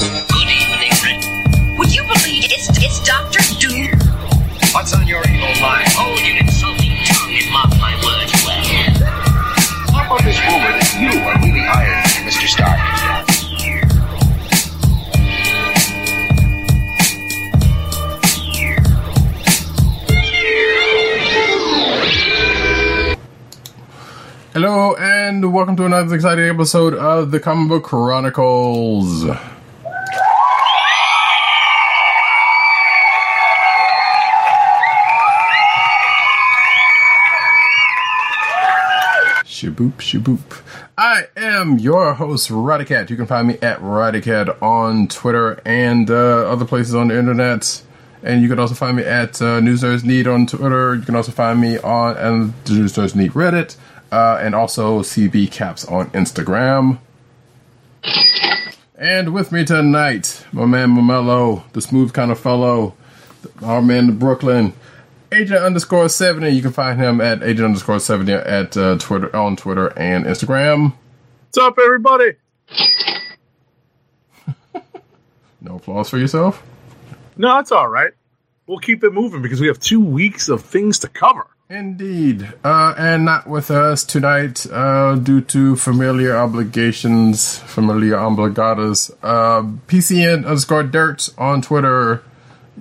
Good evening, Rick. Would you believe it's, it's Doctor Doom? What's on your evil mind? Hold oh, your insulting tongue and mark my words well. How about this rumor that you are really Iron Man, Mr. Stark? Hello, and welcome to another exciting episode of the Comic Book Chronicles. Shaboop, shaboop. I am your host, Roddykat. You can find me at Roddykat on Twitter and uh, other places on the internet. And you can also find me at uh, News Nerds Need on Twitter. You can also find me on and News Nerds Need Reddit, uh, and also CB Caps on Instagram. And with me tonight, my man Mamelo, the smooth kind of fellow, our man Brooklyn, agent underscore seventy. You can find him at agent underscore seventy at uh, Twitter on Twitter and Instagram. What's up, everybody? No applause for yourself. No, it's all right. We'll keep it moving because we have two weeks of things to cover. Indeed. Uh, and not with us tonight uh, due to familiar obligations, familiar obligatas. Uh, PCN underscore dirt on Twitter,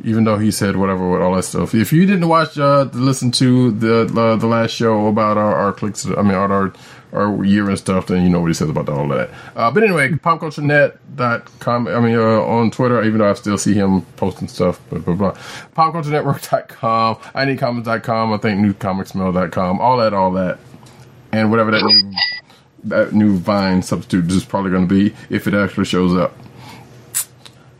even though he said whatever with all that stuff. If you didn't watch, uh, listen to the uh, the last show about our, our clicks, I mean, our, our year and stuff, then you know what he says about all that. Uh, but anyway, popculturenet.com, I mean, uh, on Twitter, even though I still see him posting stuff, blah, blah, blah. Popculturenetwork.com, I need comics.com, I think newcomicsmail.com, all that, all that. And whatever that new, that new Vine substitute is probably going to be if it actually shows up.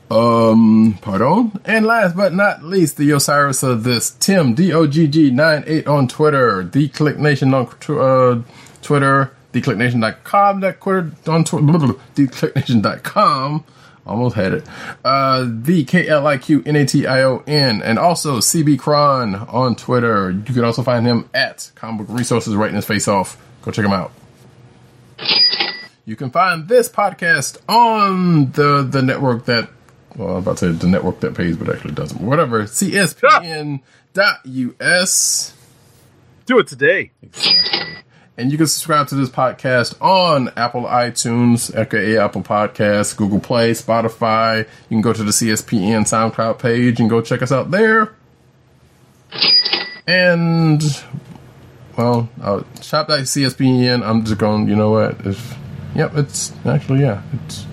Um, pardon. And last but not least, the Osiris of this, Tim DOGG98 on Twitter, the KLIQ Nation on uh, Twitter, theclicknation.com, that Twitter on Twitter, theclicknation.com. Almost had it. Uh, the K L I Q N A T I O N, and also CB Cron on Twitter. You can also find him at Comic Book Resources, writing his face off. Go check him out. You can find this podcast on the the network that well, I'm about to say the network that pays, but actually doesn't. Whatever. CSPN.us. Do it today. And you can subscribe to this podcast on Apple iTunes, aka Apple Podcasts, Google Play, Spotify. You can go to the CSPN SoundCloud page and go check us out there. And well, uh, shop.cspn. I'm just going. You know what? If yep, it's actually yeah, it's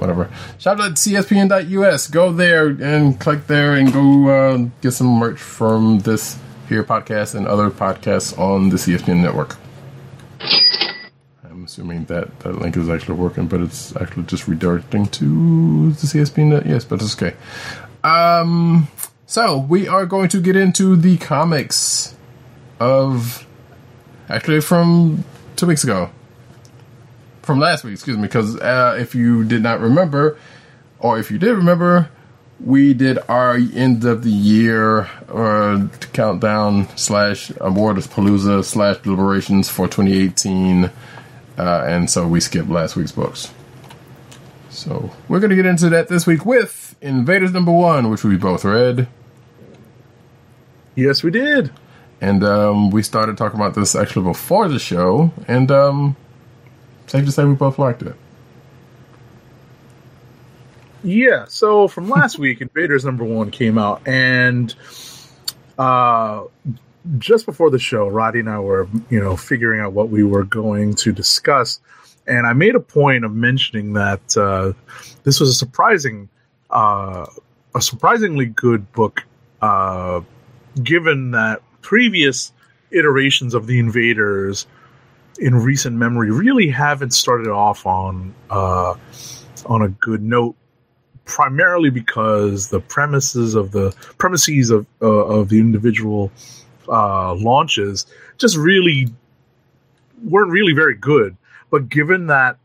whatever. Shop.cspn.us. Go to cspn.us. Go there and click there and go uh, get some merch from this here podcast and other podcasts on the CSPN network. I'm assuming that that link is actually working, but it's actually just redirecting to the CSPN. Yes, but it's okay. Um, so we are going to get into the comics of actually from two weeks ago from last week, excuse me, because uh, if you did not remember, or if you did remember, we did our end of the year uh, countdown slash award of Palooza slash deliberations for 2018, uh, and so we skipped last week's books. So we're going to get into that this week with Invaders number one, which we both read. Yes, we did. And um, we started talking about this actually before the show, and um, safe to say we both liked it. Yeah. So from last week, Invaders number one came out, and uh, just before the show, Roddy and I were, you know, figuring out what we were going to discuss, and I made a point of mentioning that uh, this was a surprising, uh, a surprisingly good book, uh, given that previous iterations of the Invaders in recent memory really haven't started off on uh, on a good note primarily because the premises of the premises of uh, of the individual uh, launches just really weren't really very good. But given that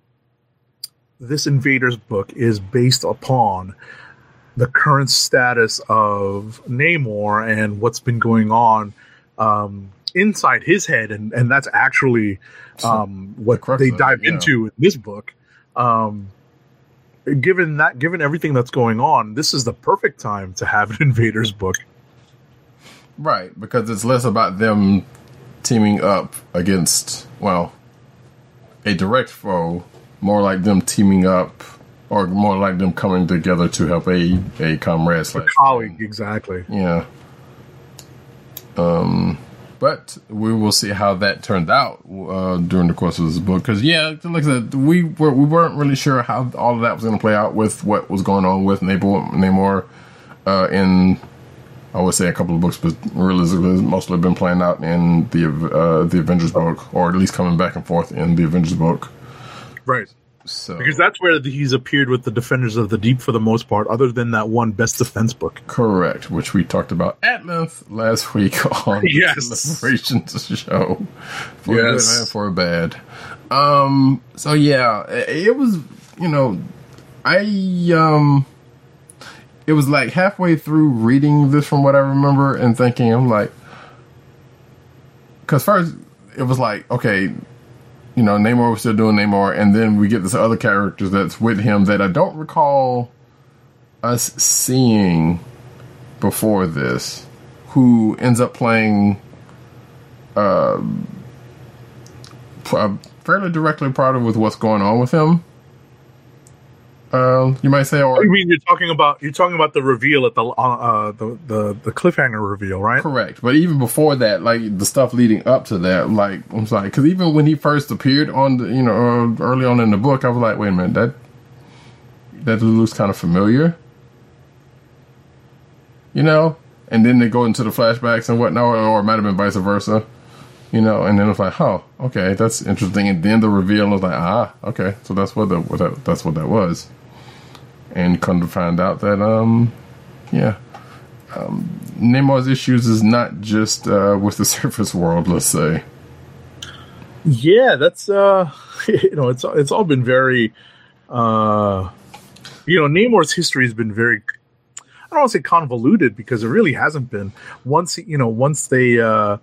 this Invaders book is based upon the current status of Namor and what's been going on um, inside his head, and and that's actually um, what crux they of it, dive yeah. into in this book. Um, given that given everything that's going on, this is the perfect time to have an Invaders book. Right, because it's less about them teaming up against, well, a direct foe, more like them teaming up, or more like them coming together to help a, a comrade slash Colleague, exactly. Yeah. Um, but we will see how that turned out uh, during the course of this book. Because yeah, like I said, we were we weren't really sure how all of that was going to play out with what was going on with Namor, Namor uh, in I would say a couple of books, but it's mostly been playing out in the uh, the Avengers book, or at least coming back and forth in the Avengers book. Right. So Because that's where he's appeared with the Defenders of the Deep for the most part, other than that one Best Defense book. Correct, which we talked about at length last week on Yes. the Celebrations show. For Yes. good and for bad. Um so yeah, it, it was you know, I um it was like halfway through reading this from what I remember and thinking I'm like cuz first it was like okay, you know, Namor was still doing Namor and then we get this other character that's with him that I don't recall us seeing before this who ends up playing uh, fairly directly part of with what's going on with him. Uh, you might say, or I mean, you're talking about you're talking about the reveal at the uh, uh, the, the the cliffhanger reveal, right? correct. But even before that, like the stuff leading up to that, like I'm sorry, because even when he first appeared on the, you know, uh, early on in the book, I was like, wait a minute, that that looks kind of familiar, you know. And then they go into the flashbacks and whatnot, or, or it might have been vice versa, you know. And then it's like, oh, okay, that's interesting. And then the reveal was like, ah, okay, so that's what, the, what that, that's what that was. And come to find out that, um, yeah, um, Namor's issues is not just uh, with the surface world, let's say. Yeah, that's uh, you know, it's it's all been very, uh, you know, Namor's history has been very. I don't want to say convoluted because it really hasn't been. Once you know, once they uh,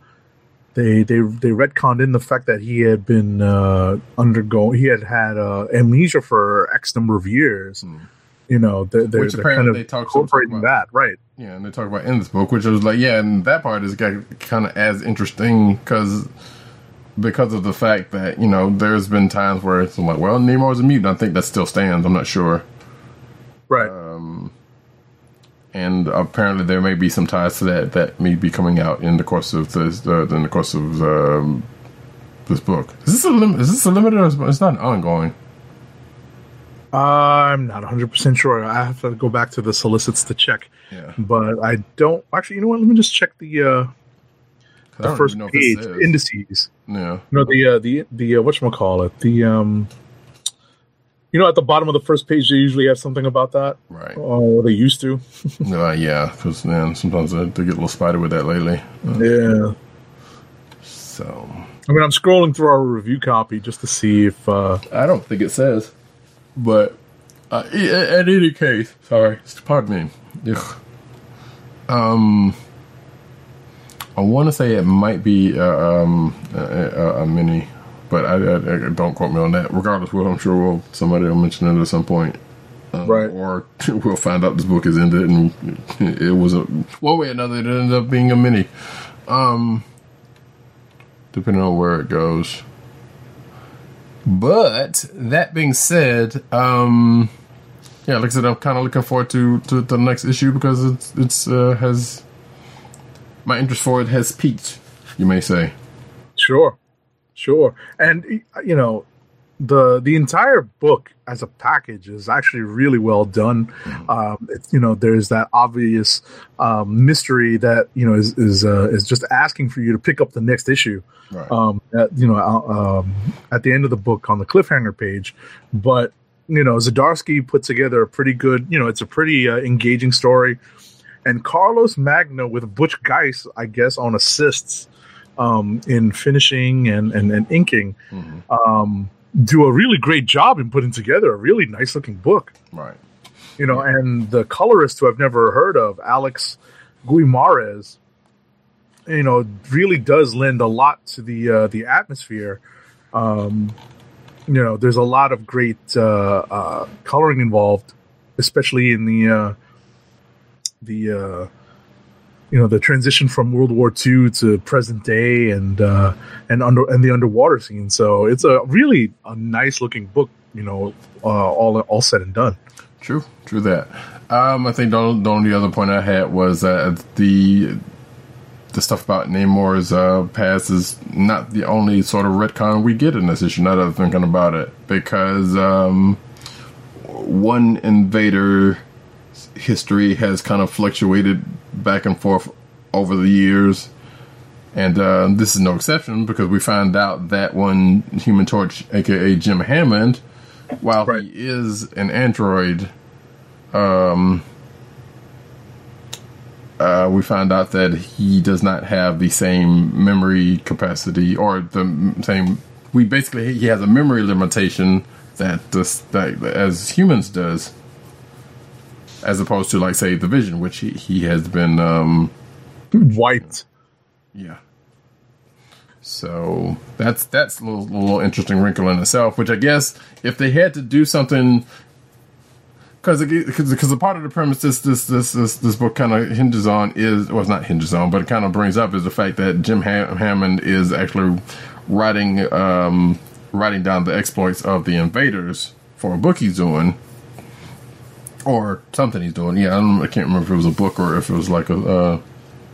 they they they retconned in the fact that he had been uh, undergoing, he had had uh, amnesia for X number of years. You know, they're, they're, Which they're apparently kind of they talk incorporating about. that, right? Yeah, and they talk about in this book, which was like, yeah, and that part is kind of as interesting because because of the fact that you know there's been times where it's like, well, Namor's a mutant. I think that still stands. I'm not sure, Right. and apparently there may be some ties to that that may be coming out in the course of this uh, in the course of um, this book. Is this a lim- is this a limited? Or is- it's not an ongoing. I'm not 100% sure. I have to go back to the solicits to check. Yeah, But I don't actually. You know what? Let me just check the uh, the first page indices. yeah, No, the uh, the the uh, what call it? The um, you know, at the bottom of the first page, they usually have something about that. right. Or they used to. Uh, yeah, because man, sometimes I, they get a little spider with that lately. Uh, Yeah. so I mean, I'm scrolling through our review copy just to see if. uh I don't think it says, but uh, in any case, sorry, pardon me. Ugh. Um, I want to say it might be uh, um, a, a, a mini, but I, I, I- don't quote me on that. Regardless, well, I'm sure we'll somebody will mention it at some point. Um, Right. Or we'll find out this book is ended and it was a one way or another. It ended up being a mini. Um, depending on where it goes. But that being said, um, yeah, like I said, I'm kind of looking forward to, to the next issue because it's it's uh, has my interest for it has peaked. You may say. Sure, sure, and you know, the the entire book as a package is actually really well done. Um, it's, you know, there's that obvious um, mystery that you know is is uh, is just asking for you to pick up the next issue. Right. Um, at, you know, uh, um, at the end of the book on the cliffhanger page, but you know, Zdarsky put together a pretty good. You know, it's a pretty uh, engaging story. And Carlos Magno with Butch Guice, I guess, on assists um, in finishing and, and, and inking, um, do a really great job in putting together a really nice looking book. Right. You know, and the colorist who I've never heard of, Alex Guimarães, you know, really does lend a lot to the uh, the atmosphere. Um, you know, there's a lot of great uh, uh, coloring involved, especially in the uh, the uh, you know the transition from World War II to present day and uh, and under and the underwater scene. So it's a really a nice looking book. You know, uh, all all said and done. True, true that. Um, I think the, the only other point I had was that the the stuff about Namor's uh, past is not the only sort of retcon we get in this issue. I'm thinking about it, because um, one invader history has kind of fluctuated back and forth over the years. And uh, this is no exception because we find out that one Human Torch, aka Jim Hammond, while Right. he is an android, um, uh, we find out that he does not have the same memory capacity or the same. We basically he has a memory limitation that this that as humans does, as opposed to like say the Vision, which he, he has been. Um, Wiped. yeah. So that's that's a little, little interesting wrinkle in itself. Which I guess if they had to do something, because because a part of the premise this this this this, this book kind of hinges on is well, it's not hinges on, but it kind of brings up is the fact that Jim Ham- Hammond is actually writing um, writing down the exploits of the invaders for a book he's doing. Or something he's doing. Yeah, I, don't, I can't remember if it was a book or if it was like a uh,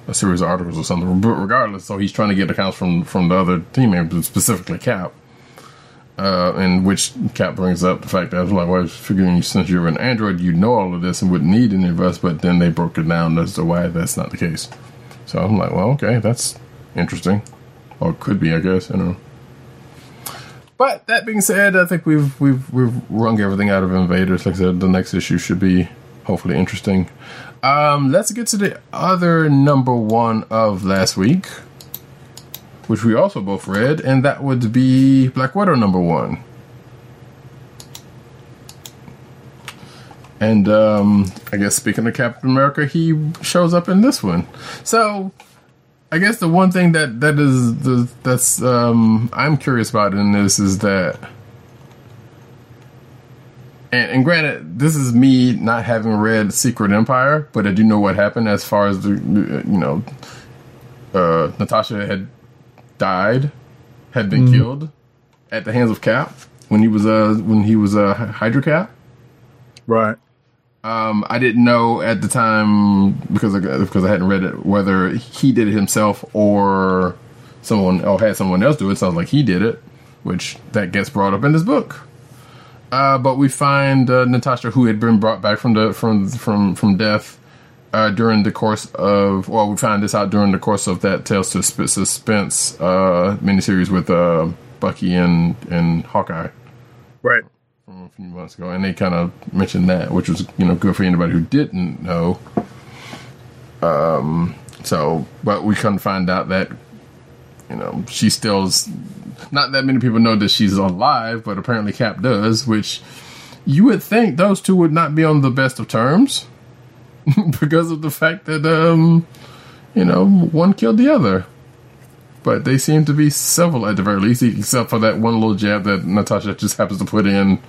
a series of articles or something. But regardless, so he's trying to get accounts from from the other team members, specifically Cap. Uh, in which Cap brings up the fact that I was like, well, I was figuring since you're an android, you know all of this and wouldn't need any of us. But then they broke it down as to why that's not the case. So I'm like, well, okay, that's interesting, or could be, I guess. I don't know. But that being said, I think we've we've we've wrung everything out of Invaders. Like I said, the next issue should be hopefully interesting. Um, let's get to the other number one of last week, which we also both read, and that would be Black Widow number one. And um, I guess speaking of Captain America, he shows up in this one. So I guess the one thing that that is the that's um, I'm curious about in this is that, and, and granted, this is me not having read Secret Empire, but I do know what happened as far as the you know, uh, Natasha had died, had been killed at the hands of Cap when he was uh when he was a uh, Hydra Cap. Right. Um, I didn't know at the time because I, because I hadn't read it whether he did it himself or someone or had someone else do it. Sounds like he did it, which that gets brought up in this book. Uh, but we find uh, Natasha, who had been brought back from the from from from death uh, during the course of. Well, we find this out during the course of that Tales to Sp- Suspense uh, miniseries with uh, Bucky and and Hawkeye Right. From a few months ago, and they kind of mentioned that, which was you know good for anybody who didn't know. Um, so, but we couldn't find out that you know she still's not that many people know that she's alive, but apparently Cap does, which you would think those two would not be on the best of terms because of the fact that um you know one killed the other. But they seem to be civil at the very least, except for that one little jab that Natasha just happens to put in,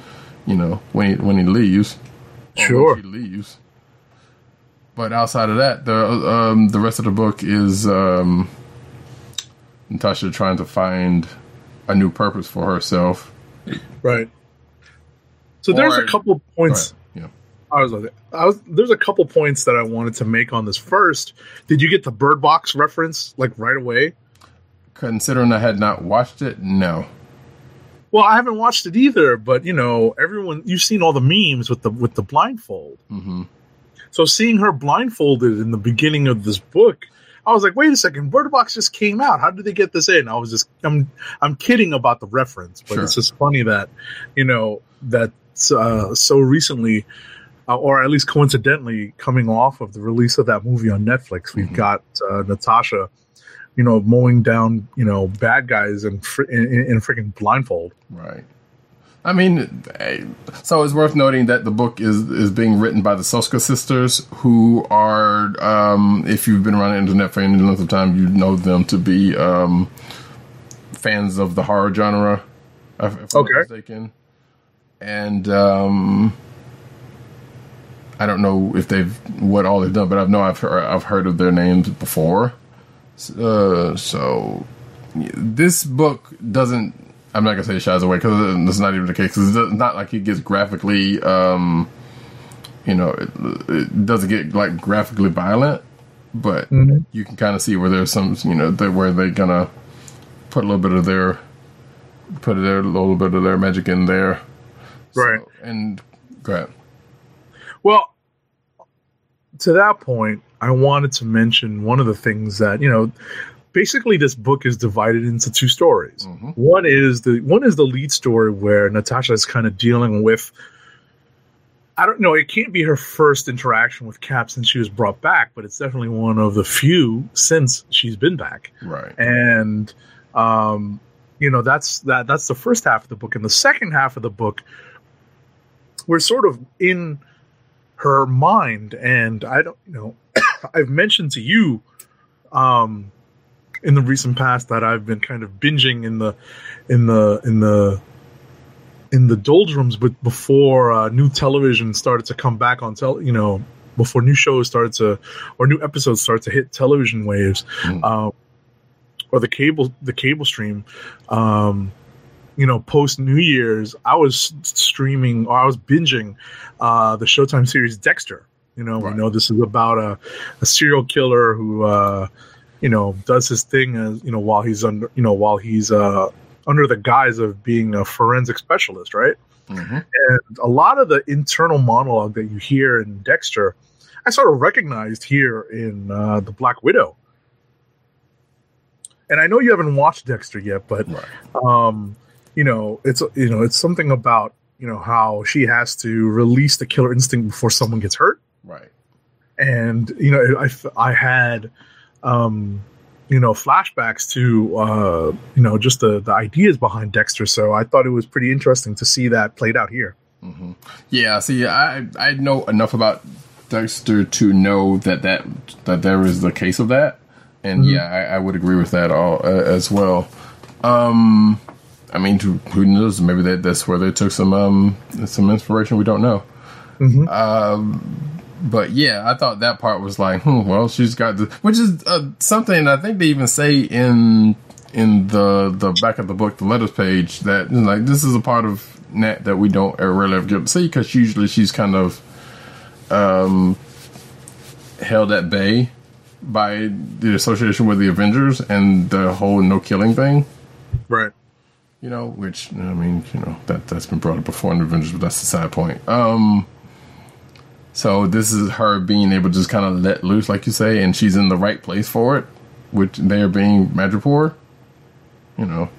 you know, when he, when he leaves. or when Sure. she leaves. But outside of that, the um, the rest of the book is um, Natasha trying to find a new purpose for herself. Right. So there's a couple points. Yeah. I was, I was. There's a couple points that I wanted to make on this. First, did you get the Bird Box reference like right away? Considering I had not watched it, no. Well, I haven't watched it either, but you know, everyone you've seen all the memes with the with the blindfold. hmm So seeing her blindfolded in the beginning of this book, I was like, "Wait a second, Bird Box just came out. How did they get this in?" I was just, I'm, I'm kidding about the reference, but Sure. it's just funny that, you know, that uh, so recently, uh, or at least coincidentally, coming off of the release of that movie on Netflix, we've Mhm. got uh, Natasha, you know, mowing down, you know, bad guys in fr- in, in, in freaking blindfold. Right. I mean, eh, so it's worth noting that the book is is being written by the Soska sisters, who are, um, if you've been around the internet for any length of time, you know them to be um, fans of the horror genre. If, if I'm Okay. not mistaken. And um, I don't know if they've what all they've done, but I know I've heard, I've heard of their names before. Uh, so this book doesn't. I'm not gonna say it shies away because that's not even the case. 'cause it's not like it gets graphically. Um, you know, it, it doesn't get like graphically violent, but you can kind of see where there's some, you know, where they're gonna put a little bit of their put their a little bit of their magic in there, Right. So, and go ahead. Well, to that point, I wanted to mention one of the things that you know. Basically, this book is divided into two stories. One is the one is the lead story where Natasha is kind of dealing with. I don't know. It can't be her first interaction with Cap since she was brought back, but it's definitely one of the few since she's been back. Right. and um, you know that's that that's the first half of the book and the second half of the book we're sort of in her mind and i don't you know i've mentioned to you um in the recent past that i've been kind of binging in the in the in the in the doldrums but before uh, new television started to come back on tel you know before new shows started to or new episodes started to hit television waves um, or the cable the cable stream um you know post new year's i was streaming or i was binging uh the showtime series dexter you know Right. we know this is about a, a serial killer who uh you know does his thing as you know while he's under you know while he's uh under the guise of being a forensic specialist right Mhm. and a lot of the internal monologue that you hear in Dexter, I sort of recognized here in uh, the Black Widow. And I know you haven't watched Dexter yet, but Right. um, you know, it's you know, it's something about you know how she has to release the killer instinct before someone gets hurt Right. and you know I, I had um you know flashbacks to uh you know just the the ideas behind dexter so i thought it was pretty interesting to see that played out here Yeah, see, I I know enough about Dexter to know that that that there is the case of that, and yeah, I, I would agree with that all uh, as well. Um, I mean, to, who knows? Maybe that that's where they took some um some inspiration. We don't know. Um, but yeah, I thought that part was like, hmm, well, she's got the, which is uh, something I think they even say in in the the back of the book, the letters page, that like this is a part of Nat that we don't really ever get to see because usually she's kind of um held at bay by the association with the Avengers and the whole no killing thing. right You know, which I mean, you know that that's been brought up before in the Avengers, but that's the side point. Um, so this is her being able to just kind of let loose, like you say, and she's in the right place for it, which they are being Madripoor. You know,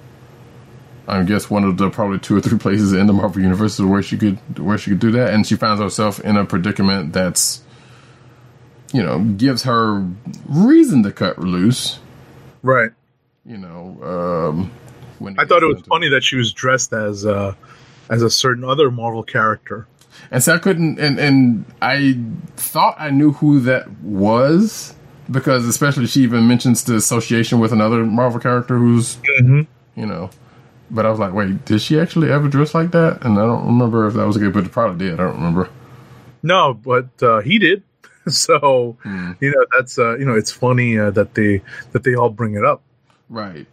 I guess one of the probably two or three places in the Marvel universe is where she could where she could do that, and she finds herself in a predicament that's, you know, gives her reason to cut loose. right You know, um, when i thought it was funny that she was dressed as uh as a certain other marvel character And so I couldn't, and, and I thought I knew who that was because, especially, she even mentions the association with another Marvel character who's, you know. But I was like, wait, did she actually ever dress like that? And I don't remember if that was a good, but it probably did. I don't remember. no but uh he did so you know that's uh you know it's funny uh, that they that they all bring it up Right.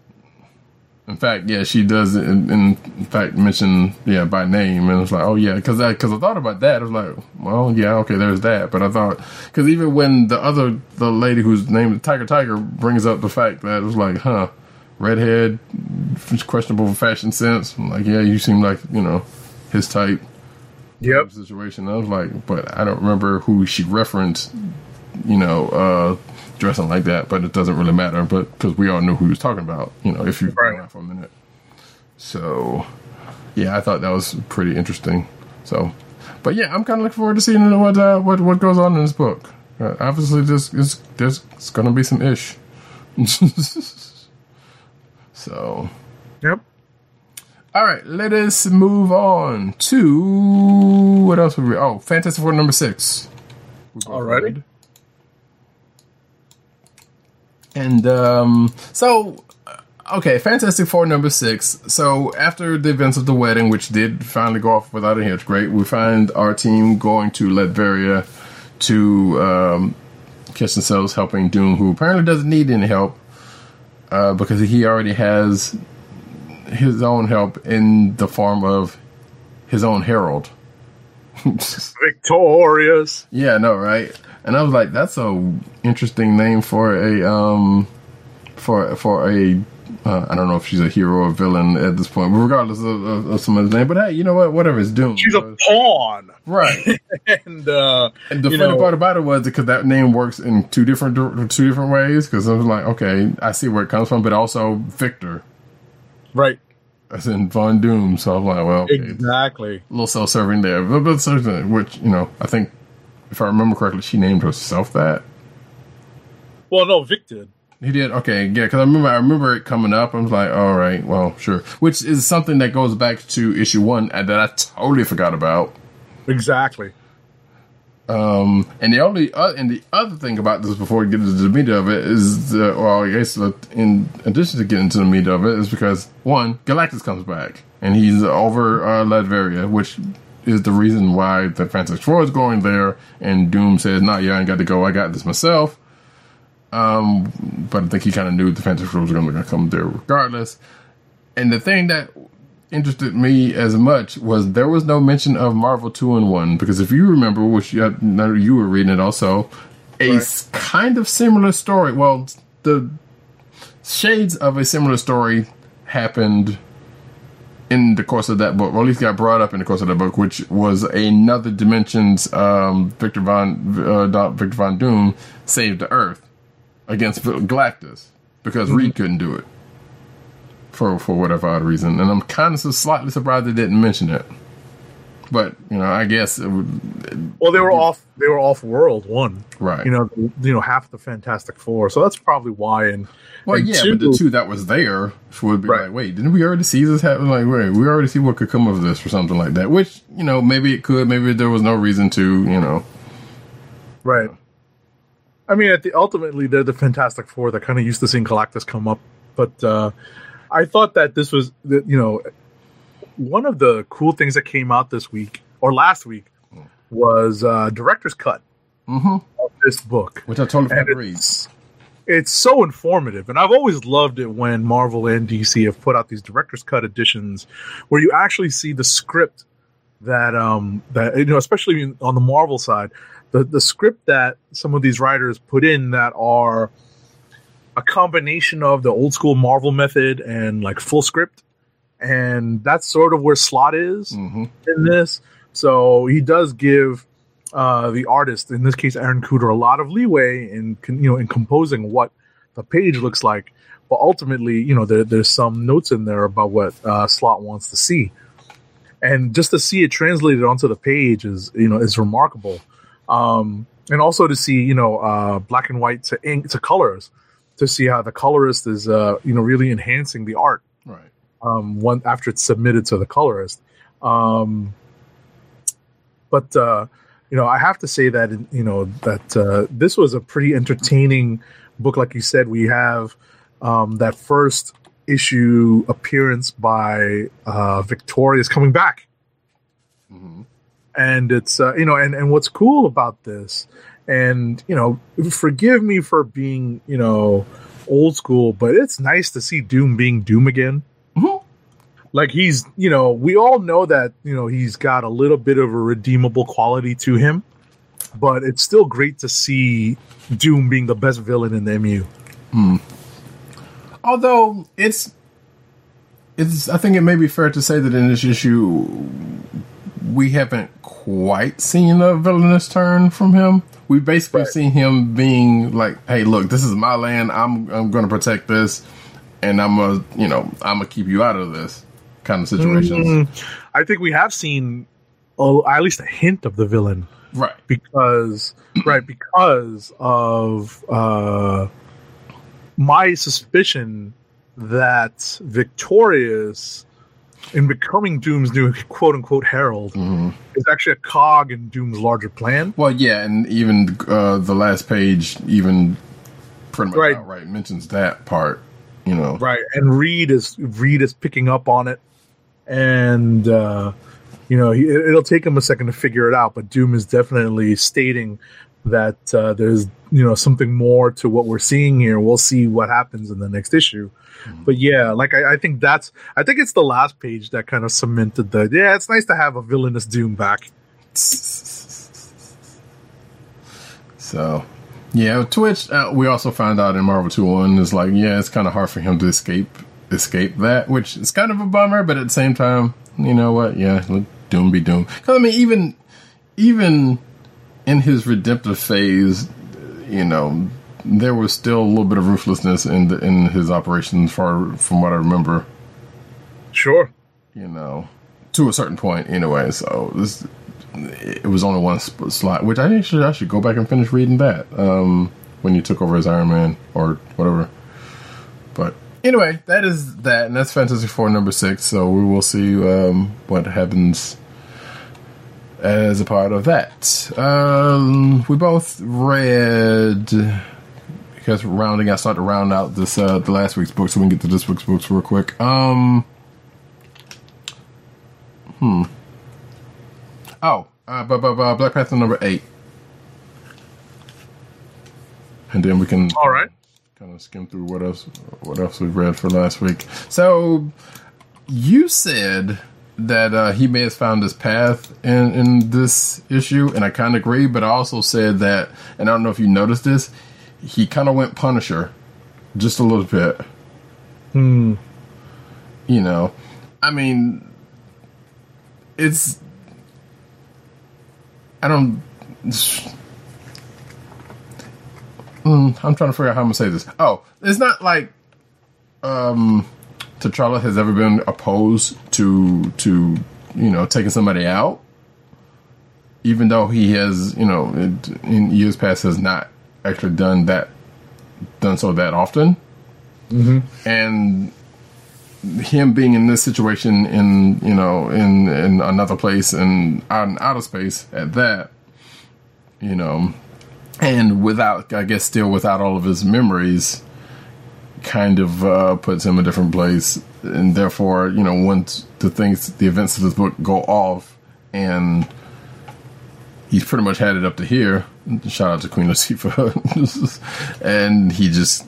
In fact, yeah, she does. In, in fact, mention yeah by name, and it's like, oh yeah, because I because I thought about that. I was like, well, yeah, okay, there's that. But I thought because even when the other the lady whose name is Tiger Tiger brings up the fact that it was like, huh, redhead, questionable fashion sense. I'm like, yeah, you seem like you know his type yep situation. I was like, but I don't remember who she referenced, you know, uh, dressing like that. But it doesn't really matter. But because we all knew who he was talking about, you know, if you've been Right. around for a minute. So, yeah, I thought that was pretty interesting. So, but yeah, I'm kind of looking forward to seeing what uh, what what goes on in this book. Uh, obviously, there's there's there's gonna be some ish. so. yep All right, let us move on to what else? Were we, oh, Fantastic Four number six. We both Alrighty. read. And um, so okay, Fantastic Four number six. So after the events of the wedding, which did finally go off without a hitch, great. We find our team going to Latveria to um, catch themselves helping Doom, who apparently doesn't need any help uh, because he already has his own help in the form of his own herald. Victorious. Yeah, no, right? And I was like, that's a interesting name for a um for for a uh, I don't know if she's a hero or villain at this point, but regardless of, of, of someone's name. But hey, you know what? Whatever, it's Doom. She's a pawn. right. And uh And the funny know, part about it was because that name works in two different two different ways. Because I was like, okay, I see where it comes from, but also Victor, right. As in Von Doom. So I'm like, well, okay, Exactly. a little self-serving there, but, but which you know, I think if I remember correctly, she named herself that. Well, no, Vic did. He did okay, yeah. Because I remember, I remember it coming up. I was like, all right, well, sure. Which is something that goes back to issue one uh, that I totally forgot about. Exactly. Um, and the only uh, and the other thing about this before we get into the meat of it is, the, well, I guess uh, in addition to getting into the meat of it, is because one, Galactus comes back and he's over uh, Latveria, which is the reason why the Fantastic Four is going there. And Doom says, "Nah, yeah, I ain't got to go. I got this myself." Um, but I think he kind of knew the Fantastic Four was going to come there regardless. And the thing that interested me as much was there was no mention of Marvel Two-in-One because if you remember, which you, had, you were reading it also, a s- kind of similar story. Well, the shades of a similar story happened in the course of that book, or at least got brought up in the course of that book, which was another dimensions. Um, Victor von uh, Victor von Doom saved the Earth against Galactus because Reed couldn't do it for for whatever odd reason, and I'm kind of slightly surprised they didn't mention it. But you know, I guess it would, Well, they were off. They were off world one. right. You know, you know, half the Fantastic Four. So that's probably why. And well, and yeah, two- but the two that was there would be Right. like, wait, didn't we already see this happen? Like, wait, we already see what could come of this or something like that. Which you know, maybe it could, maybe there was no reason to, you know. Right. I mean, at the ultimately, they're the Fantastic Four. They're kind of used to seeing Galactus come up, but uh, I thought that this was, you know, one of the cool things that came out this week or last week was uh, director's cut Mhm. of this book. Which I totally And it's, it's so informative, and I've always loved it when Marvel and DC have put out these director's cut editions where you actually see the script that um that you know, especially on the Marvel side, the the script that some of these writers put in that are a combination of the old school Marvel method and like full script, and that's sort of where Slott is hmm in this. So he does give uh, the artist, in this case Aaron Kuder, a lot of leeway in you know in composing what the page looks like. But ultimately, you know, there, there's some notes in there about what uh, Slott wants to see, and just to see it translated onto the page is you know is remarkable. Um, and also to see you know uh, black and white to ink to colors, to see how the colorist is uh, you know really enhancing the art Right. um, one after it's submitted to the colorist. Um, but uh, you know, I have to say that you know that uh, this was a pretty entertaining book. Like you said, we have um, that first issue appearance by uh, is coming back, hmm and it's uh, you know, and and what's cool about this, and you know, forgive me for being you know old school, but it's nice to see Doom being Doom again Mhm. like he's you know we all know that you know he's got a little bit of a redeemable quality to him but it's still great to see doom being the best villain in the mu Although it's, it's, I think it may be fair to say that in this issue, we haven't quite seen a villainous turn from him. We basically Right. seen him being like, "Hey, look, this is my land. I'm I'm going to protect this, and I'm gonna, you know, I'm gonna keep you out of this kind of situations." Mm, i think we have seen oh, at least a hint of the villain Right. because right because of uh my suspicion that victorious in becoming doom's new quote unquote herald hmm is actually a cog in doom's larger plan Well, yeah, and even uh, the last page even pretty much Right. outright mentions that part. You know, Right, and Reed is Reed is picking up on it, and uh, you know he, it'll take him a second to figure it out. But Doom is definitely stating that uh, there's you know something more to what we're seeing here. We'll see what happens in the next issue. But yeah, like I, I think that's I think it's the last page that kind of cemented the yeah. It's nice to have a villainous Doom back. So, yeah, Twitch. Uh, we also found out in Marvel Two One is like, yeah, it's kind of hard for him to escape escape that, which is kind of a bummer. But at the same time, you know what? Yeah, Doom be Doom. Because I mean, even even in his redemptive phase, you know, there was still a little bit of ruthlessness in the, in his operations, far from what I remember. Sure. You know, to a certain point, anyway. So this it was only one sp- slot, which I should I should go back and finish reading that um, when you took over as Iron Man or whatever. But anyway, that is that, and that's Fantasy Four number six. So we will see um, what happens as a part of that. Um, we both read because rounding. I start to round out this uh, the last week's book, so we can get to this week's books real quick. Um, hmm. Oh, uh, but, but, but Black Panther number eight, and then we can All right. kind of skim through what else what else we read for last week. So you said that uh, he may have found his path in in this issue, and I kind of agree. But I also said that, and I don't know if you noticed this, he kind of went Punisher just a little bit. Hmm. You know, I mean, it's I don't. Mm, I'm trying to figure out how I'm gonna say this. Oh, it's not like um, T'Challa has ever been opposed to to you know taking somebody out, even though he has you know in, in years past has not actually done that done so that often, mm-hmm. and him being in this situation in you know in in another place and out in outer space at that you know and without i guess still without all of his memories kind of uh, puts him in a different place and therefore you know once the things the events of this book go off and he's pretty much had it up to here shout out to queen latifah and he just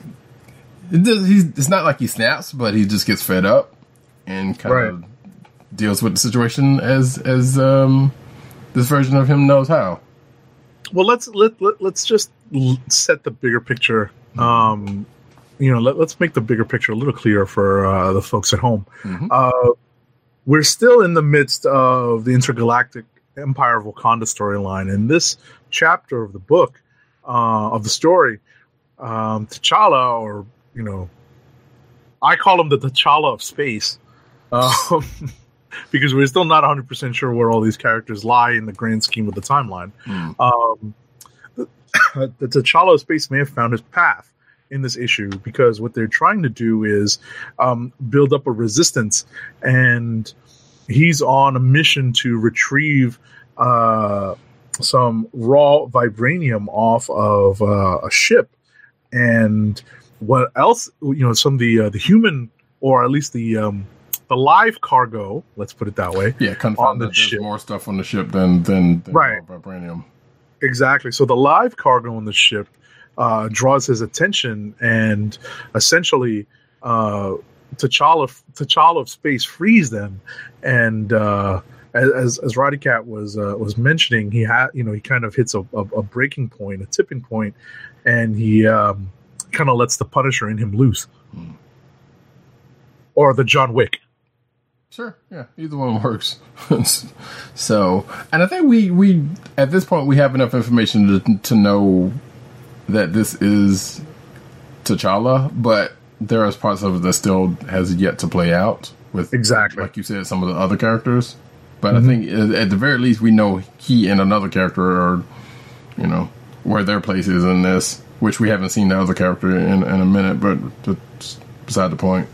it does, he's, it's not like he snaps, but he just gets fed up and kind Right. of deals with the situation as as um, this version of him knows how. Well, let's let, let let's just set the bigger picture. Um, you know, let, let's make the bigger picture a little clearer for uh, the folks at home. Uh, we're still in the midst of the intergalactic Empire of Wakanda storyline, and this chapter of the book uh, of the story, um, T'Challa, or you know, I call him the T'Challa of space. Um, because we're still not 100% sure where all these characters lie in the grand scheme of the timeline. Um, the T'Challa of space may have found his path in this issue because what they're trying to do is um, build up a resistance, and he's on a mission to retrieve uh, some raw vibranium off of uh, a ship, and what else? You know, some of the uh, the human or at least the um, the live cargo. Let's put it that way. Yeah, kind of On the that there's ship. more stuff on the ship than than, than Right. vibranium. Exactly. So the live cargo on the ship uh, draws his attention, and essentially, uh, T'Challa, T'Challa of space frees them. And uh, as as Roddy Cat was uh, was mentioning, he had you know he kind of hits a, a, a breaking point, a tipping point, and he um, kind of lets the Punisher in him loose, or the John Wick. Sure, yeah, either one works. so, and I think we we at this point we have enough information to to know that this is T'Challa, but there are parts of it that still has yet to play out with Exactly. like you said, some of the other characters. But I think at at the very least we know he and another character are, you know, where their place is in this, which we haven't seen the other character in in a minute, but that's beside the point.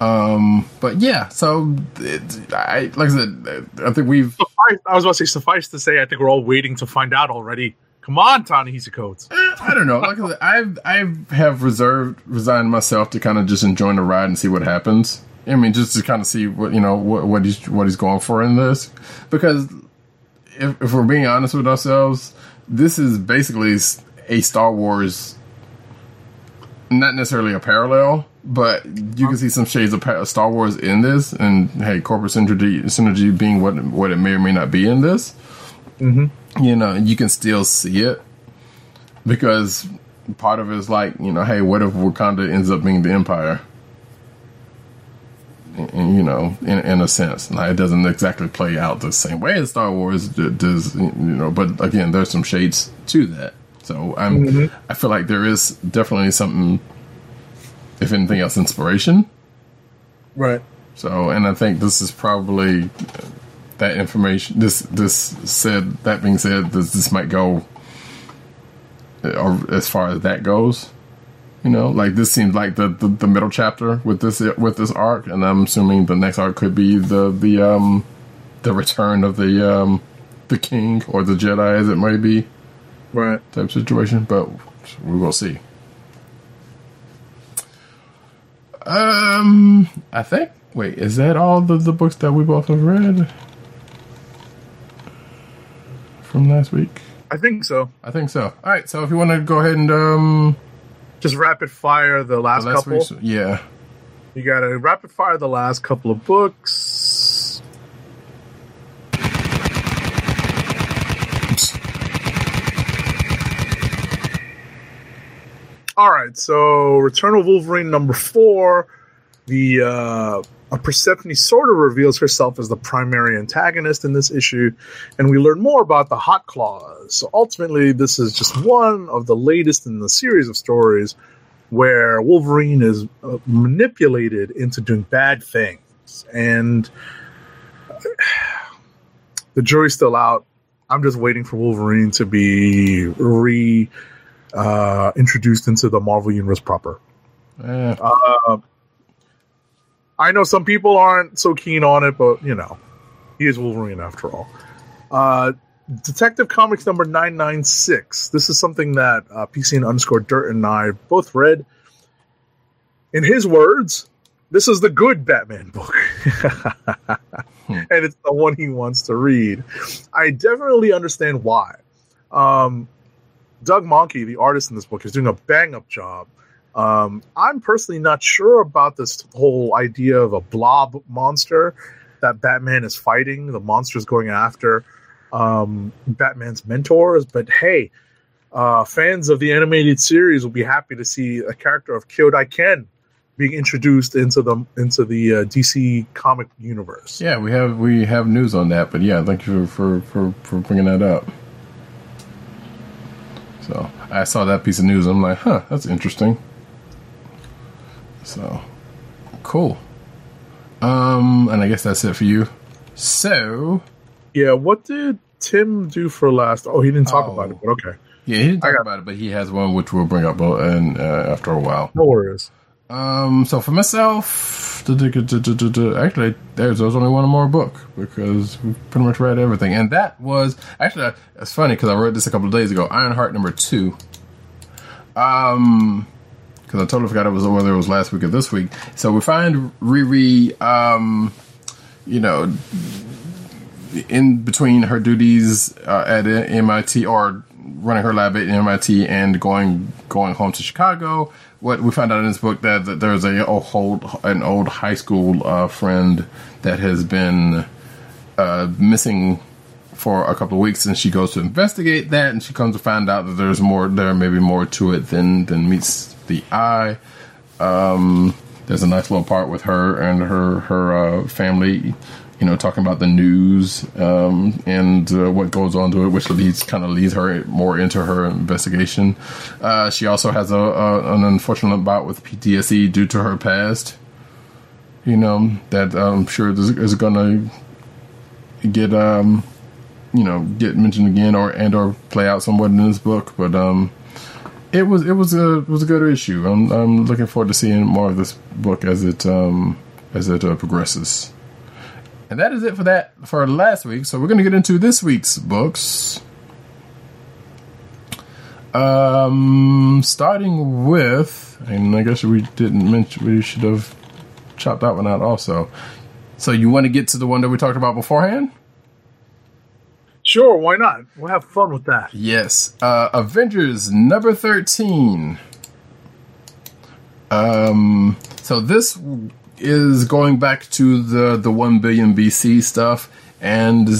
Um, but yeah, so it, I like I said, I think we've Suffice, I was about to say, suffice to say, I think we're all waiting to find out already. Come on, Ta-Nehisi Coates. Eh, I don't know. Said, I've I have reserved resigned myself to kind of just enjoying the ride and see what happens. I mean, just to kind of see what you know what what he's what he's going for in this, because if, if we're being honest with ourselves, this is basically a Star Wars, not necessarily a parallel, but you can see some shades of pa- Star Wars in this. And hey, corporate synergy synergy being what what it may or may not be in this, you know, you can still see it because part of it is like you know, hey, what if Wakanda ends up being the Empire? And, you know, in, in a sense, now it doesn't exactly play out the same way as Star Wars d- does, you know. But again, there's some shades to that. So I'm, mm-hmm. I feel like there is definitely something, if anything else, inspiration. Right. So, and I think this is probably that information. This this said. That being said, this this might go, uh, as far as that goes. You know, like this seems like the, the, the middle chapter with this with this arc, and I'm assuming the next arc could be the the um the return of the um the king or the Jedi, as it might be, Right. type situation. But we will see. Um, I think. Wait, is that all the the books that we both have read from last week? I think so. I think so. All right, so if you want to go ahead and um, Just rapid fire the last, the last couple. week's, yeah, You got to rapid fire the last couple of books. All right, so Return of Wolverine number four. The uh, Persephone sort of reveals herself as the primary antagonist in this issue, and we learn more about the Hot Claws. So ultimately, this is just one of the latest in the series of stories where Wolverine is uh, manipulated into doing bad things, and the jury's still out. I'm just waiting for Wolverine to be re uh, introduced into the Marvel universe proper. Eh, I know some people aren't so keen on it, but you know, he is Wolverine after all. Uh, Detective Comics number 996. This is something that uh, PC and underscore Dirt and I both read. In his words, this is the good Batman book. and it's the one he wants to read. I definitely understand why. Um, Doug Mahnke, the artist in this book, is doing a bang up job. Um, I'm personally not sure about this whole idea of a blob monster that Batman is fighting. The monster's going after um, Batman's mentors. But hey, uh, fans of the animated series will be happy to see a character of Kyodai Ken being introduced into the into the uh, DC comic universe. yeah, we have we have news on that, but yeah, thank you for for for bringing that up. So I saw that piece of news. I'm like, huh, that's interesting. So cool. Um, and I guess that's it for you. So Yeah, what did Tim do for last? Oh, he didn't talk Oh. about it, but okay, yeah, he didn't talk about it, but he has one which we'll bring up uh, and uh, after a while. no worries. Um, so for myself, actually, there's, there's only one more book because we've pretty much read everything, and that was actually it's funny because I wrote this a couple of days ago. Ironheart number two. Um, because I totally forgot it was whether it was last week or this week. So we find Riri, um, you know, in between her duties uh, at MIT or running her lab at MIT and going going home to Chicago. What we found out in this book that, that there's a, a old an old high school uh, friend that has been uh, missing for a couple of weeks, and she goes to investigate that, and she comes to find out that there's more there may be more to it than than meets the eye. Um, there's a nice little part with her and her her uh, family, you know, talking about the news um, and uh, what goes on to it, which leads kind of leads her more into her investigation. Uh, she also has a, a an unfortunate bout with PTSD due to her past. You know that I'm sure is, going to get um you know get mentioned again or and or play out somewhat in this book, but um it was it was a was a good issue. I'm I'm looking forward to seeing more of this book as it um as it uh, progresses. And that is it for that for last week. So we're going to get into this week's books. Um, starting with, and I guess we didn't mention, we should have chopped that one out also. So you want to get to the one that we talked about beforehand? Sure, why not? We'll have fun with that. Yes. Uh, Avengers number 13. Um, so this is going back to the, the 1 billion BC stuff and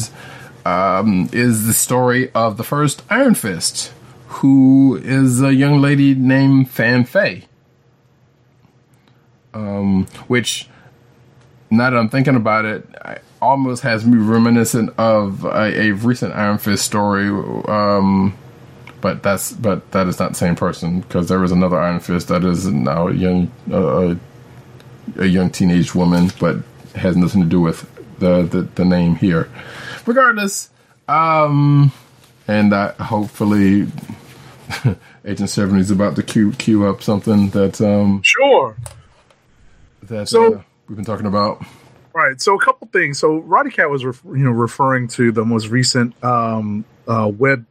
um, is the story of the first Iron Fist, who is a young lady named Fan Fei. Um, which, now that I'm thinking about it, I, almost has me reminiscent of a, a recent Iron Fist story. Um, but that's but that is not the same person because there was another Iron Fist that is now a young uh, a young teenage woman, but has nothing to do with the the, the name here. Regardless, um, and uh, hopefully. Agent Seventy is about to queue, queue up something that um Sure. that So- uh, we've been talking about. Right. So a couple things. So Roddykat was ref- you know referring to the most recent um, uh, web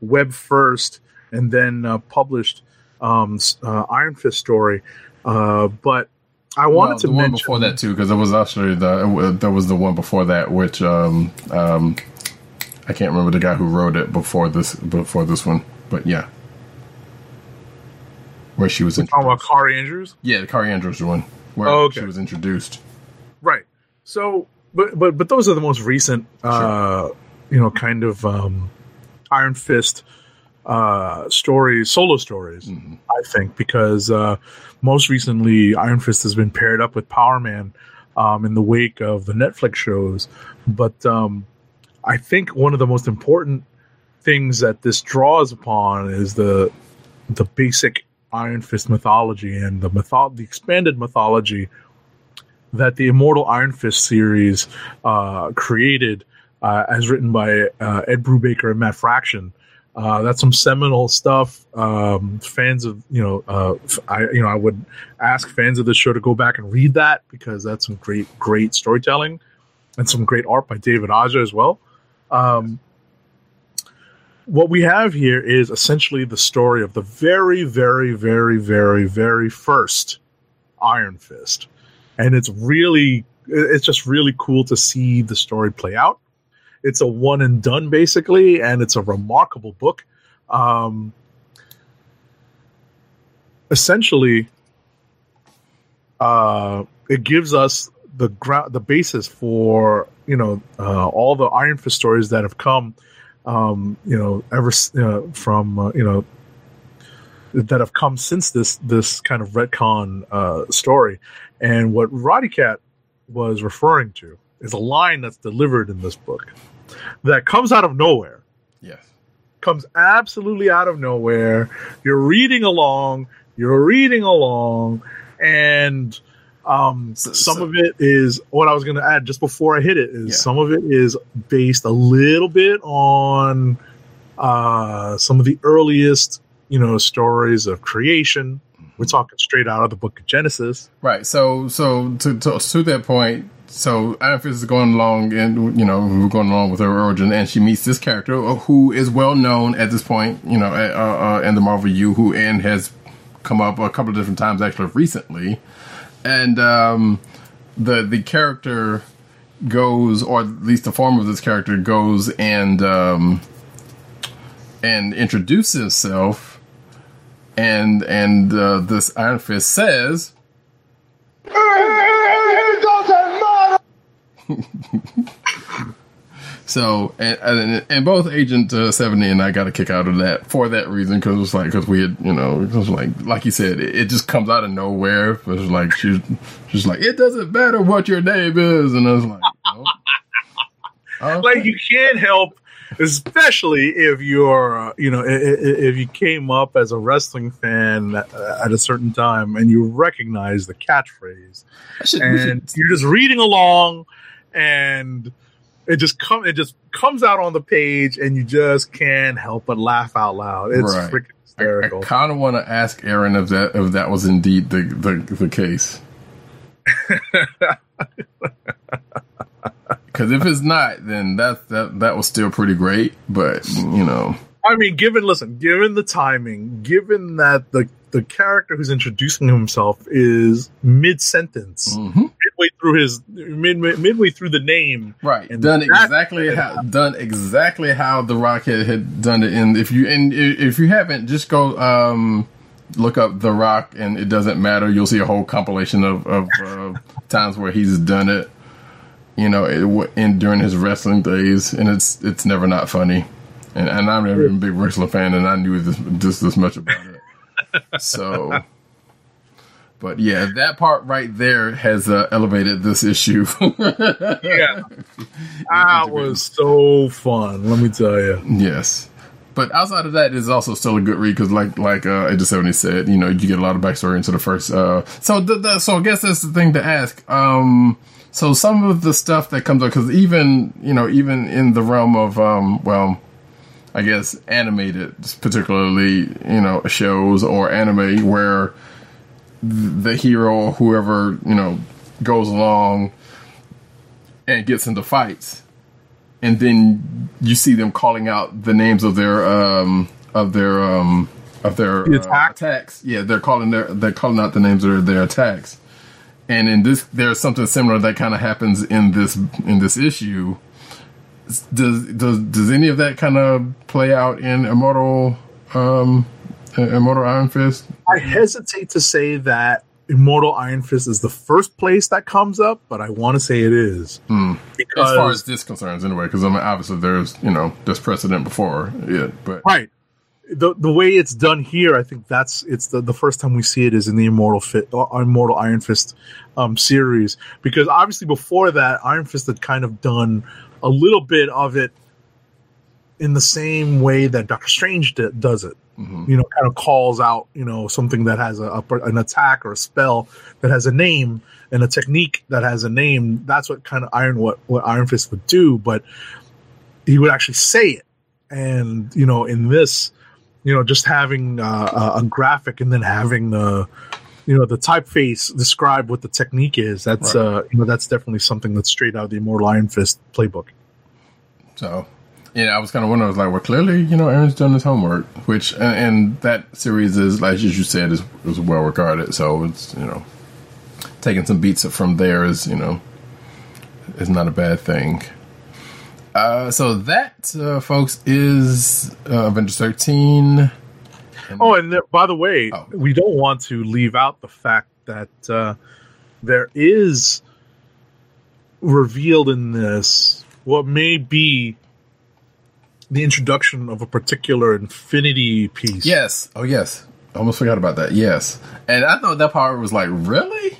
web first and then uh, published um, uh, Iron Fist story. Uh, but I wanted Well, to the one mention before that too, because it was actually the there was the one before that, which um um I can't remember the guy who wrote it before this before this one, but yeah, where she was talking about. Kaare Andrews. Yeah, the Kaare Andrews one where Oh, okay. she was introduced. So, but but but those are the most recent, uh, you know, kind of um, Iron Fist uh, stories, solo stories. I think because uh, most recently Iron Fist has been paired up with Power Man um, in the wake of the Netflix shows. But um, I think one of the most important things that this draws upon is the the basic Iron Fist mythology and the mytho- the expanded mythology that the Immortal Iron Fist series uh, created, uh, as written by uh, Ed Brubaker and Matt Fraction. Uh, that's some seminal stuff. Um, fans of you know, uh, I you know, I would ask fans of the show to go back and read that because that's some great, great storytelling and some great art by David Aja as well. Um, what we have here is essentially the story of the very, very, very, very, very first Iron Fist and it's really it's just really cool to see the story play out. It's a one and done basically and it's a remarkable book. Um essentially uh it gives us the ground the basis for you know uh, all the iron fist stories that have come um you know ever uh, from uh, you know that have come since this this kind of retcon uh, story. And what Roddykat was referring to is a line that's delivered in this book that comes out of nowhere. Yes. Comes absolutely out of nowhere. You're reading along, you're reading along, and um, So- some so- of it is what I was going to add just before I hit it is Yeah. some of it is based a little bit on uh, some of the earliest, you know, stories of creation. We're talking straight out of the book of Genesis. Right. So so to to, to that point, so Fist is going along, and you know we're going along with her origin, and she meets this character who is well known at this point, you know, uh, uh, in the Marvel U, who and has come up a couple of different times actually recently, and um, the the character goes, or at least the form of this character goes and um, and introduces himself. And and uh, this Iron Fist says, So and and, and both Agent uh, Seventy and I got a kick out of that for that reason because it was like because we had you know it was like like you said it, it just comes out of nowhere. It was like she's she's like it doesn't matter what your name is, and I was like, oh. Okay. like you can't help especially if you're uh, you know i- i- if you came up as a wrestling fan at a certain time and you recognize the catchphrase should- and you're just reading along and it just come it just comes out on the page and you just can't help but laugh out loud it's Right. freaking I, hysterical kind of want to ask Aaron if that if that was indeed the the, the case. Because if it's not, then that that that was still pretty great. But you know, I mean, given listen, given the timing, given that the the character who's introducing himself is mid sentence, Mm-hmm. midway through his mid, mid midway through the name, Right, And done exactly how done exactly how the Rock had, had done it. And if you and if you haven't, just go um, look up the Rock, and it doesn't matter. You'll see a whole compilation of, of uh, times where he's done it. You know, it, in during his wrestling days, and it's it's never not funny. And, and I'm never even a big wrestling fan, and I knew this just this much about it. So. But yeah, that part right there has uh, elevated this issue. yeah, that was so fun. Let me tell you. Yes. But outside of that, it's also still a good read because, like, like uh, Seventy said, you know, you get a lot of backstory into the first. Uh, so, so I guess that's the thing to ask. Um, so some of the stuff that comes up, because even you know, even in the realm of, um, well, I guess animated, particularly you know, shows or anime where the hero, or whoever you know, goes along and gets into fights and then you see them calling out the names of their um of their um of their The uh, attacks. Yeah, they're calling their they're calling out the names of their, their attacks. And in this, there's something similar that kind of happens in this in this issue. Does does does any of that kind of play out in Immortal um Immortal Iron Fist? I hesitate to say that Immortal Iron Fist is the first place that comes up, but I want to say it is because As far as this concerns, anyway, because I mean, obviously there's you know there's precedent before it, but right the the way it's done here, I think that's it's the, the first time we see it is in the Immortal Fit uh, Immortal Iron Fist um, series because obviously before that Iron Fist had kind of done a little bit of it in the same way that Doctor Strange d- does it. You know, kind of calls out you know something that has a, a an attack or a spell that has a name and a technique that has a name. That's what kind of Iron what what Iron Fist would do, but he would actually say it. And you know, in this, you know, just having uh, a, a graphic and then having the, you know, the typeface describe what the technique is. That's Right. uh, you know, that's definitely something that's straight out of the Immortal Iron Fist playbook. So, yeah, I was kind of wondering. I was like, well, clearly, you know, Aaron's done his homework, which and, and that series is, like as you said, is is well regarded. So it's you know, taking some beats from there is you know, is not a bad thing. Uh, so that, uh, folks, is uh, Avengers thirteen. Oh, and there, by the way, Oh. we don't want to leave out the fact that uh, there is revealed in this what may be the introduction of a particular Infinity piece. Yes. Oh, yes. I almost forgot about that. Yes. And I thought that part was like, really?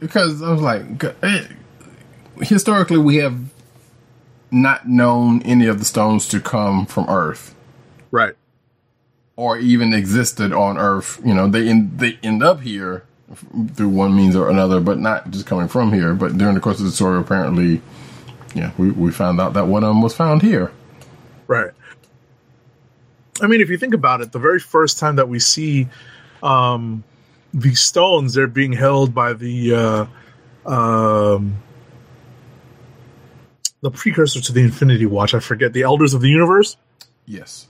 Because I was like, eh, historically, we have not known any of the stones to come from Earth right. or even existed on Earth. You know, they end, they end up here through one means or another, but not just coming from here. But during the course of the story, apparently, yeah, we, we found out that one of them was found here. Right. I mean, if you think about it, the very first time that we see um, these stones, they're being held by the uh, um, the precursor to the Infinity Watch. I forget the Elders of the Universe, Yes.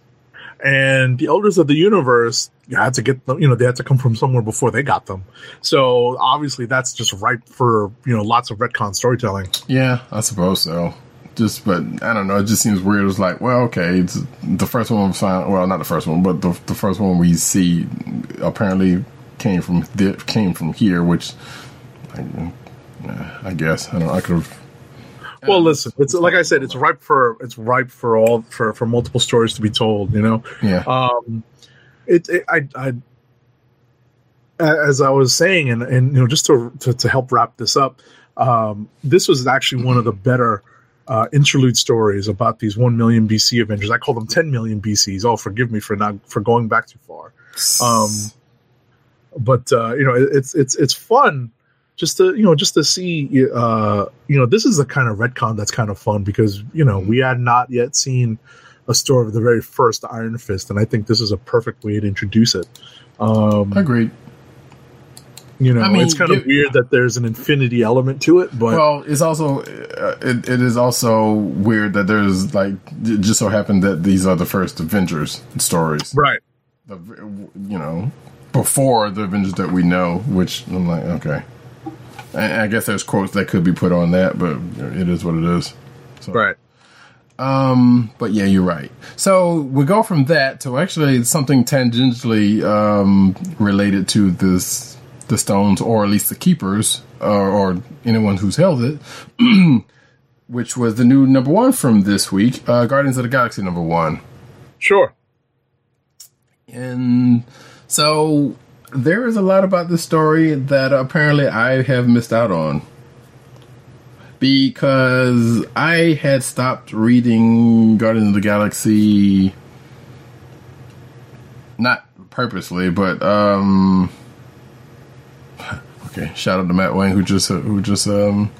and the Elders of the Universe you had to get them. You know, they had to come from somewhere before they got them. So obviously, that's just ripe for you know lots of retcon storytelling. Yeah, I suppose so. Just, but I don't know. It just seems weird. It's like, well, okay, it's the first one. Well, not the first one, but the the first one we see apparently came from came from here, which I, uh, I guess I don't. know, I could have. Well, listen, it's like I said, it's ripe for it's ripe for all for for multiple stories to be told. You know. Yeah. um it, it I, I as i was saying and and you know just to to, to help wrap this up um this was actually one of the better uh, interlude stories about these 1 million BC Avengers. I call them 10 million BCs. Oh, forgive me for not for going back too far. Um, but uh, you know, it, it's it's it's fun just to you know just to see uh, you know this is the kind of retcon that's kind of fun because you know we had not yet seen a story of the very first Iron Fist, and I think this is a perfect way to introduce it. Um, Agreed. You know, I mean, it's kind of weird that there's an infinity element to it, but Well, it's also uh, it, it is also weird that there's like it just so happened that these are the first Avengers stories. right. The, you know, before the Avengers that we know, which I'm like, okay. I, I guess there's quotes that could be put on that, but it is what it is. So, Right. Um, but yeah, you're right. So we go from that to actually something tangentially um, related to this, the stones, or at least the keepers, or, or anyone who's held it, which was the new number one from this week, uh, Guardians of the Galaxy number one. Sure. And so there is a lot about this story that apparently I have missed out on. Because I had stopped reading Guardians of the Galaxy not purposely, but um okay, shout out to Matt Wayne who just who just um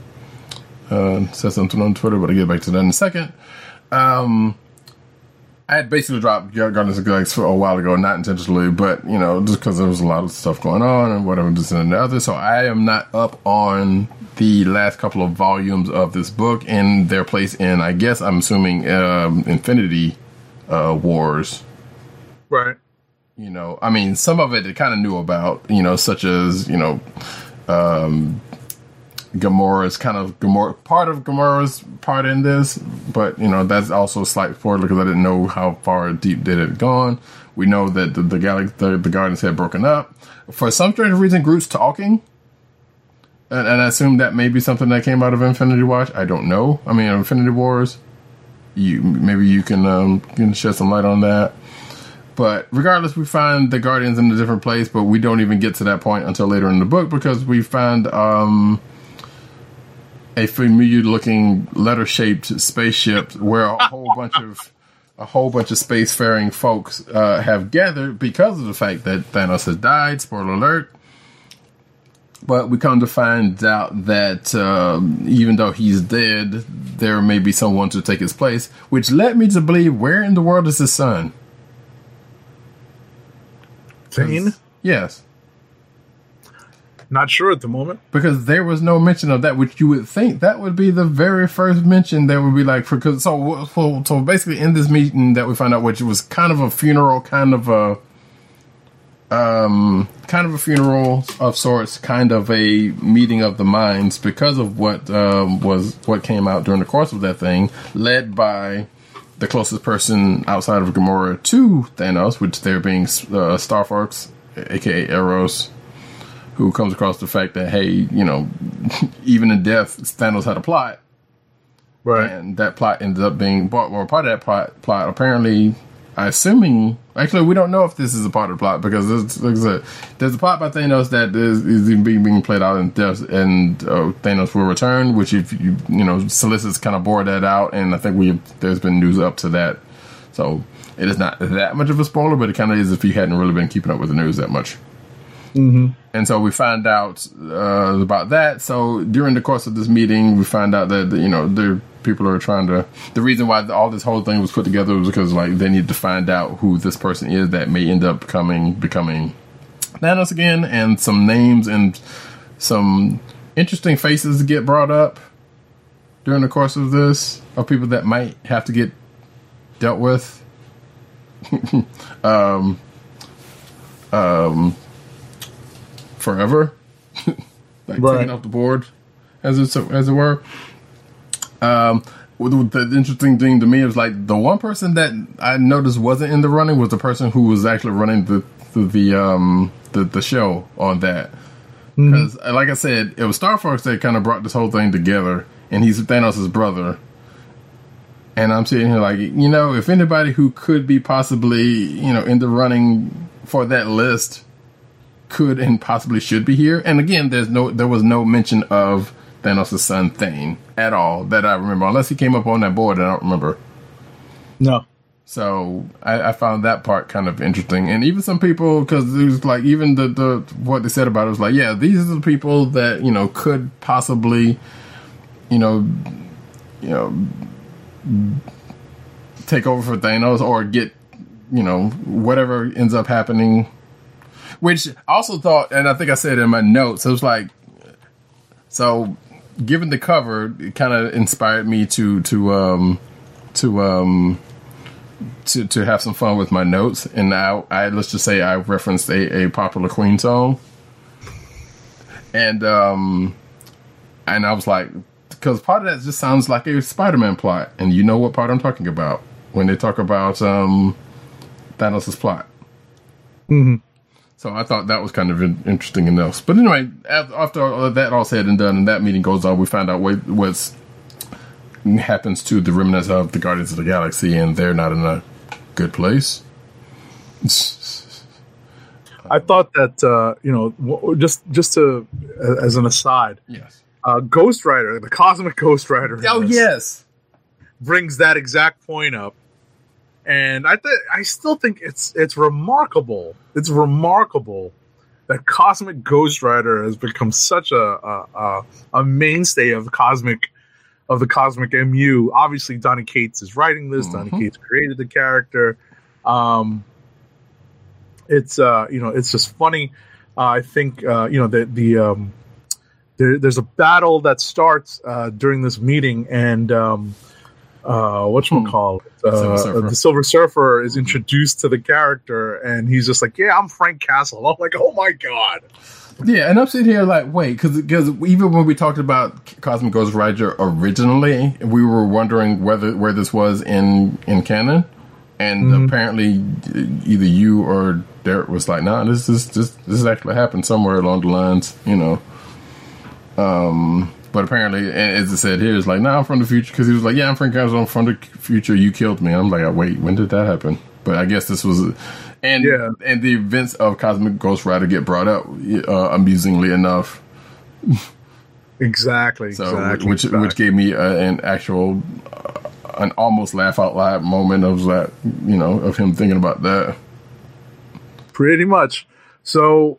uh said something on Twitter, but I'll get back to that in a second. Um I had basically dropped Guardians of the Galaxy for a while ago, not intentionally, but you know, just because there was a lot of stuff going on and whatever, this and the other. So I am not up on the last couple of volumes of this book and their place in, I guess, I'm assuming, um, Infinity uh, Wars. Right. You know, I mean, some of it I kind of knew about, you know, such as you know, um, Gamora's kind of Gamora part of Gamora's part in this, but you know that's also a slight spoiler because I didn't know how far deep did it gone. We know that the the, Gal- the, the Guardians had broken up for some strange reason. Groot's talking, and, and I assume that may be something that came out of Infinity Watch. I don't know. I mean, Infinity Wars. You maybe you can um, can shed some light on that. But regardless, we find the Guardians in a different place, but we don't even get to that point until later in the book because we find um, a familiar looking letter shaped spaceship where a whole bunch of a whole bunch of spacefaring folks uh, have gathered because of the fact that Thanos has died. Spoiler alert. But we come to find out that um, even though he's dead, there may be someone to take his place, which led me to believe where in the world is his son? Thane? Yes. Not sure at the moment. because there was no mention of that, which you would think that would be the very first mention that would be like for because so so so basically in this meeting that we found out, which was kind of a funeral, kind of a um kind of a funeral of sorts, kind of a meeting of the minds because of what um, was what came out during the course of that thing, led by the closest person outside of Gamora to Thanos, which there being uh, Starfox, aka Eros who comes across the fact that hey, you know, even in death, Thanos had a plot, Right. and that plot ended up being part well, part of that plot. Plot apparently, I assuming actually we don't know if this is a part of the plot because there's, there's a there's a plot by Thanos that is, is being being played out in death, and uh, Thanos will return. Which if you you know, solicits kind of bore that out, and I think we there's been news up to that, so. It is not that much of a spoiler, but it kind of is if you hadn't really been keeping up with the news that much. And so we find out uh, about that. So during the course of this meeting, we find out that you know the people are trying to. The reason why all this whole thing was put together was because like they need to find out who this person is that may end up becoming becoming Thanos again, and some names and some interesting faces get brought up during the course of this of people that might have to get dealt with. um, um, forever, like Right. taken off the board, as it as it were. Um, the interesting thing to me was like the one person that I noticed wasn't in the running was the person who was actually running the the, the um the, the show on that. Because, like I said, it was Star Fox that kind of brought this whole thing together, and he's Thanos' brother. And I'm sitting here like, you know, if anybody who could be possibly, you know, in the running for that list could and possibly should be here. And again, there's no, there was no mention of Thanos' son Thane at all that I remember, unless he came up on that board. I don't remember. No. So I, I found that part kind of interesting, and even some people because it was like even the the what they said about it was like, yeah, these are the people that you know could possibly, you know, you know, take over for Thanos or get, you know, whatever ends up happening. Which I also thought, and I think I said in my notes, it was like, so given the cover, it kind of inspired me to to um to um to to have some fun with my notes, and I, I let's just say I referenced a, a popular Queen song, and um and I was like, because part of that just sounds like a Spider-Man plot, and you know what part I'm talking about. When they talk about um Thanos' plot. So I thought that was kind of in- interesting enough. But anyway, after all of that all said and done, and that meeting goes on, we find out what what's happens to the remnants of the Guardians of the Galaxy, and they're not in a good place. I thought that uh, you know, just just to as an aside, yes. uh, Ghost Rider, the Cosmic Ghost Rider, Oh yes. brings that exact point up, and I th- I still think it's it's remarkable. It's remarkable that Cosmic Ghost Rider has become such a a, a, a mainstay of cosmic of the cosmic MU. Obviously, Donny Cates is writing this. Donny Mhm. Cates created the character. Um, it's uh, you know, it's just funny. Uh, I think uh, you know the the um, there, there's a battle that starts uh, during this meeting, and um, uh, what you call it? Uh, the Silver Surfer is introduced to the character, and he's just like, "Yeah, I'm Frank Castle." I'm like, "Oh my god!" Yeah, and I'm sitting here like, wait, because even when we talked about Cosmic Ghost Rider originally, we were wondering whether where this was in in canon, and apparently either you or Derek was like, nah, this is this this actually happened somewhere along the lines, you know. Um, but apparently, as I said here, it's like, nah, I'm from the future because he was like, yeah, I'm Frank Castle, I'm from the future. You killed me. I'm like, wait, when did that happen? But I guess this was, and Yeah. and the events of Cosmic Ghost Rider get brought up, uh, amusingly enough. Exactly. So, exactly. which exactly. which gave me uh, an actual, uh, an almost laugh out loud moment of that, you know, of him thinking about that. Pretty much. So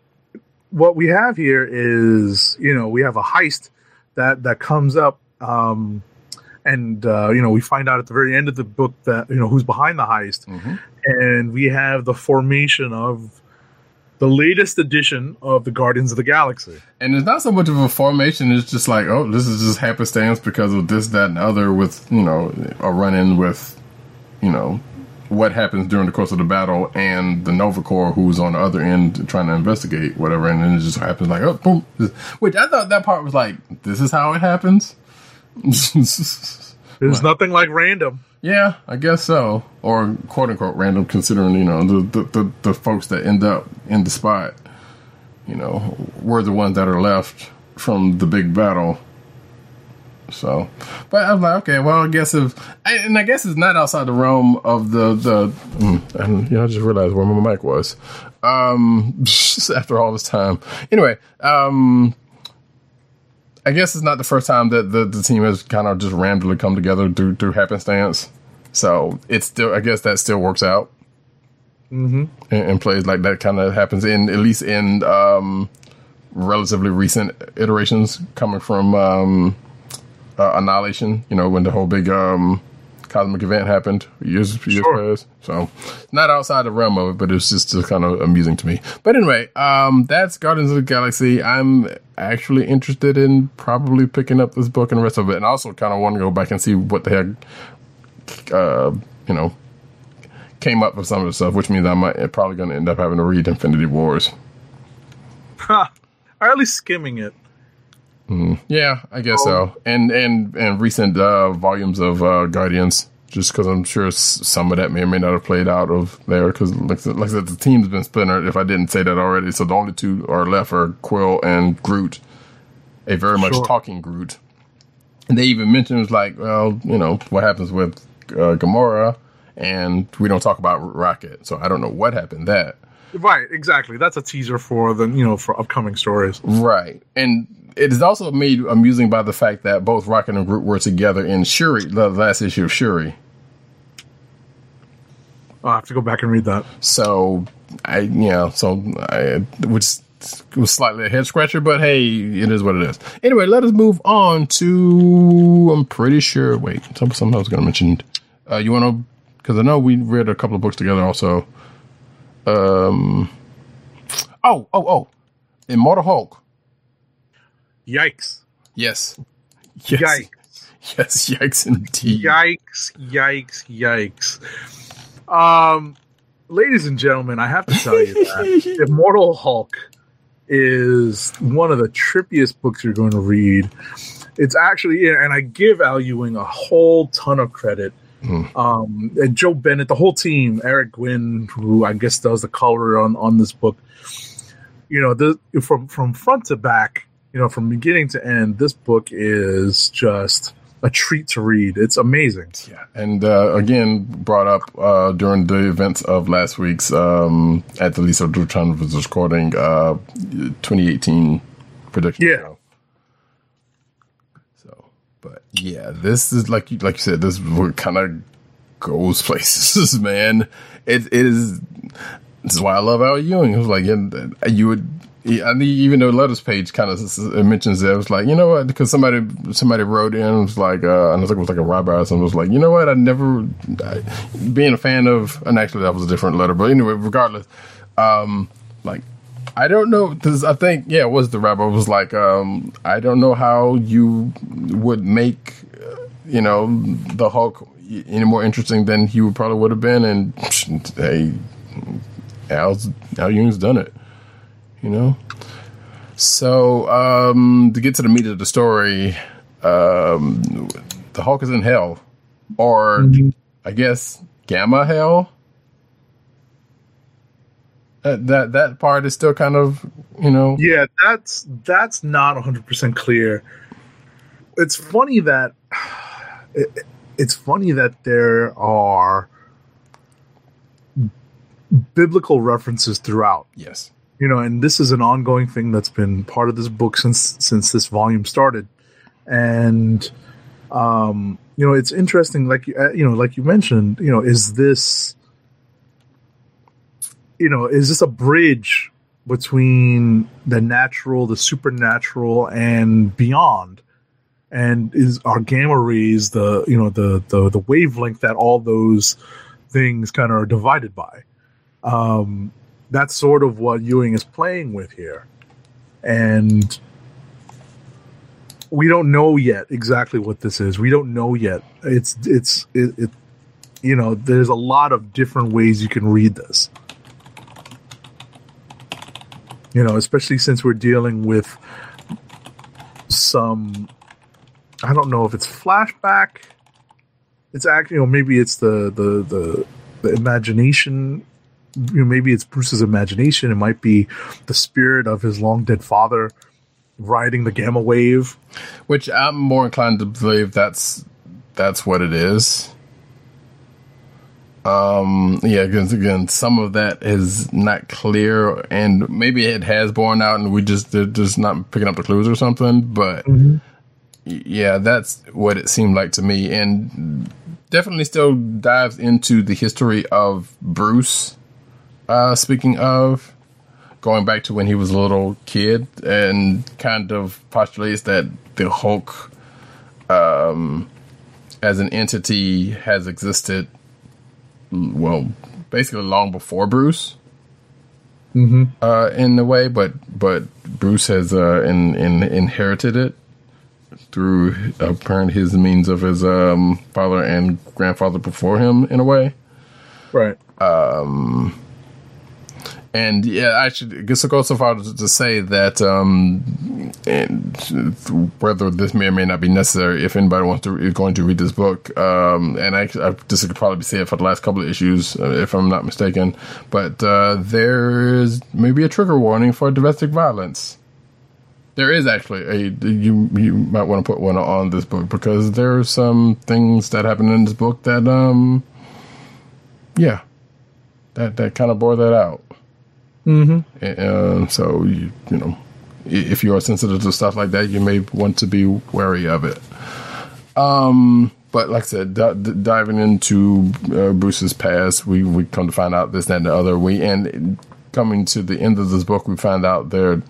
what we have here is, you know, we have a heist that that comes up um and uh, you know, we find out at the very end of the book that you know who's behind the heist, and we have the formation of the latest edition of the Guardians of the Galaxy. And it's not so much of a formation; it's just like, oh, this is just happenstance because of this, that, and other. With you know, a run in with, you know, what happens during the course of the battle, and the Nova Corps who's on the other end trying to investigate whatever, and then it just happens like, oh, boom. Which I thought that part was like, this is how it happens. There's nothing like random. Yeah, I guess so, or quote unquote random, considering you know the the, the, the folks that end up in the spot, you know, were the ones that are left from the big battle. So, but I'm like, okay, well, I guess if, and I guess it's not outside the realm of the the. Mm, and you know, I just realized where my mic was. Um, after all this time, anyway, um, I guess it's not the first time that the, the team has kind of just randomly come together through through happenstance. So it's still, I guess that still works out. Mm-hmm. In, in plays like that kind of happens in at least in um, relatively recent iterations coming from um, uh, Annihilation. You know when the whole big um, cosmic event happened years years Sure. past. So not outside the realm of it, but it's just uh, kind of amusing to me. But anyway, um, that's Guardians of the Galaxy. I'm actually interested in probably picking up this book and the rest of it, and I also kind of want to go back and see what the heck, uh, you know, came up with some of the stuff, which means I might probably going to end up having to read Infinity Wars. Ha! Or at least skimming it. Yeah, I guess so. And and and recent uh, volumes of uh, Guardians, just because I'm sure some of that may or may not have played out of there. Because like, I said- like I said, the team's been splintered. If I didn't say that already, so the only two are left are Quill and Groot, a very much Sure. talking Groot. And they even mentioned it was like, well, you know, what happens with uh, Gamora, and we don't talk about Rocket, so I don't know what happened that. Right, exactly. That's a teaser for the you know for upcoming stories. Right. And it is also made amusing by the fact that both Rocket and Groot were together in Shuri, the last issue of Shuri. I'll have to go back and read that. So I, you know, so I, which was slightly a head scratcher, but hey, it is what it is. Anyway, let us move on to. I'm pretty sure. Wait, some- something I was going to mention. Uh, you want to? Because I know we read a couple of books together. Also, um, Oh, oh, oh. Immortal Hulk. Yikes! Yes. Yes. Yikes! Yes, yikes indeed. Yikes! Yikes! Yikes! Um, ladies and gentlemen, I have to tell you that Immortal Hulk is one of the trippiest books you're going to read. It's actually, and I give Al Ewing a whole ton of credit. Um, and Joe Bennett, the whole team, Eric Gwynn, who I guess does the color on on this book. You know, the, from from front to back, you know, from beginning to end, this book is just a treat to read. It's amazing. Yeah, and uh, again brought up uh, during the events of last week's um, at the Lisa Dutron was recording uh, 2018 prediction. Yeah. show. So, but yeah, this is like you like you said, this book kind of goes places, man. It, it is. This is why I love Al Ewing. It was like yeah, you would. Yeah, I even though letters page kind of mentions it, it was like you know what because somebody somebody wrote in was like uh, I like it was like a robber or something. Was like you know what I never I, being a fan of and actually that was a different letter, but anyway, regardless, um, like I don't know because I think yeah it was the rapper was like um, I don't know how you would make you know the Hulk any more interesting than he would probably would have been and hey Al's Al Ewing's done it you know. So um, to get to the meat of the story, um, the Hulk is in hell, or I guess Gamma hell. That, that that part is still kind of you know Yeah, that's that's not 100% clear. It's funny that it, it's funny that there are biblical references throughout. yes You know, and this is an ongoing thing that's been part of this book since since this volume started. And um, you know, it's interesting like you- uh, you know, like you mentioned, you know, is this you know, is this a bridge between the natural, the supernatural, and beyond? And is our gamma rays the you know the the the wavelength that all those things kind of are divided by? Um, that's sort of what Ewing is playing with here, and we don't know yet exactly what this is. We don't know yet. It's it's it, it you know there's a lot of different ways you can read this you know especially since we're dealing with some i don't know if it's flashback it's actually you know maybe it's the the the, the imagination you know, maybe it's bruce's imagination it might be the spirit of his long dead father riding the gamma wave which I'm more inclined to believe that's that's what it is. Um, yeah, because again, some of that is not clear, and maybe it has borne out, and we just they're just not picking up the clues or something. But y- yeah, that's what it seemed like to me, and definitely still dives into the history of Bruce. Uh, speaking of, going back to when he was a little kid and kind of postulates that the Hulk um, as an entity has existed, well, basically long before Bruce. Mm-hmm. Uh, in a way, but but Bruce has uh, in, in inherited it through apparent his means of his um, father and grandfather before him, in a way. right And yeah, I should I guess I'll go so far to, say that um, whether this may or may not be necessary, if anybody wants to is going to read this book, um, and I, I this could probably say it for the last couple of issues, uh, if I'm not mistaken, but uh, there is maybe a trigger warning for domestic violence. There is actually a you you might want to put one on this book because there are some things that happen in this book that um yeah that that kind of bore that out. Um, so you you know, if you are sensitive to stuff like that, you may want to be wary of it. Um, but like I said, di- di- diving into uh, Bruce's past, we we come to find out this, that, and the other. We and coming to the end of this book, we find out there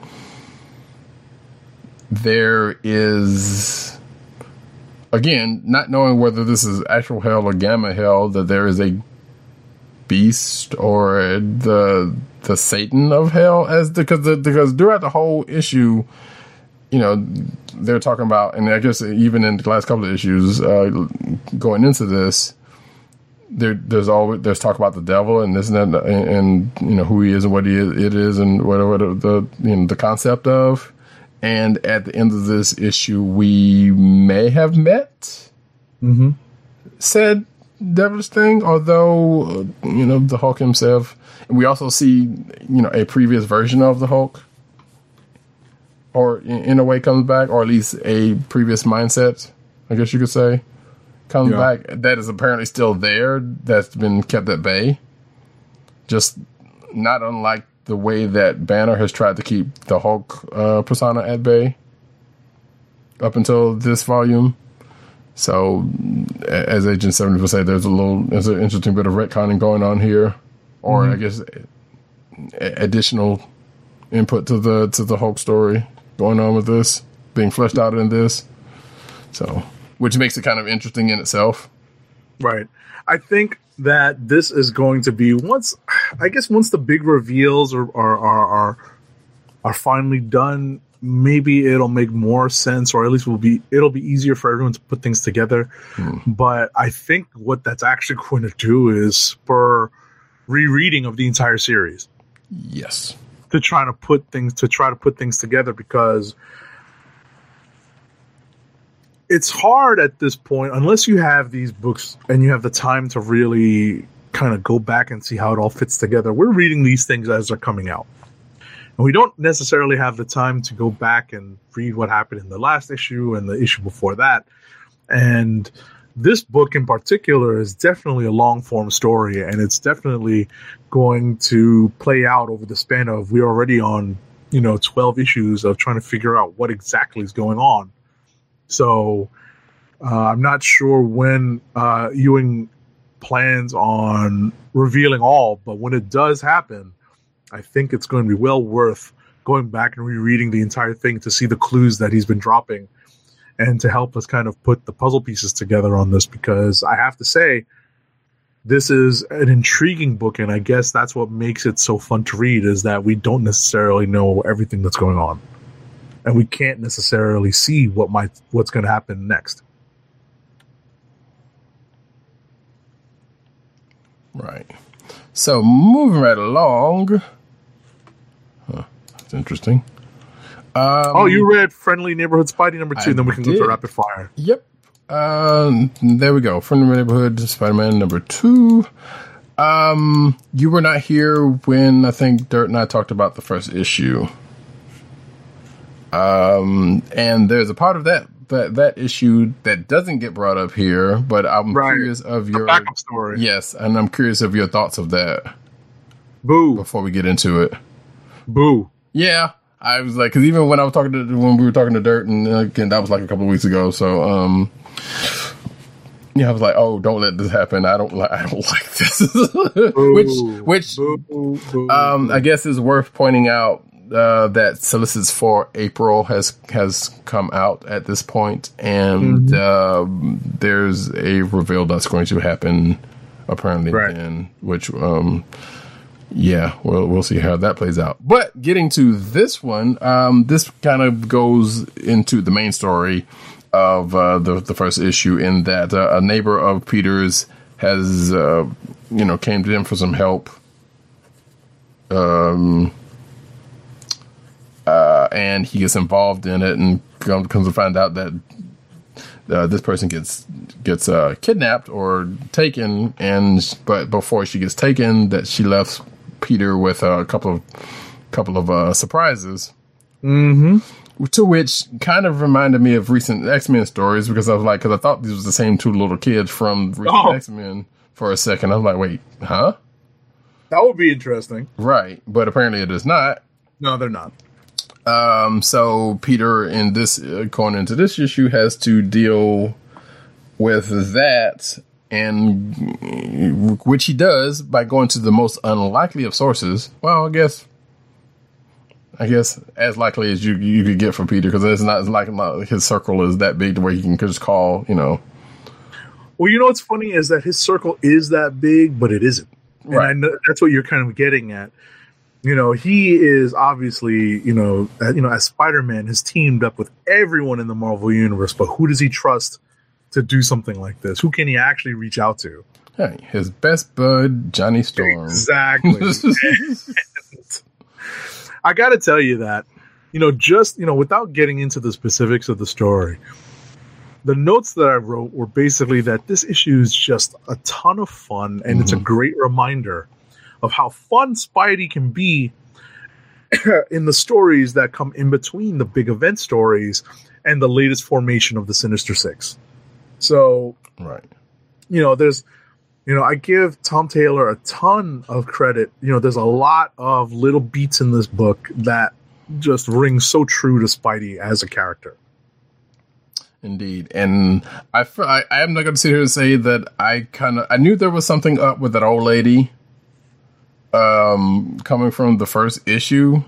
there is again not knowing whether this is actual hell or gamma hell that there is a beast or the the Satan of hell as because the, because throughout the whole issue, you know, they're talking about, and I guess even in the last couple of issues, uh, going into this, there there's always there's talk about the devil and this and that, and, and you know who he is and what he is, it is and whatever the, the you know the concept of. And at the end of this issue, we may have met Mm-hmm. said devilish thing, although uh, you know the Hulk himself. And we also see you know a previous version of the Hulk, or in, in a way comes back, or at least a previous mindset, I guess you could say, comes Yeah. back. That is apparently still there. That's been kept at bay. Just not unlike the way that Banner has tried to keep the Hulk uh, persona at bay up until this volume. So, as Agent Seventy would say, there's a little, there's an interesting bit of retconning going on here, or mm-hmm. I guess additional input to the to the Hulk story going on with this being fleshed out in this. So, which makes it kind of interesting in itself. Right. I think that this is going to be once I guess once the big reveals are are are are, are finally done, maybe it'll make more sense or at least will be it'll be easier for everyone to put things together. Hmm. But I think what that's actually going to do is spur rereading of the entire series Yes. to try to put things to try to put things together because it's hard at this point unless you have these books and you have the time to really kind of go back and see how it all fits together. We're reading these things as they're coming out. And we don't necessarily have the time to go back and read what happened in the last issue and the issue before that. And this book in particular is definitely a long form story and it's definitely going to play out over the span of we're already on you know 12 issues of trying to figure out what exactly is going on so uh, i'm not sure when uh, ewing plans on revealing all but when it does happen i think it's going to be well worth going back and rereading the entire thing to see the clues that he's been dropping and to help us kind of put the puzzle pieces together on this because I have to say this is an intriguing book and I guess that's what makes it so fun to read is that we don't necessarily know everything that's going on and we can't necessarily see what might what's going to happen next. Right. So moving right along. Interesting. Um, oh, you read Friendly Neighborhood Spidey number 2 I then we can go did. to rapid fire. Yep. Um, there we go. Friendly neighborhood, Spider-Man number two. Um, you were not here when I think Dirt and I talked about the first issue. Um, and there's a part of that that that issue that doesn't get brought up here, but I'm Right. curious of The your backup story. yes, and I'm curious of your thoughts of that Boo. before we get into it. Boo. Yeah, I was like, because even when I was talking to when we were talking to Dirt, and uh, again that was like a couple of weeks ago. So, um, yeah, I was like, oh, don't let this happen. I don't like, I don't like this. which, which, um, I guess is worth pointing out uh, that solicits for April has has come out at this point, and um there's a reveal that's going to happen apparently Right. then, which um, yeah, we'll we'll see how that plays out. But getting to this one, um, this kind of goes into the main story of uh, the the first issue in that uh, a neighbor of Peter's has uh, you know came to him for some help. Um, uh, and he gets involved in it, and come, comes to find out that uh, this person gets gets uh, kidnapped or taken, and but before she gets taken, that she left Peter with a couple of couple of uh, surprises. Mm-hmm. To which kind of reminded me of recent X Men stories because I was like, because I thought these was the same two little kids from recent Oh. X Men for a second. I was like, wait, huh? that would be interesting. Right, but apparently it is not. No, they're not. Um, so Peter in this uh, going into this issue has to deal with that, and which he does by going to the most unlikely of sources. Well, I guess, I guess as likely as you you could get from Peter because it's not like his circle is that big to where he can just call. You know, Well, you know what's funny is that his circle is that big, but it isn't. and I Right. know that's what you're kind of getting at. You know, he is obviously, you know, uh, you know, as Spider-Man has teamed up with everyone in the Marvel universe, but who does he trust to do something like this? Who can he actually reach out to? Hey, his best bud, Johnny Storm. Exactly. I got to tell you that, you know, just, you know, without getting into the specifics of the story, the notes that I wrote were basically that this issue is just a ton of fun and it's a mm-hmm. great reminder of how fun Spidey can be in the stories that come in between the big event stories and the latest formation of the Sinister Six. So, right. you know, there's, you know, I give Tom Taylor a ton of credit. You know, there's a lot of little beats in this book that just ring so true to Spidey as a character. Indeed, and I, I, I am not going to sit here and say that I kind of I knew there was something up with that old lady, um, coming from the first issue,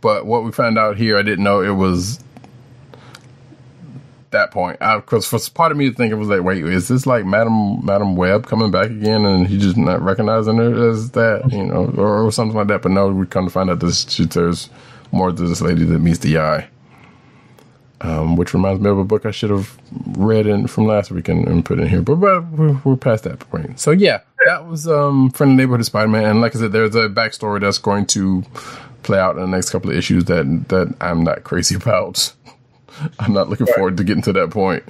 but what we found out here, I didn't know it was that point. Because for part of me to think it was like, wait, is this like Madam Madame Web coming back again, and he just not recognizing her as that, you know, or, or something like that? But no, we come to find out this there's more to this lady that meets the eye um, which reminds me of a book I should have read in from last week and, and put in here. But, but we're, we're past that point. So yeah, that was um, Friend of Neighborhood of Spider Man, and like I said, there's a backstory that's going to play out in the next couple of issues that that I'm not crazy about. I'm not looking forward to getting to that point.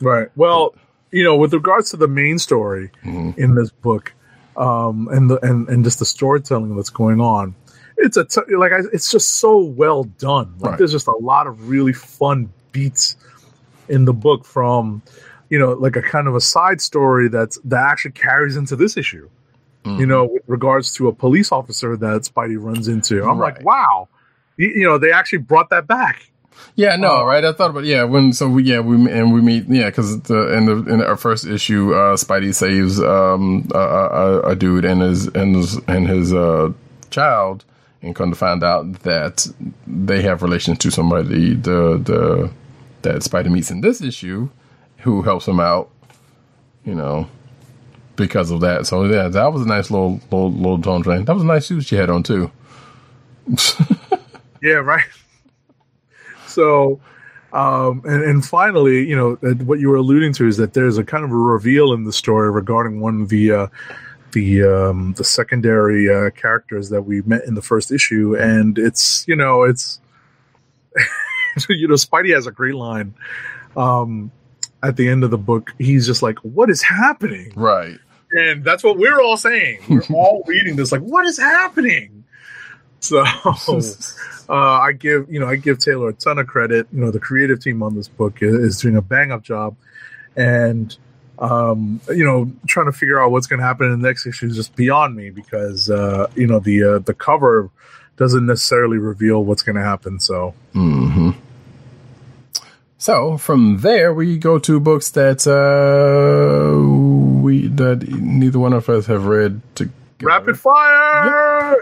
Right. Well, you know, with regards to the main story in this book, um, and the and, and just the storytelling that's going on, it's a t- like I, it's just so well done. Like Right. there's just a lot of really fun beats in the book from, you know, like a kind of a side story that's that actually carries into this issue. You know, with regards to a police officer that Spidey runs into, I'm Right. like, wow, you, you know, they actually brought that back. Yeah, no, Oh. right. I thought about yeah when so we yeah we and we meet yeah because the in the in our first issue, uh, Spidey saves um a, a, a dude and his and his and his uh child, and come to find out that they have relations to somebody the the that Spidey meets in this issue, who helps him out, you know, because of that. So yeah, that was a nice little little little tone train. That was a nice shoes she had on too. Yeah, right. So, um, and, and finally, you know, what you were alluding to is that there's a kind of a reveal in the story regarding one of the uh, the um, the secondary uh, characters that we met in the first issue, and it's you know it's you know Spidey has a great line um, at the end of the book. He's just like, "What is happening?" Right. And that's what we're all saying. We're all reading this like, "What is happening?" So. Uh, I give you know I give Taylor a ton of credit. You know the creative team on this book is, is doing a bang up job, and um, you know trying to figure out what's going to happen in the next issue is just beyond me because uh, you know the uh, the cover doesn't necessarily reveal what's going to happen. So hmm So from there, we go to books that uh, we that neither one of us have read. To rapid fire.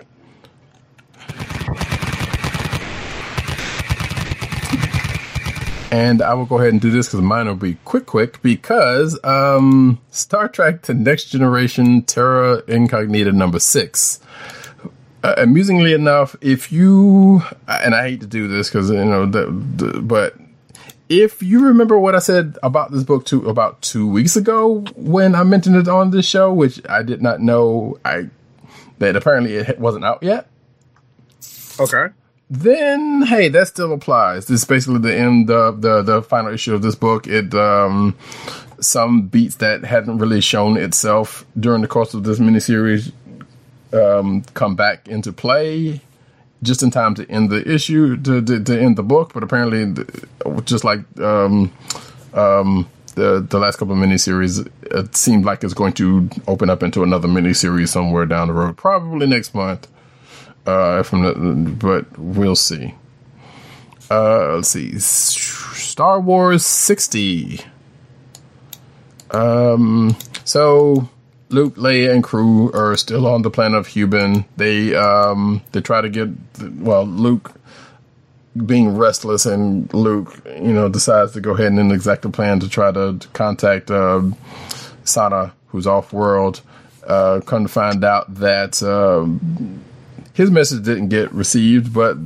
And I will go ahead and do this because mine will be quick, quick. Because um, Star Trek: The Next Generation, Terra Incognita number six. Uh, amusingly enough, if you and I hate to do this because you know, the, the, but if you remember what I said about this book two about two weeks ago when I mentioned it on this show, which I did not know I that apparently it wasn't out yet, Okay. Then hey, that still applies. This is basically the end of the the final issue of this book. It um some beats that hadn't really shown itself during the course of this miniseries um come back into play just in time to end the issue to to, to end the book. But apparently, just like um um the the last couple of miniseries, it seemed like it's going to open up into another miniseries somewhere down the road, probably next month uh, from the, but we'll see. Uh, let's see, Star Wars sixty. Um, so Luke, Leia, and crew are still on the planet of Cuban. They um they try to get well Luke being restless and Luke, you know, decides to go ahead and exact a plan to try to, to contact uh, Sana, who's off world. uh, come to find out that um, his message didn't get received, but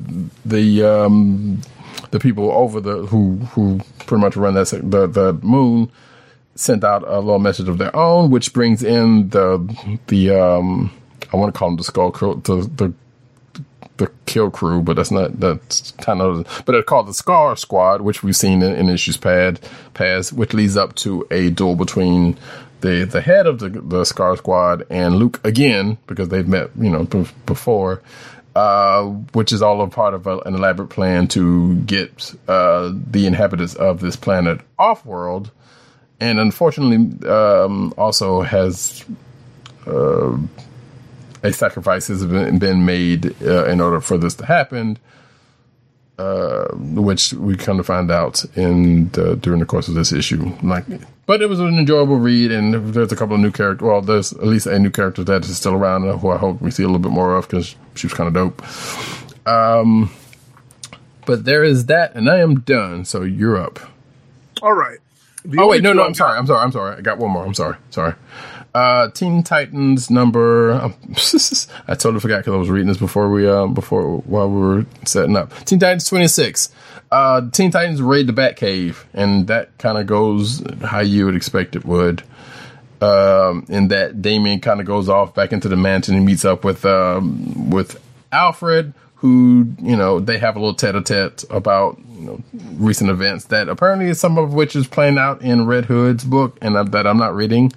the um, the people over the who who pretty much run that the the moon sent out a little message of their own, which brings in the the um, I want to call them the skull crew, the the the kill crew, but that's not that's kind of but it's called the Scar Squad, which we've seen in, in issues pad past, which leads up to a duel between the the head of the the Scar Squad and Luke again because they've met you know b- before. Uh, which is all a part of a, an elaborate plan to get uh, the inhabitants of this planet off world, and unfortunately, um, also has uh, a sacrifice has been, been made uh, in order for this to happen, uh, which we come to find out in the, during the course of this issue. Like, but it was an enjoyable read, and there's a couple of new characters. Well, there's at least a new character that is still around, who I hope we see a little bit more of because she was kind of dope. Um, but there is that, and I am done. So you're up. All right. The Oh wait, no, no, I'm sorry, I'm sorry, I'm sorry. I got one more. I'm sorry, sorry. Uh, Teen Titans number. Um, I totally forgot because I was reading this before we uh before while we were setting up. Teen Titans 26. Uh, Teen Titans raid the Batcave, and that kind of goes how you would expect it would. Um, in that Damian kind of goes off back into the mansion and meets up with um with Alfred, who you know they have a little tete-a-tete about you know recent events that apparently some of which is playing out in Red Hood's book, and that- that I'm not reading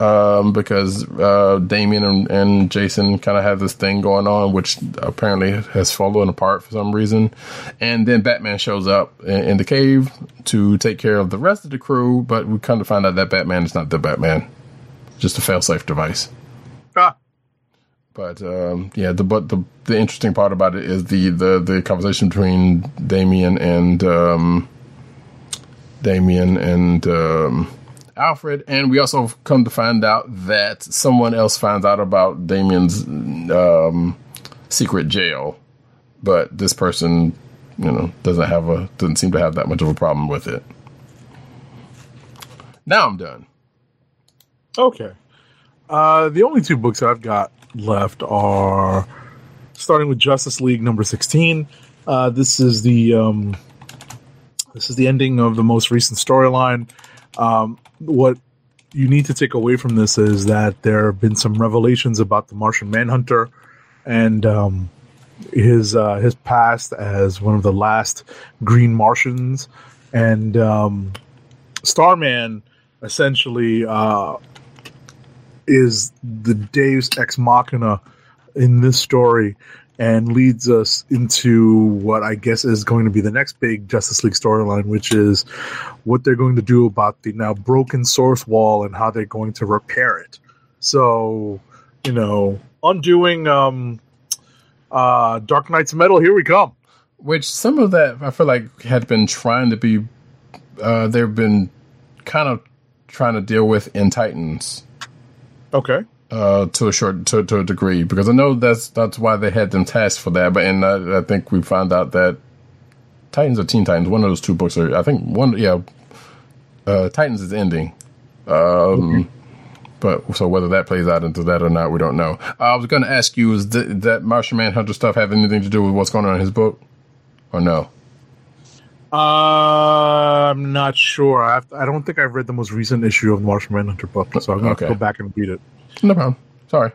um, because uh, Damian and, and Jason kind of have this thing going on, which apparently has fallen apart for some reason. And then Batman shows up in, in the cave to take care of the rest of the crew, but we kind of find out that Batman is not the Batman, just a failsafe device. Ah, But um, yeah, the but the the interesting part about it is the the the conversation between Damian and um, Damian and um, Alfred, and we also come to find out that someone else finds out about Damian's um, secret jail, but this person, you know, doesn't have a doesn't seem to have that much of a problem with it. Now I'm done. okay. Uh, the only two books I've got left are starting with Justice League number sixteen. Uh, this is the um, this is the ending of the most recent storyline. Um, what you need to take away from this is that there have been some revelations about the Martian Manhunter and um, his uh, his past as one of the last Green Martians, and um, Starman essentially uh, is the Deus ex machina in this story and leads us into what I guess is going to be the next big Justice League storyline, which is what they're going to do about the now broken source wall and how they're going to repair it. So, you know, undoing um, uh, Dark Nights: Metal, here we come. which some of that I feel like had been trying to be, uh, they've been kind of trying to deal with in Titans Okay. Uh, to a short to, to a degree because I know that's that's why they had them tasked for that. But and I, I think we found out that Titans or Teen Titans, one of those two books are I think one yeah, uh, Titans is ending. Um, But so whether that plays out into that or not, we don't know. I was going to ask you: Is th- that Martian Manhunter stuff have anything to do with what's going on in his book, or no? Uh, I'm not sure. I, have I don't think I've read the most recent issue of the Martian Manhunter book, so I'm going to Okay. go back and read it. No problem. Sorry.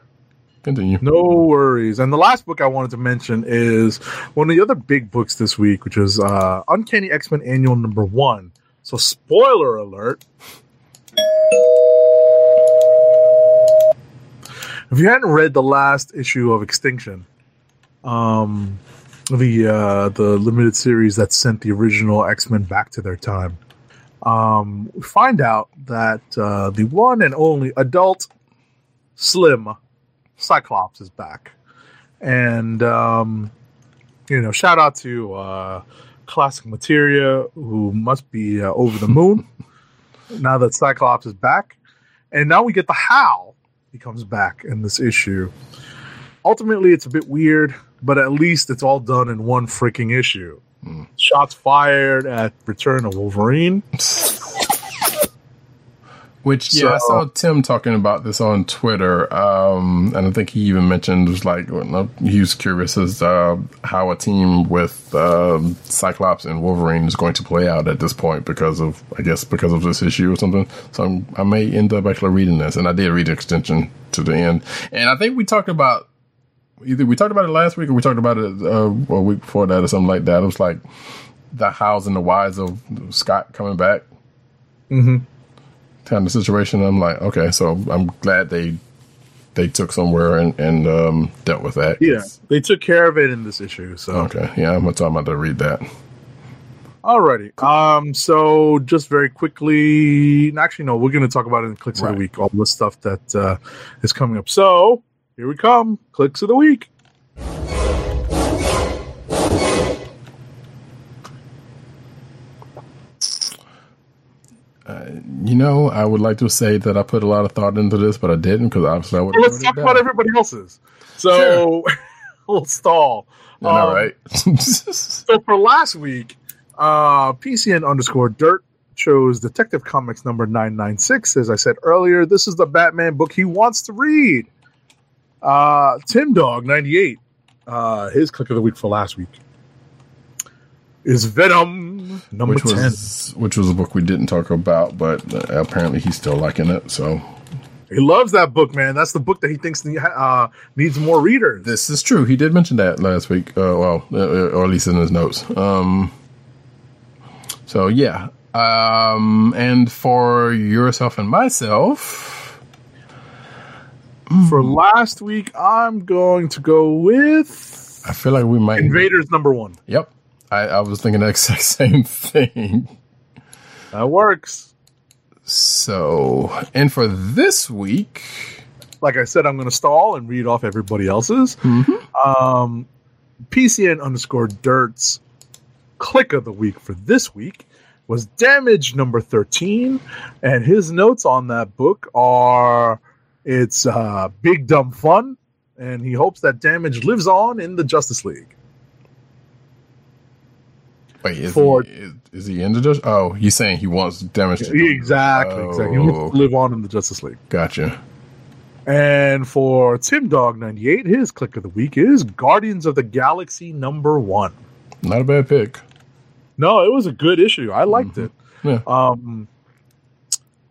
Continue. No worries. And the last book I wanted to mention is one of the other big books this week, which is uh, Uncanny X Men Annual Number One. So, spoiler alert. If you hadn't read the last issue of Extermination, um, the uh, the limited series that sent the original X Men back to their time, um, we find out that uh, the one and only adult Slim Cyclops is back, and um, you know, shout out to uh, Classic Material, who must be uh, over the moon now that Cyclops is back, and now we get the how he comes back in this issue. Ultimately, it's a bit weird, but at least it's all done in one freaking issue. Shots fired at Return of Wolverine. Which yeah, I saw Tim talking about this on Twitter, um, and I think he even mentioned was like he was curious as uh, how a team with um, Cyclops and Wolverine is going to play out at this point because of I guess because of this issue or something. So I'm, I may end up actually reading this, and I did read the Extermination to the end, and I think we talked about either we talked about it last week or we talked about it uh, a week before that or something like that. It was like the hows and the whys of Scott coming back Mm-hmm. Kind of situation. I'm like, okay, so I'm glad they they took somewhere and, and um, dealt with that. Yeah, they took care of it in this issue. So Okay. Yeah, I'm talking about to read that. Alrighty. Um. So just very quickly, actually, no, we're going to talk about it in clicks of the week. All the stuff that uh, is coming up. So here we come. Clicks of the week. You know, I would like to say that I put a lot of thought into this, but I didn't because obviously I would. Well, let's talk about everybody else's. So we'll stall. All Um, right. So for last week, uh, PCN underscore dirt chose Detective Comics number 996. As I said earlier, this is the Batman book he wants to read. Uh, Tim Dog 98, uh, his click of the week for last week is Venom number which 10. was which was a book we didn't talk about, but uh, apparently he's still liking it. So He loves that book, man. That's the book that he thinks uh, needs more readers. this is true. He did mention that last week. Uh, well, uh, or at least in his notes. Um, so yeah. Um, and for yourself and myself, For last week, I'm going to go with I feel like we might. Invaders number one. Yep. I, I was thinking the exact same thing. That works. So, and for this week, like I said, I'm going to stall and read off everybody else's. Um, PCN underscore Dirt's click of the week for this week was Damage number 13. And his notes on that book are it's uh, big dumb fun. And he hopes that Damage lives on in the Justice League. Wait, is, For- he, is, is he in the just? Oh, he's saying he wants damage to Exactly. exactly. He wants to Oh, live on in the Justice League. gotcha. And for Tim Dog 98, his click of the week is Guardians of the Galaxy number one. Not a bad pick. No, it was a good issue. I liked it. Yeah. Um,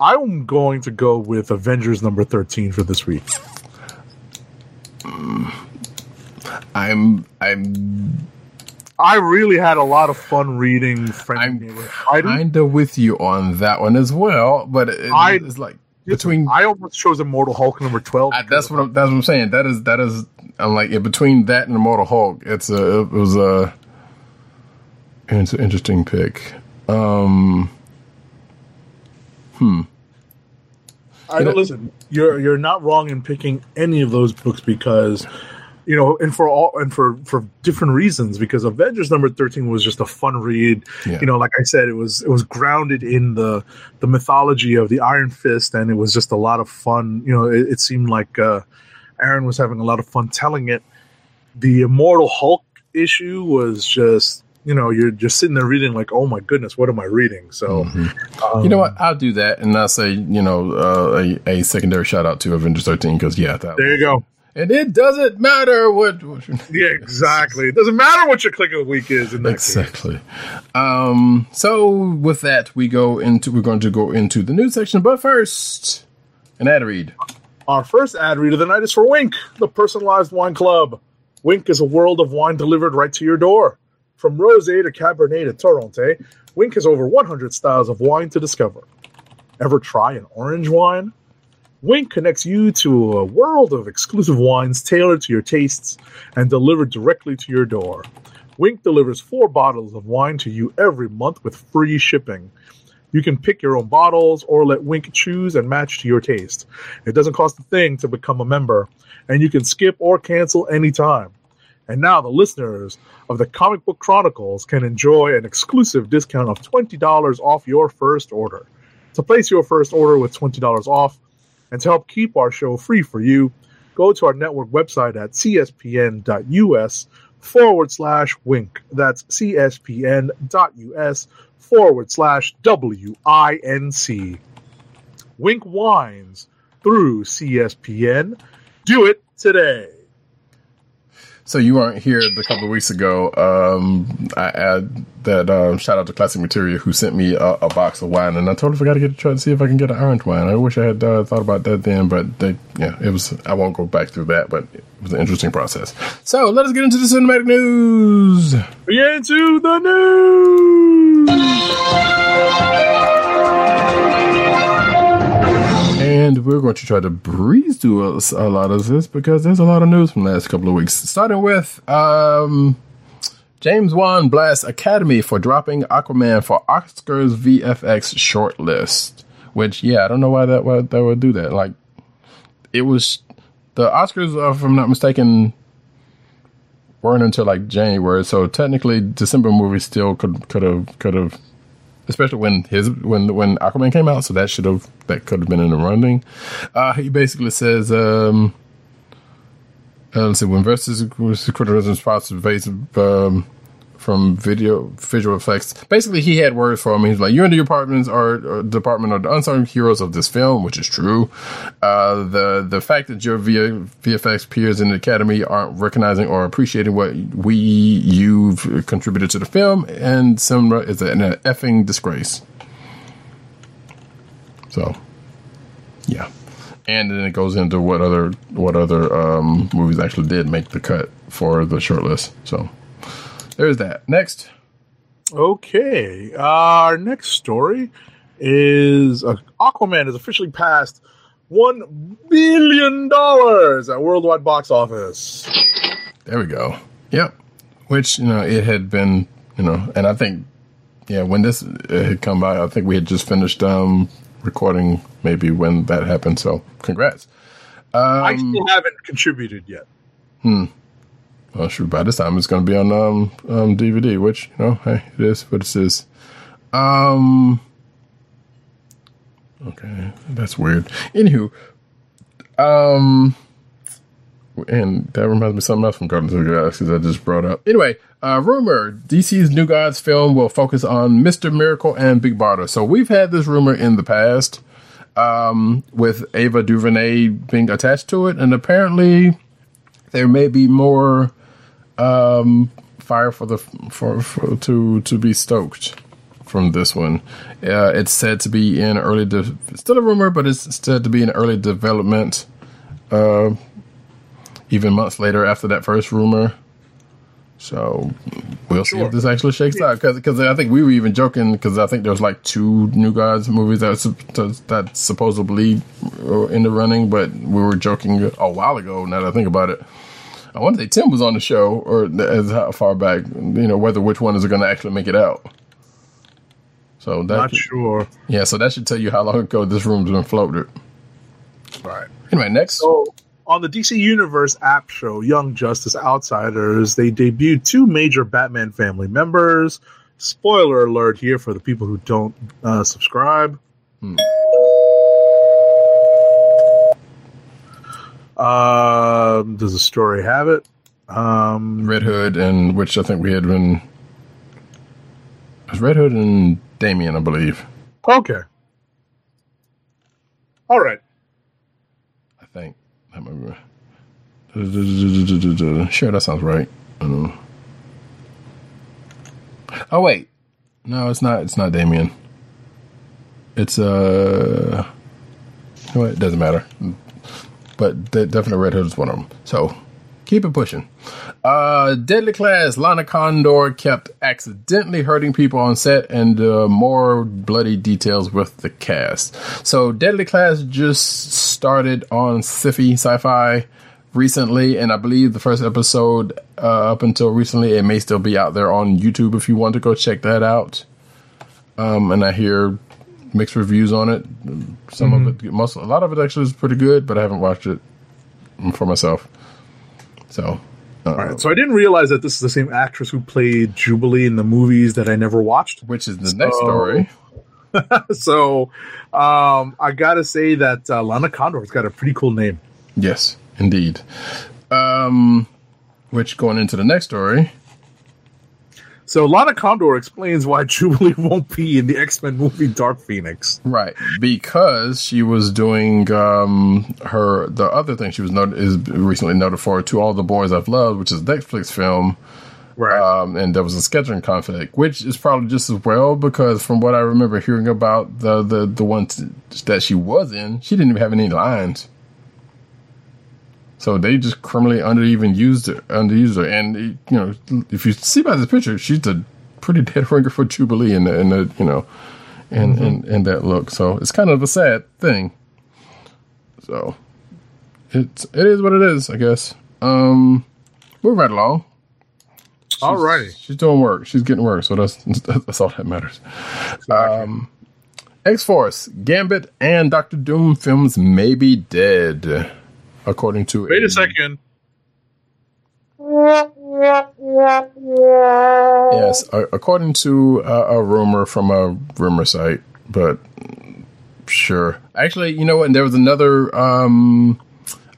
I'm going to go with Avengers number 13 for this week. I'm I'm I really had a lot of fun reading Friendly I'm Neighborhood Fighting. kind of with you on that one as well, but it, I- it's like between I almost chose Immortal Hulk number 12. I, that's what I'm, that's what I'm saying. That is that is I'm like yeah, between that and Immortal Hulk, it's a it was a it's an interesting pick. Um, hmm. I don't listen. You're you're not wrong in picking any of those books because you know, and for all and for for different reasons. Because Avengers number thirteen was just a fun read. Yeah. You know, like I said, it was it was grounded in the the mythology of the Iron Fist, and it was just a lot of fun. You know, it, it seemed like uh, Aaron was having a lot of fun telling it. The Immortal Hulk issue was just. You know, you're just sitting there reading, like, "Oh my goodness, what am I reading?" So, um, you know what? I'll do that, and I'll say you know uh, a a secondary shout out to Avengers 13 because yeah, there you go. And it doesn't matter what. what Yeah, exactly. It doesn't matter what your click of the week is in that case. Exactly. Um, so with that, we go into we're going to go into the news section, but first, an ad read. Our first ad read of the night is for Winc, the personalized wine club. Winc is a world of wine delivered right to your door. From rosé to cabernet to torronté, Winc has over 100 styles of wine to discover. Ever try an orange wine? Winc connects you to a world of exclusive wines tailored to your tastes and delivered directly to your door. Winc delivers four bottles of wine to you every month with free shipping. You can pick your own bottles or let Winc choose and match to your taste. It doesn't cost a thing to become a member, and you can skip or cancel anytime. And now the listeners of the Comic Book Chronicles can enjoy an exclusive discount of $20 off your first order. To place your first order with $20 off and to help keep our show free for you, go to our network website at cspn.us forward slash winc. That's cspn.us forward slash W I N C. Winc Wines through CSPN. Do it today. So you weren't here a couple of weeks ago. Um, I add that um, shout out to Classic Material who sent me a, a, box of wine, and I totally forgot to get to try to see if I can get an orange wine. I wish I had uh, thought about that then, but they, yeah, it was. I won't go back through that, but it was an interesting process. So let us get into the cinematic news. We get into the news. We're going to try to breeze through a, a, lot of this because there's a lot of news from the last couple of weeks. Starting with um, James Wan blasts Academy for dropping Aquaman for Oscars VFX shortlist. Which, yeah, I don't know why that why that would do that. Like, it was the Oscars, if I'm not mistaken, weren't until like January. So technically, December movies still could could have could have especially when his when when Aquaman came out. So that should have that could have been in the running. Uh, he basically says, um, uh, let's see, when versus criticism spots um, from video visual effects. Basically, he had words for him. He's like, "You and the departments are, or department are the unsung heroes of this film," which is true. Uh, the the fact that your VFX peers in the academy aren't recognizing or appreciating what we you've contributed to the film and cinema is an effing disgrace. So, yeah, and then it goes into what other what other um, movies actually did make the cut for the shortlist. So there's that. Next. Okay. Our next story is uh, Aquaman has officially passed one billion dollars at worldwide box office. There we go. Yep. Which you know it had been you know, and I think yeah when this had come by, I think we had just finished um recording maybe when that happened. So congrats. Um, I still haven't contributed yet. Hmm. Well, shoot, by this time it's going to be on um, um, DVD, which, you know, hey, it is what it is. Um, okay, that's weird. Anywho, um, and that reminds me of something else from Guardians of the Galaxy that I just brought up. Anyway, uh, rumor DC's New Gods film will focus on Mr. Miracle and Big Barda. So we've had this rumor in the past um, with Ava DuVernay being attached to it, and apparently there may be more um, fire for the for, for to to be stoked from this one. Uh, it's said to be in early, de- still a rumor, but it's said to be in early development. Uh, even months later after that first rumor. So we'll sure. see if this actually shakes out. Because I think we were even joking because I think there's like two New Gods movies that that supposedly in the running, but we were joking a while ago. Now that I think about it, I want to say Tim was on the show, or as how far back, you know, whether which one is going to actually make it out. So that not sure. Yeah, so that should tell you how long ago this room's been floated. Right. Anyway, next. So on the DC Universe app show, Young Justice Outsiders, they debuted two major Batman family members. Spoiler alert here for the people who don't uh, subscribe. Hmm. Um, does the story have it? Um, Red Hood, and which I think we had been. was Red Hood and Damian, I believe. Okay. All right. I think. Sure, that sounds right. Oh wait, no, it's not. It's not Damian. It's uh. it doesn't matter but definitely Red Hood is one of them. So keep it pushing. Uh, Deadly Class, Lana Condor kept accidentally hurting people on set, and uh, more bloody details with the cast. So Deadly Class just started on Syfy Sci-Fi recently, and I believe the first episode uh, up until recently, it may still be out there on YouTube if you want to go check that out. Um, and I hear mixed reviews on it. Some mm-hmm. of it, most, a lot of it actually is pretty good, but I haven't watched it for myself. So, uh, all right. So I didn't realize that this is the same actress who played Jubilee in the movies that I never watched, which is the so, next story. so, um, I gotta say that uh, Lana Condor's got a pretty cool name. Yes, indeed. Um, which going into the next story. So Lana Condor explains why Jubilee won't be in the X Men movie Dark Phoenix. Right, because she was doing um, her the other thing she was not, is recently noted for to all the boys I've loved, which is Netflix film, Right. um, and there was a scheduling conflict, which is probably just as well because from what I remember hearing about the the the one t- that she was in, she didn't even have any lines. So they just criminally under even used her, underused her, and you know if you see by this picture, she's a pretty dead ringer for Jubilee in the, in the you know, in, in in that look. So it's kind of a sad thing. So it's it is what it is, I guess. Um, we're right along. Alrighty. She's doing work. She's getting work. So that's that's all that matters. Um, X Force, Gambit, and Doctor Doom films may be dead, according to Wait a second. Yes, according to a, a rumor from a rumor site, but sure. Actually, you know what? There was another. Um,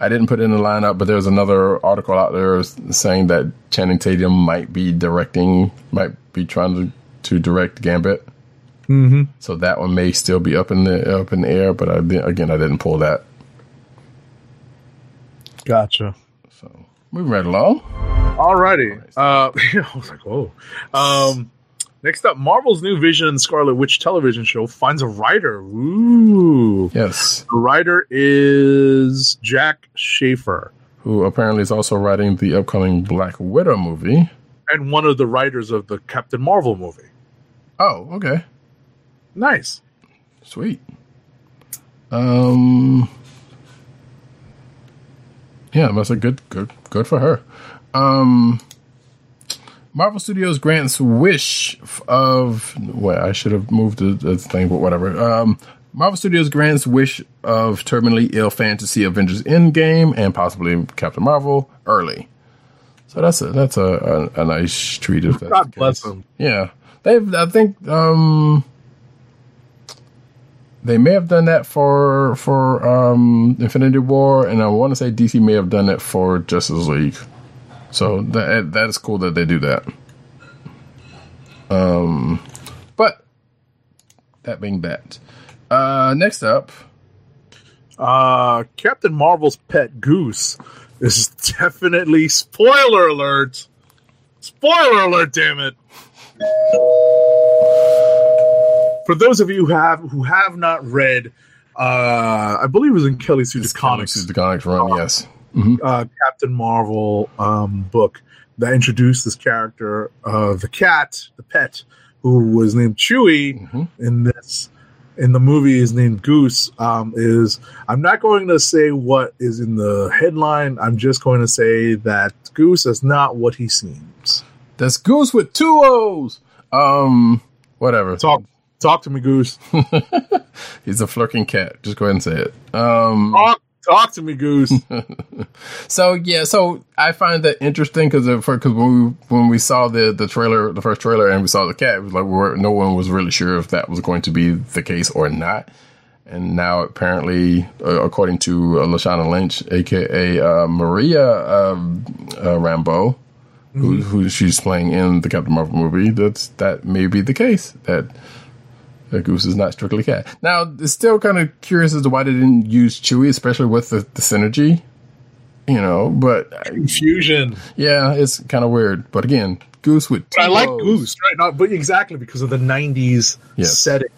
I didn't put it in the lineup, but there was another article out there saying that Channing Tatum might be directing, might be trying to, to direct Gambit. Mm-hmm. So that one may still be up in the up in the air, but I, again, I didn't pull that. Gotcha. So moving right along. Alrighty. Uh, I was like, whoa. Um, next up, Marvel's new Vision and Scarlet Witch television show finds a writer. Ooh. Yes, The writer is Jac Schaeffer who apparently is also writing the upcoming Black Widow movie. and one of the writers of the Captain Marvel movie. Oh, okay. Nice. Sweet. Um. Yeah, that's a good, good, good for her. Um. Marvel Studios grants wish of. Well, I should have moved the, the thing, but whatever. Um. Marvel Studios grants wish of terminally ill fan to see Avengers Endgame and possibly Captain Marvel early. So that's a that's a a, a nice treat. If God bless them. Yeah, they've. I think um, they may have done that for for um, Infinity War, and I want to say DC may have done it for Justice League. So that that is cool that they do that. Um, but that being that, uh, next up, Uh, Captain Marvel's pet goose is definitely spoiler alert. Spoiler alert! Damn it! For those of you who have who have not read, uh, I believe it was in Kelly Sue's comics, the comics run. Yes, uh, Captain Marvel um, book that introduced this character, uh, the cat, the pet, who was named Chewie Mhm. in this. In the movie, is named Goose. Um, is I'm not going to say what is in the headline. I'm just going to say that Goose is not what he seems. that's Goose with two O's. Um, whatever. Talk, talk to me, Goose. He's a Flerken cat. Just go ahead and say it. Um, Talk, talk to me, Goose. So yeah, so I find that interesting because because when we when we saw the the trailer, the first trailer, and we saw the cat, it was like we were, no one was really sure if that was going to be the case or not. And now apparently, uh, according to uh, Lashana Lynch, aka uh, Maria um, uh, Rambeau, who, who she's playing in the Captain Marvel movie, that's that may be the case that. Goose is not strictly cat. Now, it's still kind of curious as to why they didn't use Chewie, especially with the, the synergy you know, but Confusion. yeah, it's kind of weird. But again, Goose with I like Goose, right? Not, but exactly because of the '90s Yes. setting.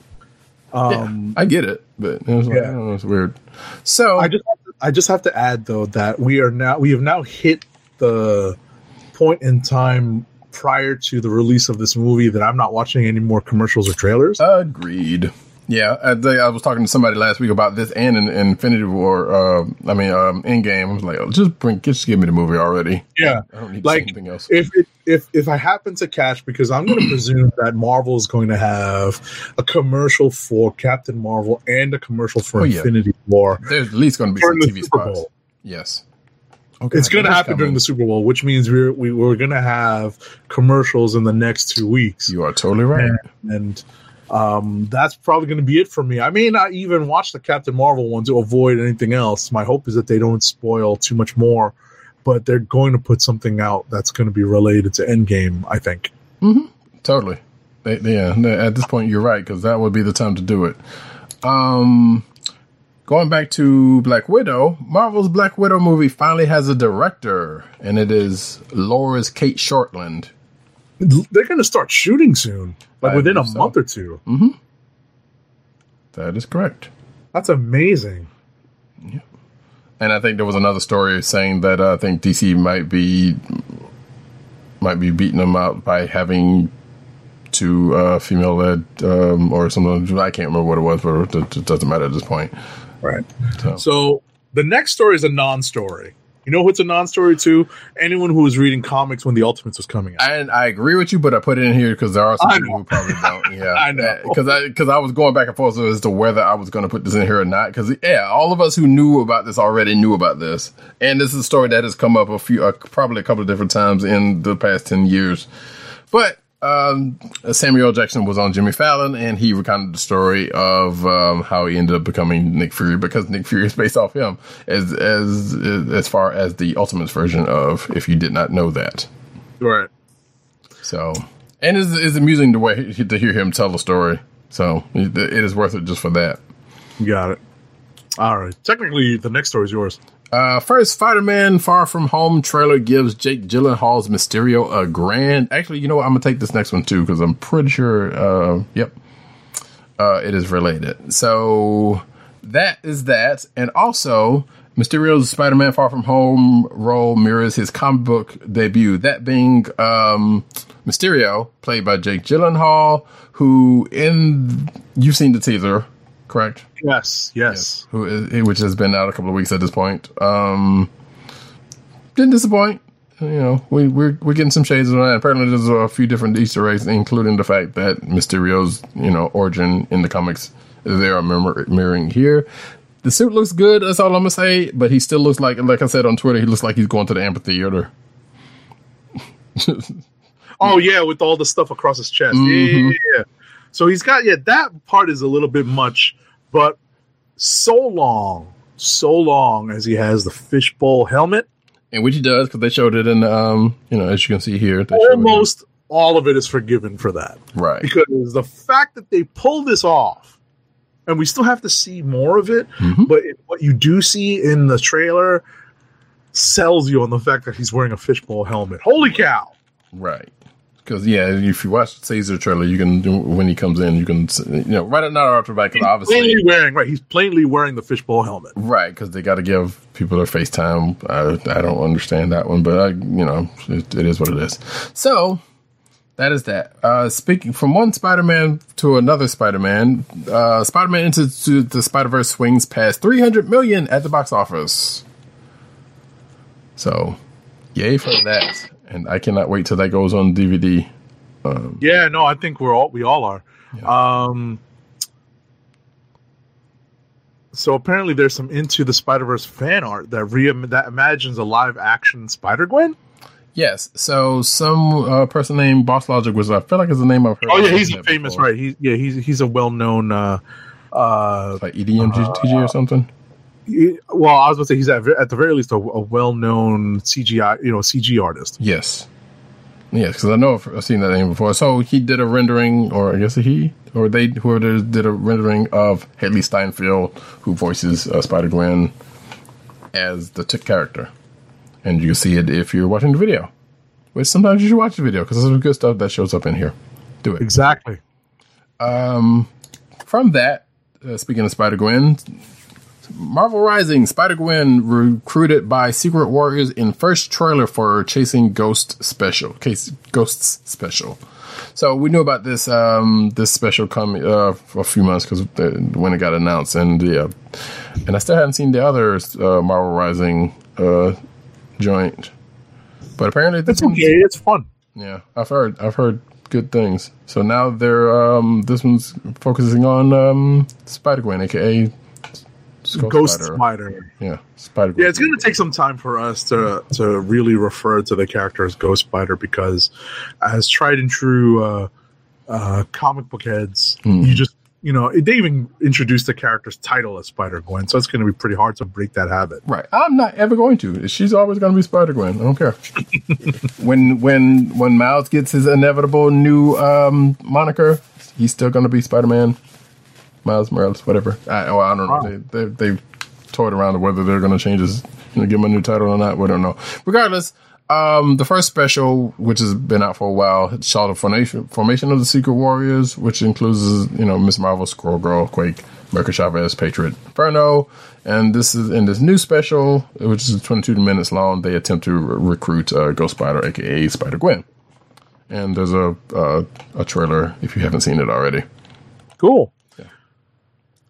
Yeah, Um, I get it, but it was like, Yeah. I don't know, it's weird. So I just I just have to add though that we are now we have now hit the point in time prior to the release of this movie that I'm not watching any more commercials or trailers. agreed. Yeah, I, I was talking to somebody last week about this and in, Infinity War. Uh, I mean, um, Endgame. I was like, just bring, just give me the movie already. yeah. I don't need Like anything else. if it, if if I happen to catch because I'm going to presume that Marvel is going to have a commercial for Captain Marvel and a commercial for Oh, yeah. Infinity War There's at least going to be some TV spots. Yes. Okay, It's going to happen during the Super Bowl, which means we're we, we're going to have commercials in the next two weeks. You are totally right. and um, that's probably going to be it for me. I may not even watch the Captain Marvel one to avoid anything else. My hope is that they don't spoil too much more, but they're going to put something out that's going to be related to Endgame. I think. totally. They, yeah, at this point, you're right because that would be the time to do it. Um, going back to Black Widow, Marvel's Black Widow movie finally has a director, and it is Laura's Cate Shortland. They're going to start shooting soon, like I within a so. month or two. That is correct. That's amazing. And I think there was another story saying that uh, I think DC might be might be beating them out by having two uh, female led um, or something. I can't remember what it was, but it doesn't matter at this point. Right. So, So the next story is a non-story. You know what's a non-story too? Anyone who was reading comics when the Ultimates was coming out. and I agree with you, but I put it in here because there are some people who probably don't. Yeah, I know. because I because I was going back and forth as to whether I was going to put this in here or not. Because yeah, all of us who knew about this already knew about this, and this is a story that has come up a few, uh, probably a couple of different times in the past ten years. But um, Samuel L. Jackson was on Jimmy Fallon, and he recounted the story of um, how he ended up becoming Nick Fury because Nick Fury is based off him, as as as far as the Ultimates version of. If you did not know that. right. So, and it's, it's amusing the way to hear him tell the story. So it is worth it just for that. Got it. All right. Technically, the next story is yours. Uh, first, Spider-Man Far From Home trailer gives Jake Gyllenhaal's Mysterio a grand. Actually, you know what? I'm gonna take this next one too because I'm pretty sure. Uh, yep, uh, it is related. So that is that, and also Mysterio's Spider-Man Far From Home role mirrors his comic book debut. That being um, Mysterio, played by Jake Gyllenhaal, who in you've seen the teaser, correct? Yes. Yes. who is, which has been out a couple of weeks at this point. Um, didn't disappoint. You know, we, we're we're getting some shades of that. Apparently, there's a few different Easter eggs, including the fact that Mysterio's you know origin in the comics they are mirror- mirroring here. The suit looks good. That's all I'm gonna say. But he still looks like, like I said on Twitter, he looks like he's going to the amphitheater. Oh yeah, with all the stuff across his chest. Yeah, yeah, yeah. So he's got yeah. That part is a little bit much, but so long, so long as he has the fishbowl helmet, And which he does because they showed it in, um, you know, as you can see here. they showed it. almost all of it is forgiven for that. right. because the fact that they pull this off, and we still have to see more of it, Mhm. but it- what you do see in the trailer sells you on the fact that he's wearing a fishbowl helmet. Holy cow! Right. Because yeah, if you watch the teaser trailer, you can when he comes in, you can you know right not after back because obviously Plainly wearing right, he's plainly wearing the fishbowl helmet. right because they got to give people their FaceTime. I I don't understand that one, but I you know it, it is what it is. So that is that. Uh, speaking from one Spider-Man to another Spider-Man, uh, Spider-Man into the Spider-Verse swings past 300 million at the box office. So, yay for that! And I cannot wait till that goes on DVD. Yeah, no, I think we're all we all are. Um, so apparently, there's some into the Spider Verse fan art that re that imagines a live action Spider Gwen. Yes. So some uh, person named Boss Logic was I feel like is the name I've heard. Oh yeah, he's a famous, before. right? He's yeah, he's he's a well known. Uh, uh, Like EDM GTG or something. Well, I was going to say he's at, at the very least a, a well known CGI, you know, CG artist. Yes. Yes, because I know I've I've seen that name before. So he did a rendering, or I guess he or they whoever did a rendering of Hailee Steinfeld, who voices uh, Spider Gwen as the tick character, and you see it if you're watching the video. Which sometimes you should watch the video because there's some good stuff that shows up in here. Do it. Exactly. From that, uh, speaking of Spider Gwen, Marvel Rising, Spider Gwen recruited by Secret Warriors in first trailer for Chasing Ghost Special, Case Ghosts Special. So we knew about this um, this special coming uh, a few months because when it got announced, and yeah, and I still hadn't seen the other uh, Marvel Rising uh, joint, but apparently this It's okay. It's fun. yeah, I've heard I've heard good things. So now they're um this one's focusing on um Spider Gwen, aka Skull Ghost Spider. Spider. Yeah, Spider Yeah, it's going to take some time for us to to really refer to the character as Ghost Spider because, as tried and true uh, uh, comic book heads, you just you know, they even introduced the character's title as Spider Gwen, so it's going to be pretty hard to break that habit. Right. I'm not ever going to. She's always going to be Spider Gwen. I don't care. when when when Miles gets his inevitable new um, moniker, he's still going to be Spider Man. Miles Morales, whatever. I, well, I don't know. Wow. They, they they've toyed around whether they're going to change his, you know, give him a new title or not. We don't know. Regardless. Um, the first special, which has been out for a while, shot the formation, formation of the Secret Warriors, which includes, you know, Miss Marvel, Squirrel Girl, Quake, America Chavez, Patriot, Inferno, and this is in this new special, which is 22 minutes long. They attempt to re- recruit uh, Ghost Spider, aka Spider Gwen, and there's a uh, a trailer if you haven't seen it already. Cool.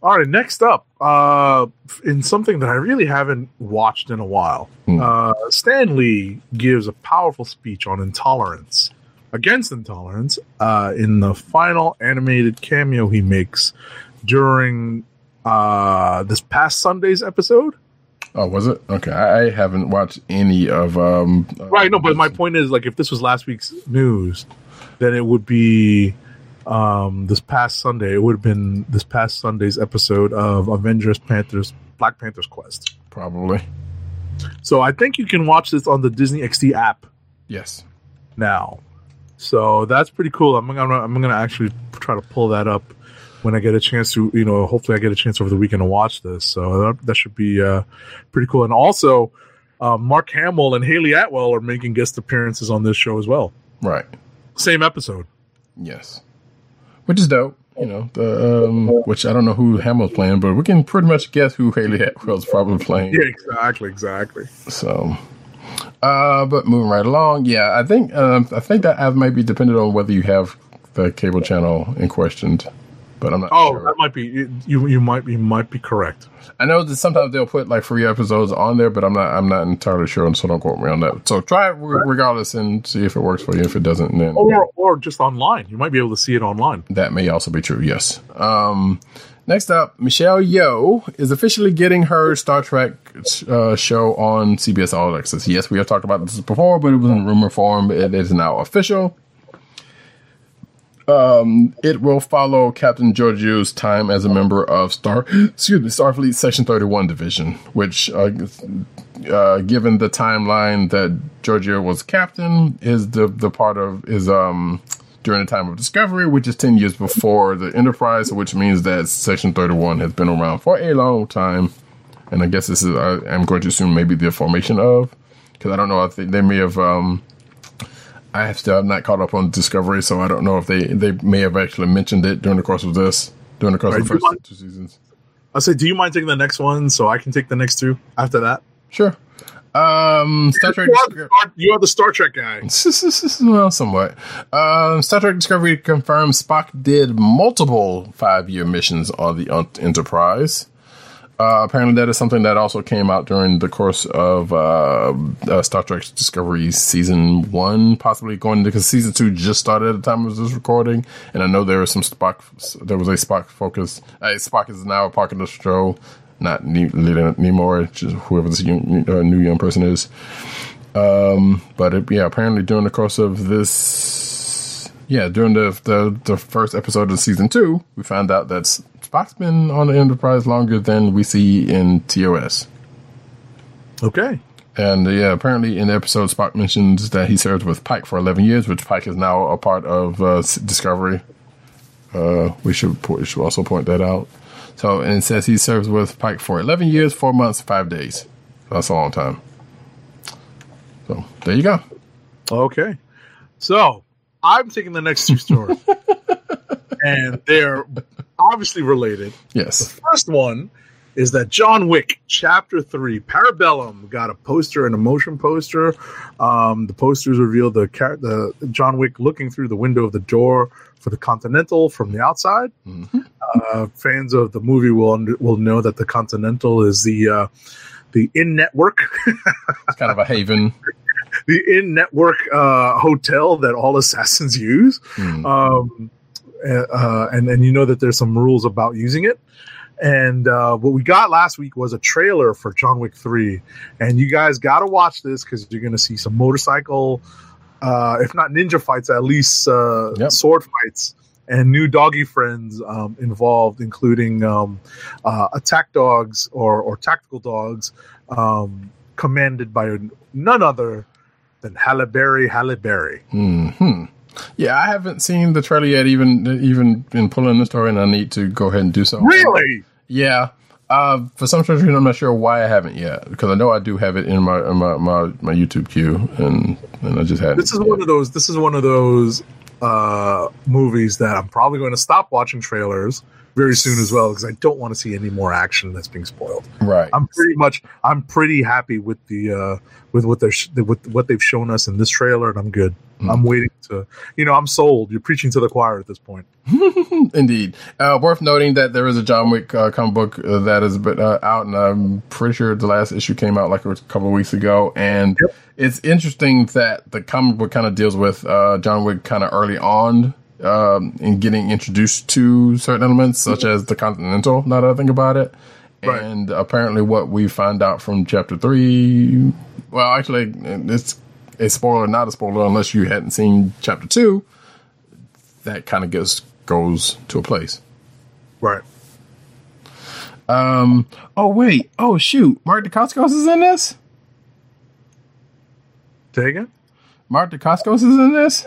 All right, next up, uh, in something that I really haven't watched in a while, uh, Stan Lee gives a powerful speech on intolerance, against intolerance, uh, in the final animated cameo he makes during uh, this past Sunday's episode. Oh, was it? Okay, I, haven't watched any of. um uh, Right, no, but my point is, like, if this was last week's news, then it would be um, this past Sunday. It would have been this past Sunday's episode of Avengers Panthers Black Panther's Quest. probably So I think you can watch this on the Disney XD app yes. now. So that's pretty cool. I'm gonna I'm gonna actually try to pull that up when I get a chance to. You know, hopefully I get a chance over the weekend to watch this. So that, that should be uh, pretty cool. And also, uh, Mark Hamill and Hayley Atwell are making guest appearances on this show as well. Right. Same episode. Yes. Which is dope. You know, the um, which I don't know who Hamill's playing, but we can pretty much guess who Hayley Atwell's probably playing. Yeah, exactly, exactly. So, uh, but moving right along, yeah, I think um, I think that ad might be dependent on whether you have the cable channel in question. But I'm not. Oh, sure. that might be you. You might you might be correct. I know that sometimes they'll put like free episodes on there, but I'm not. I'm not entirely sure, and so don't quote me on that. So try it regardless and see if it works for you. If it doesn't, then Or or just online. You might be able to see it online. That may also be true, yes. Um, next up, Michelle Yeoh is officially getting her Star Trek uh, show on CBS All Access. Yes, we have talked about this before, but it was in rumor form. It is now official. Um, it will follow Captain Georgiou's time as a member of Star, excuse me, Starfleet Section Thirty One Division, which, uh, uh, given the timeline that Georgiou was captain, is the the part of is um during the time of Discovery, which is ten years before the Enterprise, which means that Section Thirty One has been around for a long time, and I guess this is I, I'm going to assume maybe the formation of because I don't know if they, they may have um I have still have not caught up on Discovery, so I don't know if they they may have actually mentioned it during the course of this during the course Right, of the first mind- two seasons. I say, do you mind taking the next one so I can take the next two after that? Sure. Um, Star Trek. You are, the Star, you are the Star Trek guy. well, somewhat. Um, Star Trek Discovery confirms Spock did multiple five-year missions on the Enterprise. Uh, apparently, that is something that also came out during the course of uh, uh, Star Trek Discovery season one, possibly going into because season two just started at the time of this recording, and I know there was some Spock. There was a Spock focus. Uh, Spock is now a part of the show, not ne- Nimoy, just whoever this young, uh, new young person is. Um, but it, yeah, apparently during the course of this, yeah, during the, the the first episode of season two, we found out that Spock's been on the Enterprise longer than we see in TOS. Okay. And yeah, apparently in the episode, Spock mentions that he served with Pike for 11 years, which Pike is now a part of uh, Discovery. Uh, we should we should also point that out. So, and it says he serves with Pike for 11 years, 4 months, 5 days. That's a long time. So, there you go. Okay. So I'm taking the next two stories, and they're obviously related. Yes. The First one is that John Wick Chapter Three Parabellum got a poster and a motion poster. Um, the posters reveal the char- the John Wick looking through the window of the door for the Continental from the outside. Uh, fans of the movie will under- will know that the Continental is the uh, the in network It's kind of a haven. the in network uh, hotel that all assassins use. Hmm. Um, uh, and and you know that there's some rules about using it. And uh, what we got last week was a trailer for John Wick Three, and you guys got to watch this because you're going to see some motorcycle, uh, if not ninja fights, at least uh, Yep. sword fights and new doggy friends um, involved, including um, uh, attack dogs or, or tactical dogs, um, commanded by none other than Halle Berry. Halle Berry. Hmm. Yeah, I haven't seen the trailer yet. Even even been pulling the story, and I need to go ahead and do so. Really? Yeah. Uh, for some reason, I'm not sure why I haven't yet because I know I do have it in my in my, my, my YouTube queue, and and I just hadn't. This is one of those. This is one of those uh, movies that I'm probably going to stop watching trailers very soon as well because I don't want to see any more action that's being spoiled. right. I'm pretty much I'm pretty happy with the uh with what they're sh- with what they've shown us in this trailer and I'm good. I'm waiting to you know I'm sold. You're preaching to the choir at this point. Indeed. Uh, worth noting that there is a John Wick uh, comic book uh, that is but, uh, out, and I'm pretty sure the last issue came out like a couple of weeks ago. And Yep. it's interesting that the comic book kind of deals with uh, John Wick kind of early on um, in getting introduced to certain elements, such as the Continental. Now that I think about it. Right. And apparently, what we find out from chapter three, well, actually, it's a spoiler, not a spoiler, unless you hadn't seen chapter two. That kind of gets goes to a place. Right. Um. Oh wait. Oh shoot. Mark Dacascos is in this. Say again. Mark Dacascos is in this.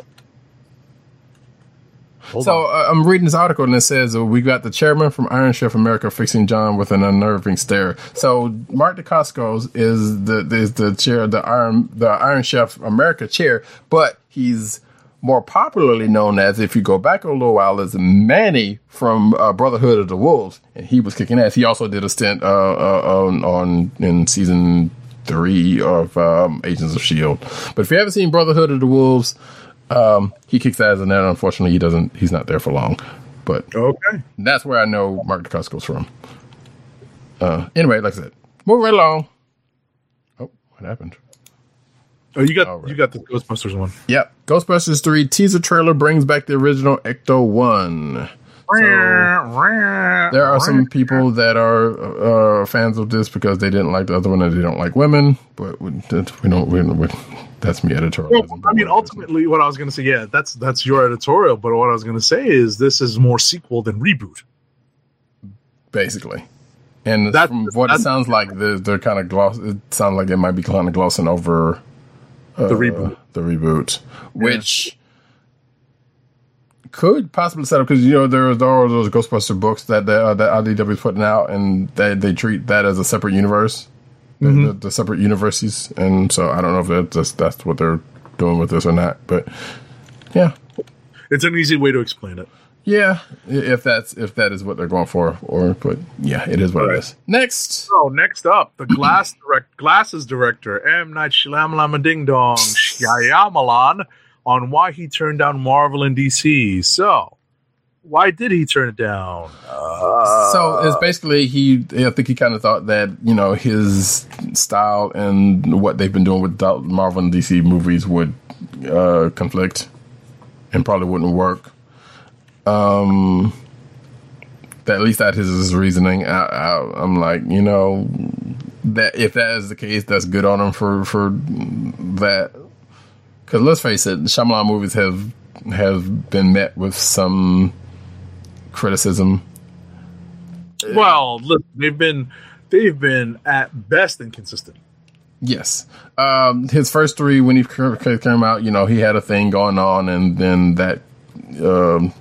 Hold So uh, I'm reading this article and it says uh, we got the chairman from Iron Chef America fixing John with an unnerving stare. So Mark Dacascos is the is the chair of the Iron the Iron Chef America chair, but he's more popularly known as, if you go back a little while, as Manny from uh, Brotherhood of the Wolves, and he was kicking ass. He also did a stint uh, uh, on, on in season three of um, Agents of Shield. But if you haven't seen Brotherhood of the Wolves, um, he kicks ass in that. Unfortunately, he doesn't. He's not there for long. But Okay. that's where I know Mark Dacascos from. Uh, anyway, like I said, move right along. Oh, what happened? Oh, you got right. you got the Ghostbusters one. Yep. Ghostbusters 3 teaser trailer brings back the original Ecto 1. There are some people that are uh, fans of this because they didn't like the other one and they don't like women, but we, we don't. We, we, that's me editorializing. Well, I mean, ultimately, what I was going to say, yeah, that's that's your editorial. But what I was going to say is, this is more sequel than reboot. basically. And That- from what it sounds like, they're, they're kind of gloss. It sounds like they might be kind of glossing over uh, The reboot. the reboot, which could possibly set up because you know there are, there are those Ghostbuster books that the, uh, that IDW is putting out, and they they treat that as a separate universe, the- Mm-hmm. the, the separate universes, and so I don't know if that, that's that's what they're doing with this or not, but yeah. It's an easy way to explain it. Yeah, if that's if that is what they're going for, or but yeah, it is what Right. it is. Next, So next up, the Glass direct Glasses director M Night Shyamalan Ding Dong Shyamalan on why he turned down Marvel and DC. So, why did he turn it down? Uh, so it's basically he. I think he kind of thought that you know his style and what they've been doing with Marvel and DC movies would uh, conflict, and probably wouldn't work. Um, at least that is his reasoning. I, I, I'm like, you know, that if that is the case, that's good on him for for that. Because let's face it, Shyamalan movies have have been met with some criticism. well, look, they've been they've been at best inconsistent. Yes, um, his first three when he came out, you know, he had a thing going on, and then that um,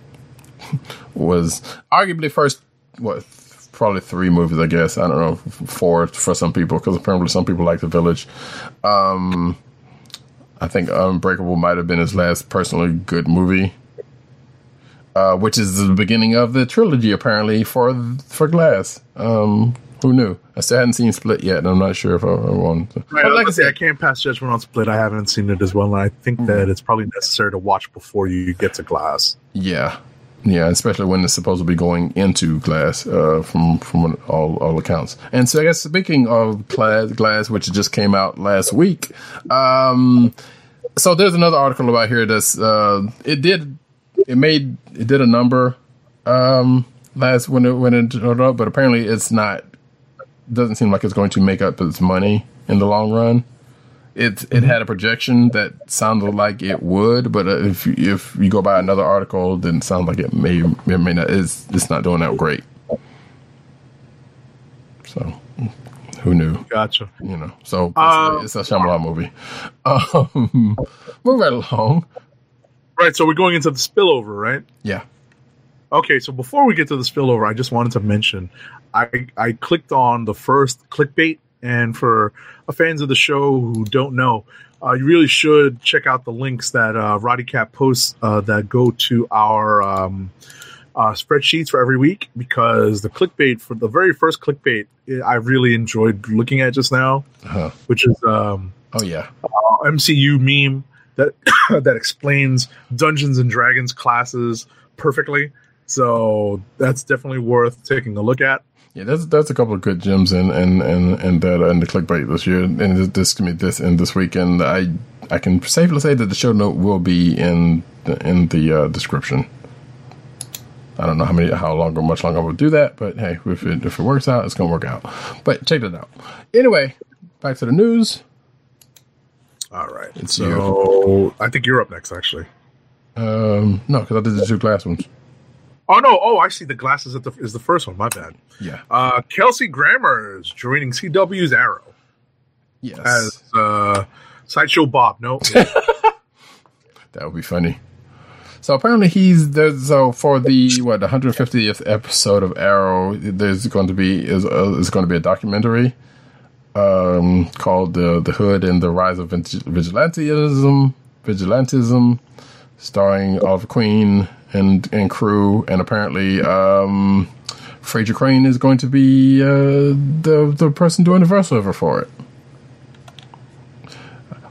was arguably first what probably three movies, I guess. I don't know, four for some people because apparently some people like The Village. Um, I think Unbreakable might have been his last personally good movie. Uh, which is the beginning of the trilogy, apparently for for Glass. Um, who knew? I still hadn't seen Split yet, and I'm not sure if I, I want. To. Right, like I say, I can't pass judgment on Split. I haven't seen it as well, and I think that it's probably necessary to watch before you get to Glass. yeah, yeah, especially when it's supposed to be going into Glass, uh, from from all all accounts. And so, I guess speaking of Glass, Glass, which just came out last week, um, so there's another article about here that's uh, it did it made it did a number um last when it when it up, but apparently it's not doesn't seem like it's going to make up its money in the long run. it it had a projection that sounded like it would, but uh, if if you go by another article, then it sounds like it may it may not. It's it's not doing that great. So, who knew? Gotcha. You know. So Uh, it's, a Shyamalan movie. Um, move right along. Right. So we're going into the spillover, right? Yeah. Okay, so before we get to the spillover, I just wanted to mention I I clicked on the first clickbait, and for uh, fans of the show who don't know, uh, you really should check out the links that uh, Roddykat posts uh, that go to our um, uh, spreadsheets for every week because the clickbait for the very first clickbait I really enjoyed looking at just now, Uh-huh. which is um, Oh yeah. uh, MCU meme that that explains Dungeons and Dragons classes perfectly. So that's definitely worth taking a look at. Yeah, that's that's a couple of good gems in and and and that uh, in the clickbait this year, and this this me this in this weekend. I I can safely say that the show note will be in the, in the uh, description. I don't know how many how long or much longer we'll do that, but hey, if it if it works out, it's gonna work out. But check that out. Anyway, back to the news. All right. It's so I think you're up next, actually. Um, no, because I did the two glass ones. Oh no! Oh, I see. The glasses at the is the first one. My bad. Yeah. Uh, Kelsey Grammer is joining CW's Arrow Yes. as uh, sideshow Bob. No, That would be funny. So apparently he's there's so for the what 150th episode of Arrow, there's going to be is uh, is going to be a documentary um, called the the Hood and the Rise of Vigilantism, Vigilantism, starring of Queen and and crew, and apparently um, Frasier Crane is going to be uh, the the person doing the voiceover for it.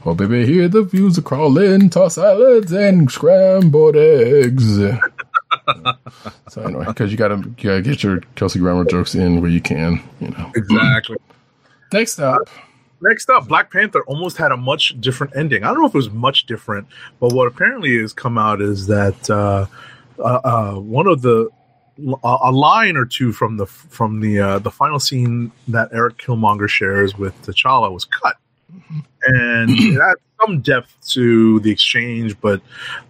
Oh, baby, hear the views are crawling, toss salads and scrambled eggs. so anyway, because you gotta, you gotta get your Kelsey Grammer jokes in where you can, you know. exactly. Next up, Next up, Black Panther almost had a much different ending. I don't know if it was much different, but what apparently has come out is that uh, uh, uh, one of the a a line or two from the from the uh, the final scene that Eric Killmonger shares with T'Challa was cut, and it had some depth to the exchange. But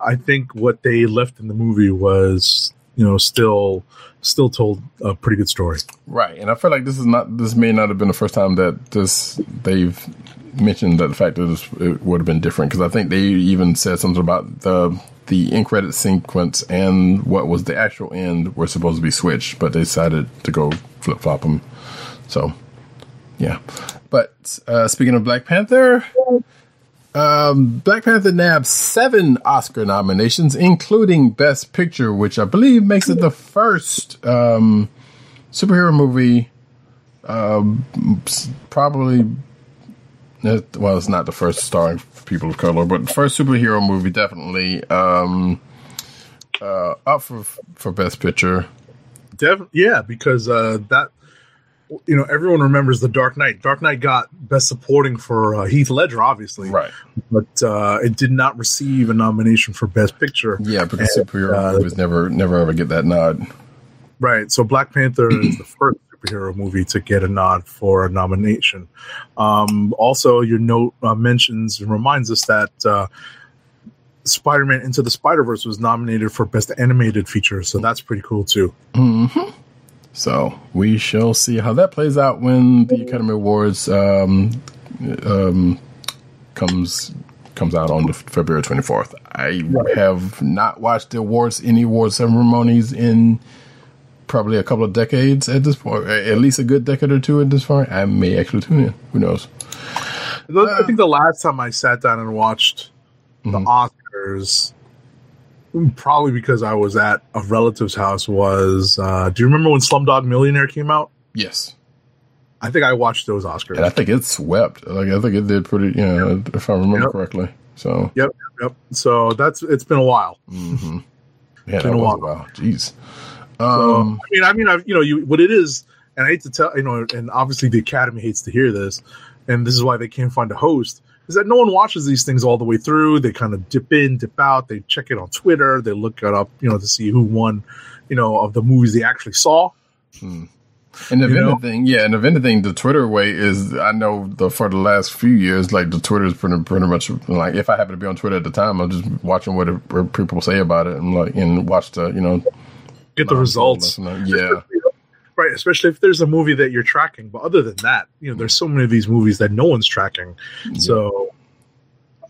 I think what they left in the movie was, you know, still still told a pretty good story. right? And I feel like this is not, this may not have been the first time that this they've mentioned that the fact that this, it would have been different because I think they even said something about the the end credit sequence and what was the actual end were supposed to be switched, but they decided to go flip flop them. So, yeah. But uh, speaking of Black Panther, um, Black Panther nabbed seven Oscar nominations, including Best Picture, which I believe makes it the first um, superhero movie. Um, probably, uh, well, it's not the first starring people of color, but the first superhero movie definitely um, uh, up for for Best Picture. Def- yeah, because uh, that you know everyone remembers the Dark Knight. Dark Knight got Best Supporting for uh, Heath Ledger, obviously, Right. but uh, it did not receive a nomination for Best Picture. Yeah, because superhero uh, movies never never ever get that nod. Right. So Black Panther is the first superhero movie to get a nod for a nomination. Um, also, your note uh, mentions and reminds us that uh, Spider Man Into the Spider Verse was nominated for Best Animated Feature. So that's pretty cool, too. So we shall see how that plays out when the Academy Awards um, um, comes comes out on the February twenty fourth. I have not watched the awards any awards ceremonies in probably a couple of decades at this point, at least a good decade or two at this point. I may actually tune in. Who knows? I think the last time I sat down and watched the Oscars, probably because I was at a relative's house, was uh, do you remember when Slumdog Millionaire came out? Yes, I think I watched those Oscars. and I think it swept. Like I think it did pretty. You know, if I remember Yep. correctly. So Yep, yep. So that's it's been a while. yeah, that Been a was a while. while. Jeez. So, Um, I mean, I mean, I've, you know, you what it is, and I hate to tell, you know, and obviously the Academy hates to hear this, and this is why they can't find a host. Is that no one watches these things all the way through? They kind of dip in, dip out. They check it on Twitter. They look it up, you know, to see who won, you know, of the movies they actually saw. Hmm. And if You know? anything, yeah, and if anything, the Twitter way is I know the for the last few years, like the Twitter is pretty pretty much like if I happen to be on Twitter at the time, I'm just watching what, what people say about it and like and watch the you know Get the results. Uh, yeah, Right, especially if there's a movie that you're tracking. But other than that, you know, there's so many of these movies that no one's tracking. So,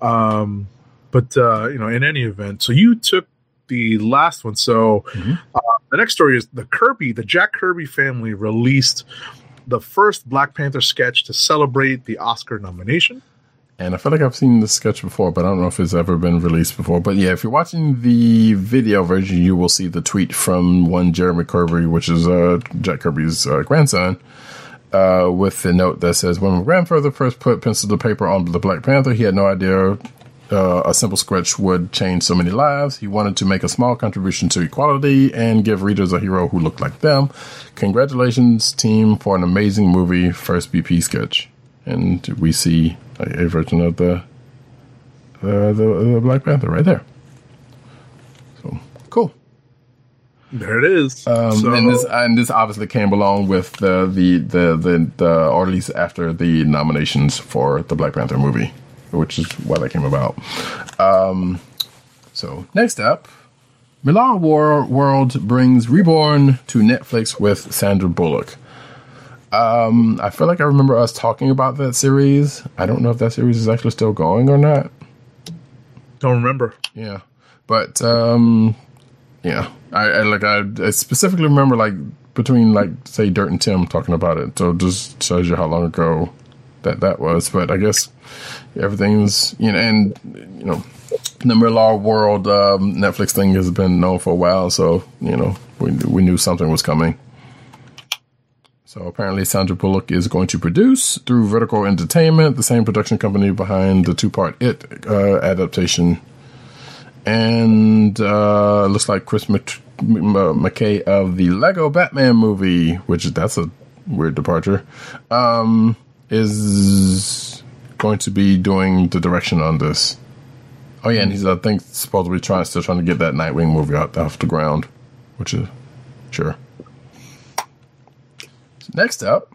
um, but uh, you know, in any event, so you took the last one. So Mhm. uh, the next story is the Kirby, the Jack Kirby family released the first Black Panther sketch to celebrate the Oscar nomination. And I feel like I've seen this sketch before, but I don't know if it's ever been released before. But yeah, if you're watching the video version, you will see the tweet from one Jeremy Kirby, which is uh, Jack Kirby's uh, grandson. uh, with the note that says, "When my grandfather first put pencil to paper on the Black Panther, he had no idea uh, a simple sketch would change so many lives. He wanted to make a small contribution to equality and give readers a hero who looked like them. Congratulations, team, for an amazing movie, first BP sketch." And we see a, a version of the, uh, the the Black Panther right there. So cool. There it is. Um, So- and this and this obviously came along with the the, the the the or at least after the nominations for the Black Panther movie, which is why that came about. Um, so next up, Millar War World brings Reborn to Netflix with Sandra Bullock. Um, I feel like I remember us talking about that series. I don't know if that series is actually still going or not. don't remember. Yeah, but um, yeah, I, I like I, I specifically remember like between like say Dirt and Tim talking about it. So it just shows you how long ago that that was. But I guess everything's you know, and you know, the Millar World um, Netflix thing has been known for a while. So you know, we we knew something was coming. So apparently, Sandra Bullock is going to produce through Vertical Entertainment, the same production company behind the two-part It uh, adaptation and uh, looks like Chris Mc- uh, McKay of the Lego Batman movie, which that's a weird departure, um, is going to be doing the direction on this. Oh yeah, and he's I think supposedly trying still trying to get that Nightwing movie out off the ground, which is sure. Next up,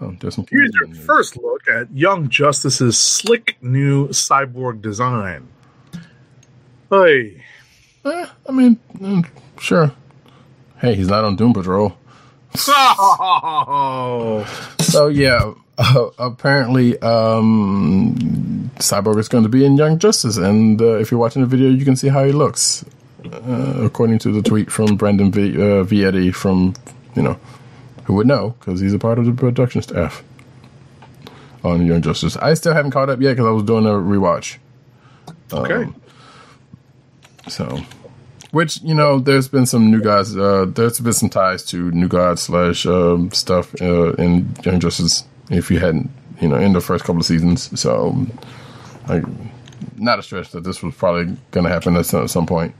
oh, there's some. Here's your first look at Young Justice's slick new cyborg design. Hey, Eh, I mean, mm, sure. Hey, he's not on Doom Patrol. oh, So yeah, uh, apparently um, Cyborg is going to be in Young Justice, and uh, if you're watching the video, you can see how he looks, uh, according to the tweet from Brandon v- uh, Vietti from you know who would know because he's a part of the production staff on Young Justice. I still haven't caught up yet because I was doing a rewatch. okay. So, which you know, there's been some new guys. Uh, there's been some ties to New God slash um, stuff uh, in Young Justice. If you hadn't, you know, in the first couple of seasons, so like, not a stretch that this was probably going to happen at some, at some point.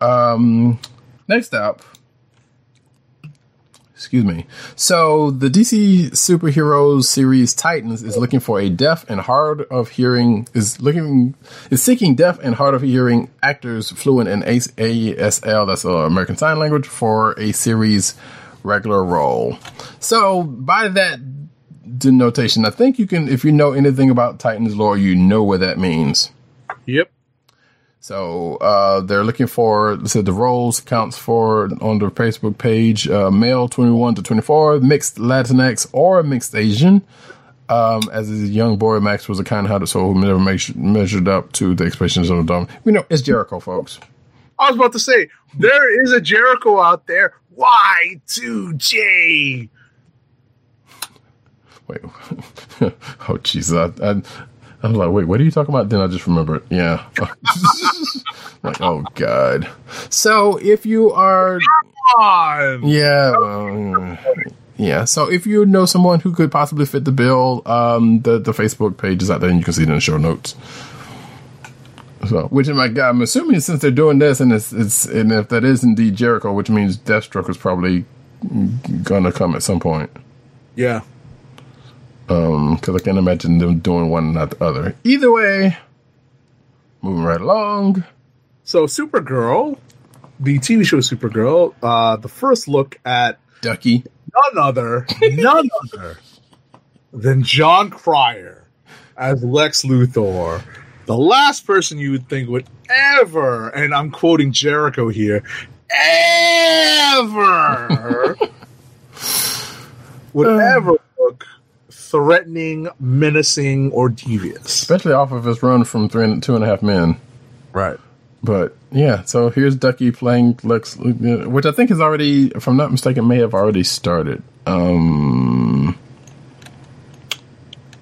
Um, next up. Excuse me. So the DC superheroes series Titans is looking for a deaf and hard of hearing is looking is seeking deaf and hard of hearing actors fluent in AS- ASL that's uh, American Sign Language for a series regular role. So by that denotation, I think you can if you know anything about Titans lore, you know what that means. Yep. So uh, they're looking for so the roles counts for on the Facebook page uh, male twenty one to twenty four, mixed Latinx or mixed Asian. Um, as a young boy, Max was a kind-hearted soul who never measured, measured up to the expectations of the dumb. You know, it's Jericho, folks. I was about to say there is a Jericho out there. Y two J. Wait, oh Jesus! I, I, I'm like, wait, what are you talking about? Then I just remembered. Yeah. like, oh God. So if you are On. Yeah, well, yeah. So if you know someone who could possibly fit the bill, um, the the Facebook page is out there, and you can see it in the show notes. So, which my God, I'm assuming since they're doing this, and it's it's and if that is indeed Jericho, which means Deathstroke is probably gonna come at some point. Yeah. Um, because I can't imagine them doing one not the other. Either way, moving right along. So Supergirl, the TV show Supergirl, uh, the first look at Ducky. none other, none other than Jon Cryer as Lex Luthor. The last person you would think would ever, and I'm quoting Jericho here, ever would ever look threatening, menacing, or devious. Especially off of his run from three and two and a half men. Right. But yeah, so here's Ducky playing Lex, which I think is already, if I'm not mistaken, may have already started. Um,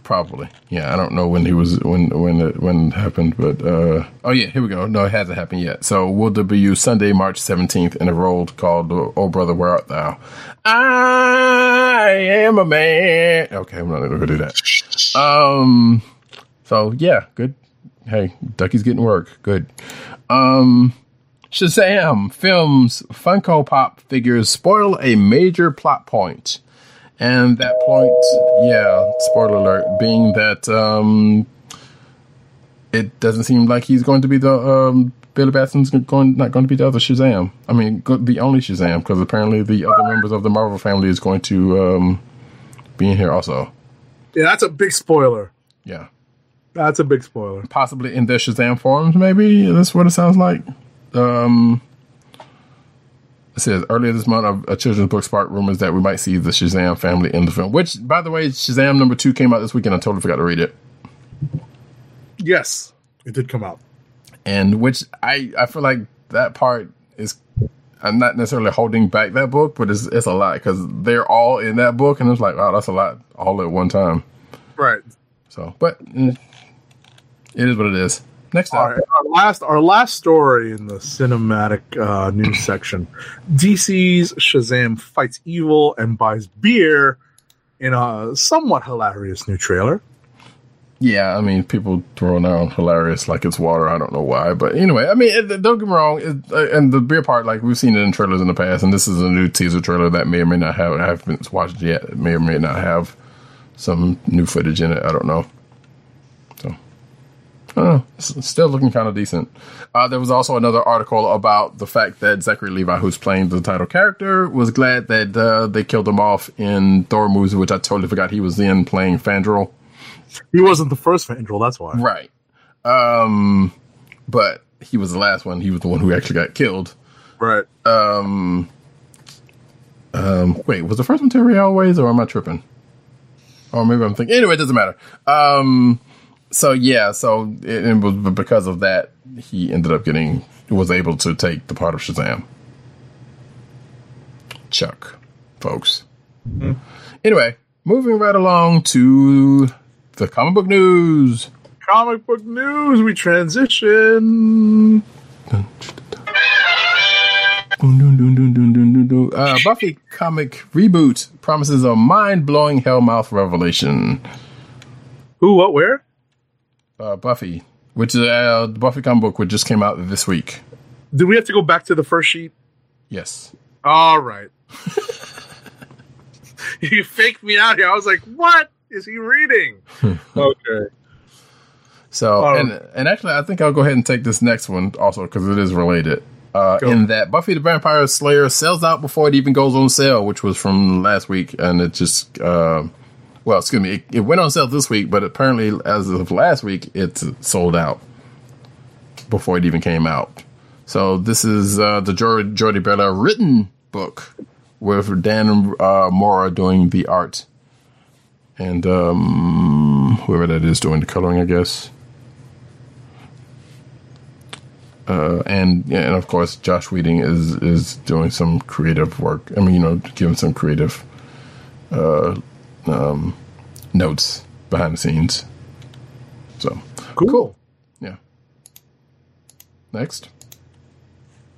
probably. Yeah, I don't know when he was when when it when it happened, but uh, oh yeah, here we go. No, it hasn't happened yet. So we'll debut Sunday, March 17th in a role called "Oh Brother, Where Art Thou." I am a man. Okay, I'm not to go do that. Um, so yeah, good. Hey, Ducky's getting work. Good. Um, Shazam films Funko Pop figures spoil a major plot point. And that point, yeah, spoiler alert, being that um, it doesn't seem like he's going to be the um, Billy Batson's going not going to be the other Shazam. I mean, go- the only Shazam because apparently the other members of the Marvel family is going to um, be in here also. Yeah, that's a big spoiler. Yeah, That's a big spoiler. possibly in their Shazam forms. Maybe that's what it sounds like. Um, it says earlier this month, a, children's book sparked rumors that we might see the Shazam family in the film. Which, by the way, Shazam number two came out this weekend. I totally forgot to read it. Yes, it did come out. and which I I feel like that part is I'm not necessarily holding back that book, but it's it's a lot because they're all in that book, and it's like wow, that's a lot all at one time. Right. So, but mm, it is what it is. Next All up, our last our last story in the cinematic uh, news section: DC's Shazam fights evil and buys beer in a somewhat hilarious new trailer. yeah, I mean people throwing out hilarious like it's water. I don't know why, but anyway, I mean it, don't get me wrong, it, uh, and the beer part like we've seen it in trailers in the past, and this is a new teaser trailer that may or may not have I haven't watched yet. It may or may not have some new footage in it. I don't know. So. I don't know. It's still looking kind of decent. Uh, there was also another article about the fact that Zachary Levi, who's playing the title character, was glad that uh, they killed him off in Thor movies, which I totally forgot he was in playing Fandral. He wasn't the first Fandral, that's why. Right. Um, but he was the last one. He was the one who actually got killed. Right. Um, um, wait, was the first one Terry Always, or am I tripping? Or maybe I'm thinking. Anyway, it doesn't matter. Um, so yeah, so it, it was because of that he ended up getting was able to take the part of Shazam. Chuck, folks. Anyway, moving right along to the comic book news. Comic book news. We transition. Uh, Buffy comic reboot promises a mind blowing Hellmouth revelation. Who? What? Where? Uh, Buffy, which is uh, the Buffy comic book, which just came out this week. Do we have to go back to the first sheet? Yes. All right. you faked me out here. I was like, "What is he reading?" okay. So, Oh. and and actually, I think I'll go ahead and take this next one also because it is related. Uh, in that Buffy the Vampire Slayer sells out before it even goes on sale, which was from last week, and it just uh, well, excuse me, it, it went on sale this week, but apparently as of last week, it's sold out before it even came out. So this is uh, the Jor- Jordie Bellaire written book with Dan uh, Mora doing the art, and um, whoever that is doing the coloring, I guess. Uh, and and of course, Joss Whedon is is doing some creative work. I mean, you know, giving some creative uh, um, notes behind the scenes. So Cool. yeah. Next,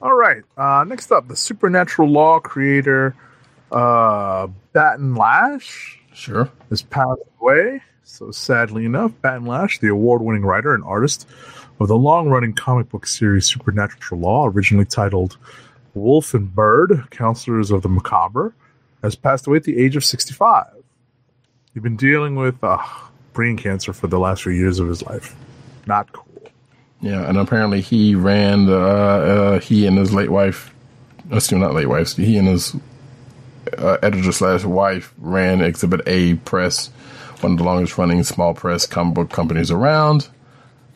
All right. Uh, next up, the supernatural law creator, uh, Batton Lash, sure. has passed away. So sadly enough, Batton Lash, the award-winning writer and artist of the long-running comic book series Supernatural Law, originally titled Wolff and Byrd: Counselors of the Macabre, has passed away at the age of 65. He'd been dealing with uh, brain cancer for the last few years of his life. Not cool. Yeah, and apparently he ran. Uh, uh, he and his late wife, excuse me, not late wife. He and his uh, editor slash wife ran Exhibit A Press, one of the longest running small press comic book companies around,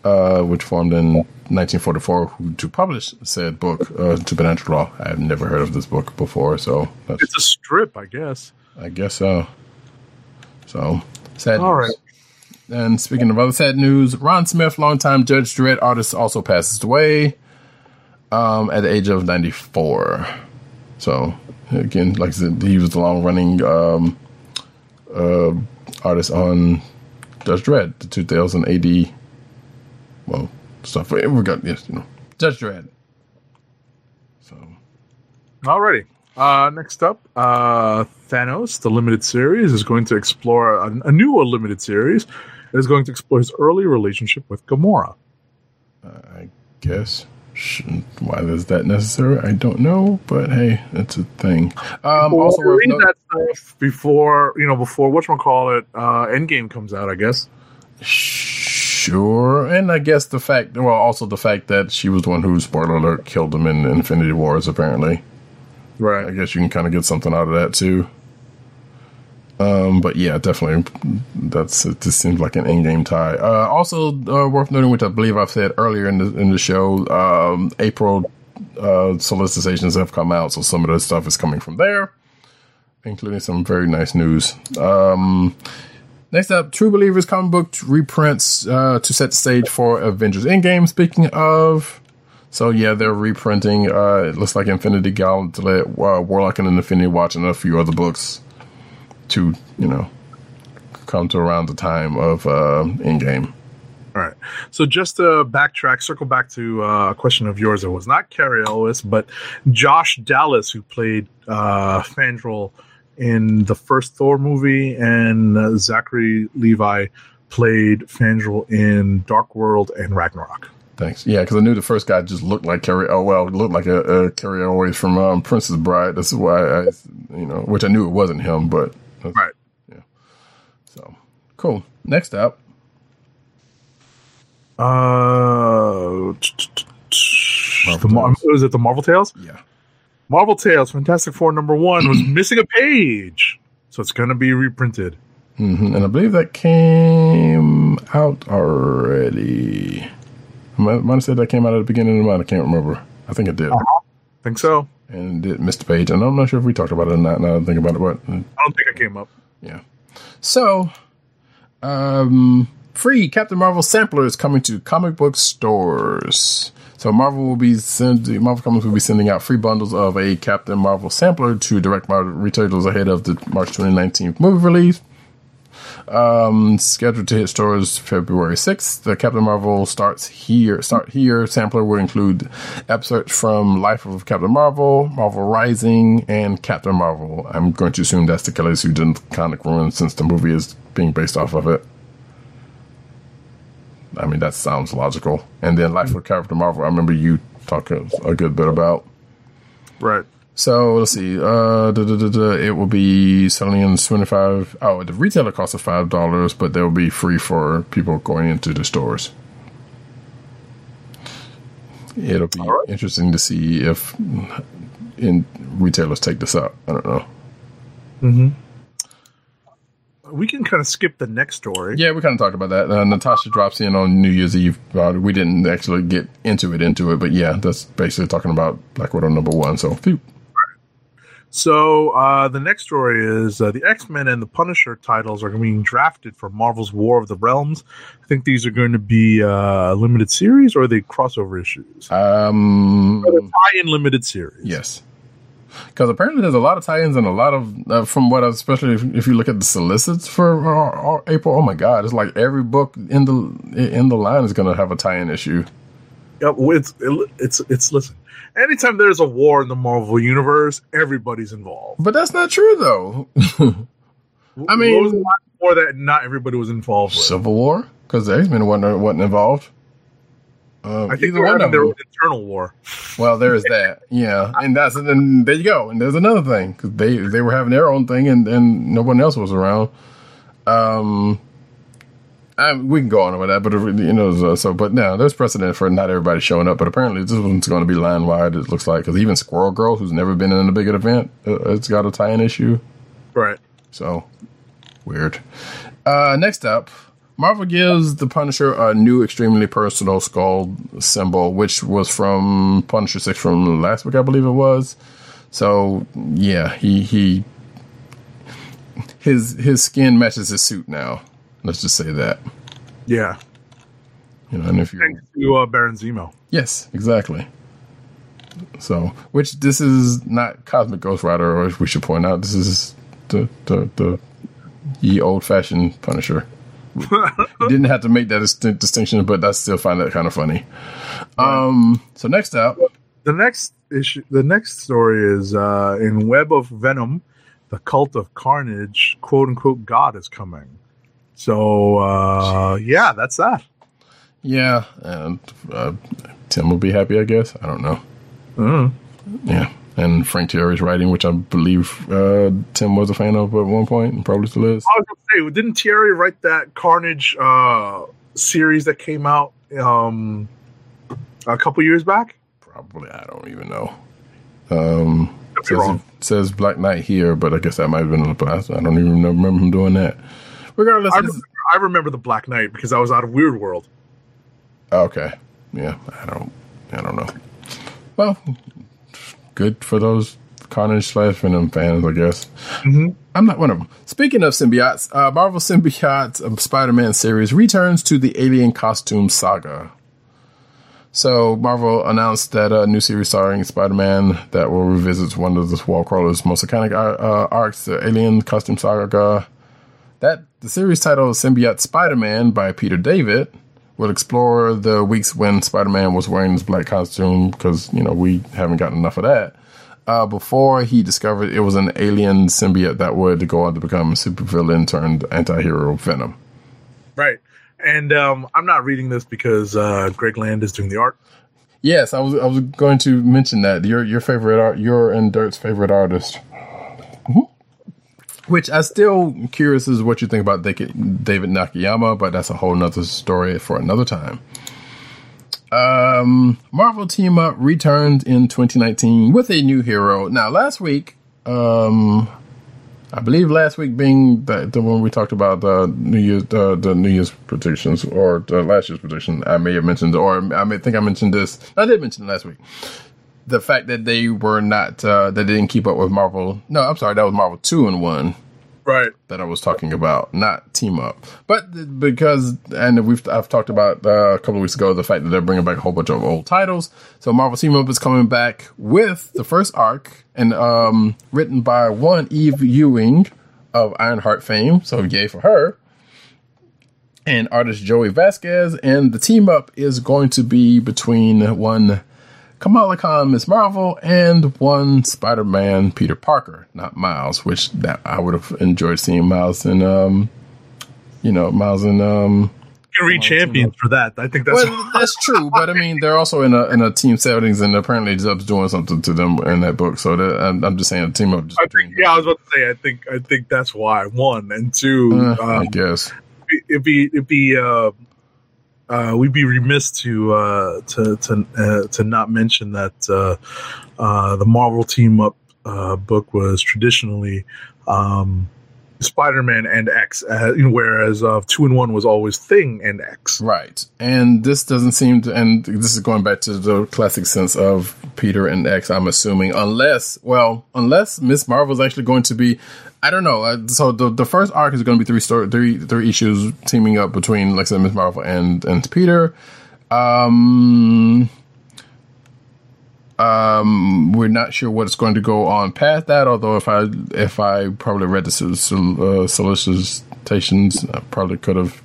uh, which formed in 1944 to publish said book, uh, Supernatural Law. I have never heard of this book before, so that's, It's a strip, I guess. I guess so. So, sad All news. right. And speaking of other sad news, Ron Smith, longtime Judge Dredd artist, also passes away um, at the age of 94. So, again, like I said, he was the long running um, uh, artist on Judge Dredd, the 2000 AD. Well, stuff. We got, yes, you know, Judge Dredd. So, Alrighty. Uh, next up, uh, Thanos, the limited series, is going to explore a, a new limited series. It is going to explore his early relationship with Gamora. I guess. Why is that necessary? I don't know, but hey, it's a thing. Um, Well, also, read that stuff before you know before what call it uh, Endgame comes out. I guess. Sure, and I guess the fact, well, also the fact that she was the one who, spoiler alert, killed him in Infinity Wars. Apparently, I guess you can kind of get something out of that too. Um, but yeah, definitely, that's it. Just seems like an in-game tie. Uh, also uh, worth noting, which I believe I've said earlier in the in the show, um, April uh, solicitations have come out, so some of the stuff is coming from there, including some very nice news. Um, Next up, True Believers comic book reprints uh, to set the stage for Avengers Endgame. Speaking of, so yeah, they're reprinting. Uh, it looks like Infinity Gauntlet, uh, Warlock and Infinity Watch, and a few other books to you know come to around the time of uh, Endgame. All right. So just to backtrack, circle back to uh, a question of yours. It was not Cary Elwes, but Josh Dallas, who played uh, Fandral in the first Thor movie, and uh, Zachary Levi played Fandral in Dark World and Ragnarok. Thanks. Yeah, because I knew the first guy just looked like Cary. Oh well, looked like a, a Cary Elwes from um, Princess Bride. That's why I, you know, which I knew it wasn't him, but Right. Yeah. So cool. Next up, Uh, the Mar- was it the Marvel Tales? yeah. Marvel Tales, Fantastic Four number one was missing a page, so it's gonna be reprinted. hmm And I believe that came out already. Might, might have said that came out at the beginning of the month. I can't remember. I think it did. Think so? And it missed the page. And I'm not sure if we talked about it or not now I think about it. But uh, I don't think it came up. yeah. So, um, free Captain Marvel sampler is coming to comic book stores. So Marvel will be sending Marvel Comics will be sending out free bundles of a Captain Marvel sampler to direct retailers ahead of the March 2019 movie release. Um, scheduled to hit stores February 6th. The Captain Marvel starts here. Start here. Sampler will include excerpts from Life of Captain Marvel, Marvel Rising, and Captain Marvel. I'm going to assume that's the Kelly's who did the comic run since the movie is being based off of it. I mean, that sounds logical. And then Life of Captain Marvel, I remember you talking a good bit about. Right. So let's see. Uh, da, da, da, da, it will be selling in twenty five. Oh, the retailer costs of five dollars, but they'll be free for people going into the stores. It'll be right. interesting to see if in retailers take this up. I don't know. Mhm. We can kind of skip the next story. Yeah, we kind of talked about that. Uh, Natasha drops in on New Year's Eve. Uh, we didn't actually get into it, into it, but yeah, that's basically talking about Black Widow number one. So, phew. So uh, the next story is uh, the X Men and the Punisher titles are being drafted for Marvel's War of the Realms. I think these are going to be uh, limited series or are they crossover issues? um, tie-in limited series. Yes, because apparently there's a lot of tie-ins and a lot of uh, from what, I, especially if, if you look at the solicits for uh, uh, April. Oh my God, it's like every book in the in the line is going to have a tie-in issue. Well, it's it's it's listen. Anytime there's a war in the Marvel universe, everybody's involved. But that's not true though. I mean- What was the last war that not everybody was involved with. Civil War, because the X Men wasn't wasn't involved. Uh, I think either one of them. internal war. Well, there is that, yeah, and that's and then there you go, and there's another thing because they they were having their own thing, and and no one else was around. Um, I, we can go on with that, but you know, so, so but now there's precedent for not everybody showing up. But apparently, this one's going to be line wide. It looks like because even Squirrel Girl, who's never been in a big event, uh, it's got a tie-in issue. Right. So weird. Uh, next up, Marvel gives the Punisher a new, extremely personal skull symbol, which was from Punisher Six from last week, I believe it was. So yeah, he he his his skin matches his suit now. Let's just say that. Yeah. You know, and if you Thanks to uh, Baron Zemo. yes, exactly. So, which this is not Cosmic Ghost Rider, or we should point out, this is the the the ye old fashioned Punisher. Didn't have to make that dis- distinction, but I still find that kind of funny. Um. So next up, The next issue, the next story is uh, in Web of Venom, the Cult of Carnage, quote unquote, God is coming. So uh, yeah, that's that. yeah, and uh, Tim will be happy, I guess. I don't know. Mm. Yeah, and Frank Tieri's writing, which I believe uh, Tim was a fan of at one point, and probably still is. I was gonna say, didn't Thierry write that Carnage uh, series that came out um, a couple years back? Probably, I don't even know. Um, says, says Black Knight here, but I guess that might have been in the past. I don't even remember him doing that. Regardless, I it's- remember, I remember the Black Knight because I was out of Weird World. okay, yeah, I don't, I don't know. Well, good for those Carnage slash Venom fans, I guess. Mhm. I'm not one of them. Speaking of symbiotes, uh, Marvel Symbiotes um, Spider-Man series returns to the Alien Costume Saga. So Marvel announced that a new series starring Spider-Man that will revisit one of the Wall Crawler's most iconic uh, arcs, the Alien Costume Saga. That the series titled Symbiote Spider-Man by Peter David will explore the weeks when Spider-Man was wearing his black costume because you know we haven't gotten enough of that. Uh, before he discovered it was an alien symbiote that would go on to become a supervillain turned anti-hero Venom. Right. And um, I'm not reading this because uh, Greg Land is doing the art. Yes, I was I was going to mention that your your favorite art, your and Dirt's favorite artist. Mhm. Which I still curious is what you think about David Nakayama, but that's a whole nother story for another time. Um, Marvel Team Up returned in 2019 with a new hero. Now, last week, um, I believe last week being the, the one we talked about the New Year's the New Year's predictions or the last year's prediction. I may have mentioned, or I may think I mentioned this. I did mention it last week. The fact that they were not uh, that didn't keep up with Marvel. No, I'm sorry, that was Marvel Two-in-One Right. that I was talking about, not team up. But because, and we've I've talked about uh, a couple of weeks ago the fact that they're bringing back a whole bunch of old titles. So Marvel Team Up is coming back with the first arc and um, written by one Eve Ewing of Ironheart fame. So yay for her. And artist Joey Vazquez, and the team up is going to be between one Kamala Khan, Miss Marvel, and one Spider-Man, Peter Parker, not Miles, which that I would have enjoyed seeing Miles in, um, you know, Miles in, um, You can read champions for that. I think that's well, that's true, but I mean, they're also in a in a team settings, and apparently Zub's doing something to them in that book. So that, I'm, I'm just saying, a team up. Just I think, yeah, I was about to say. I think I think that's why one and two. Uh, Uh, I guess. it'd be it'd be uh, uh, we'd be remiss to uh, to to uh, to not mention that uh, uh, the Marvel Team Up uh, book was traditionally um, Spider-Man and X, whereas Two-in-One was always Thing and X. Right. And this doesn't seem to, and this is going back to the classic sense of Peter and X, I'm assuming, unless, well, unless Miss Marvel is actually going to be, I don't know. Uh, so the the first arc is going to be three story, three, three issues teaming up between, like said, Miss Marvel and, and Peter. Um, um, we're not sure what's going to go on past that. Although if I if I probably read the uh, solicitations, I probably could have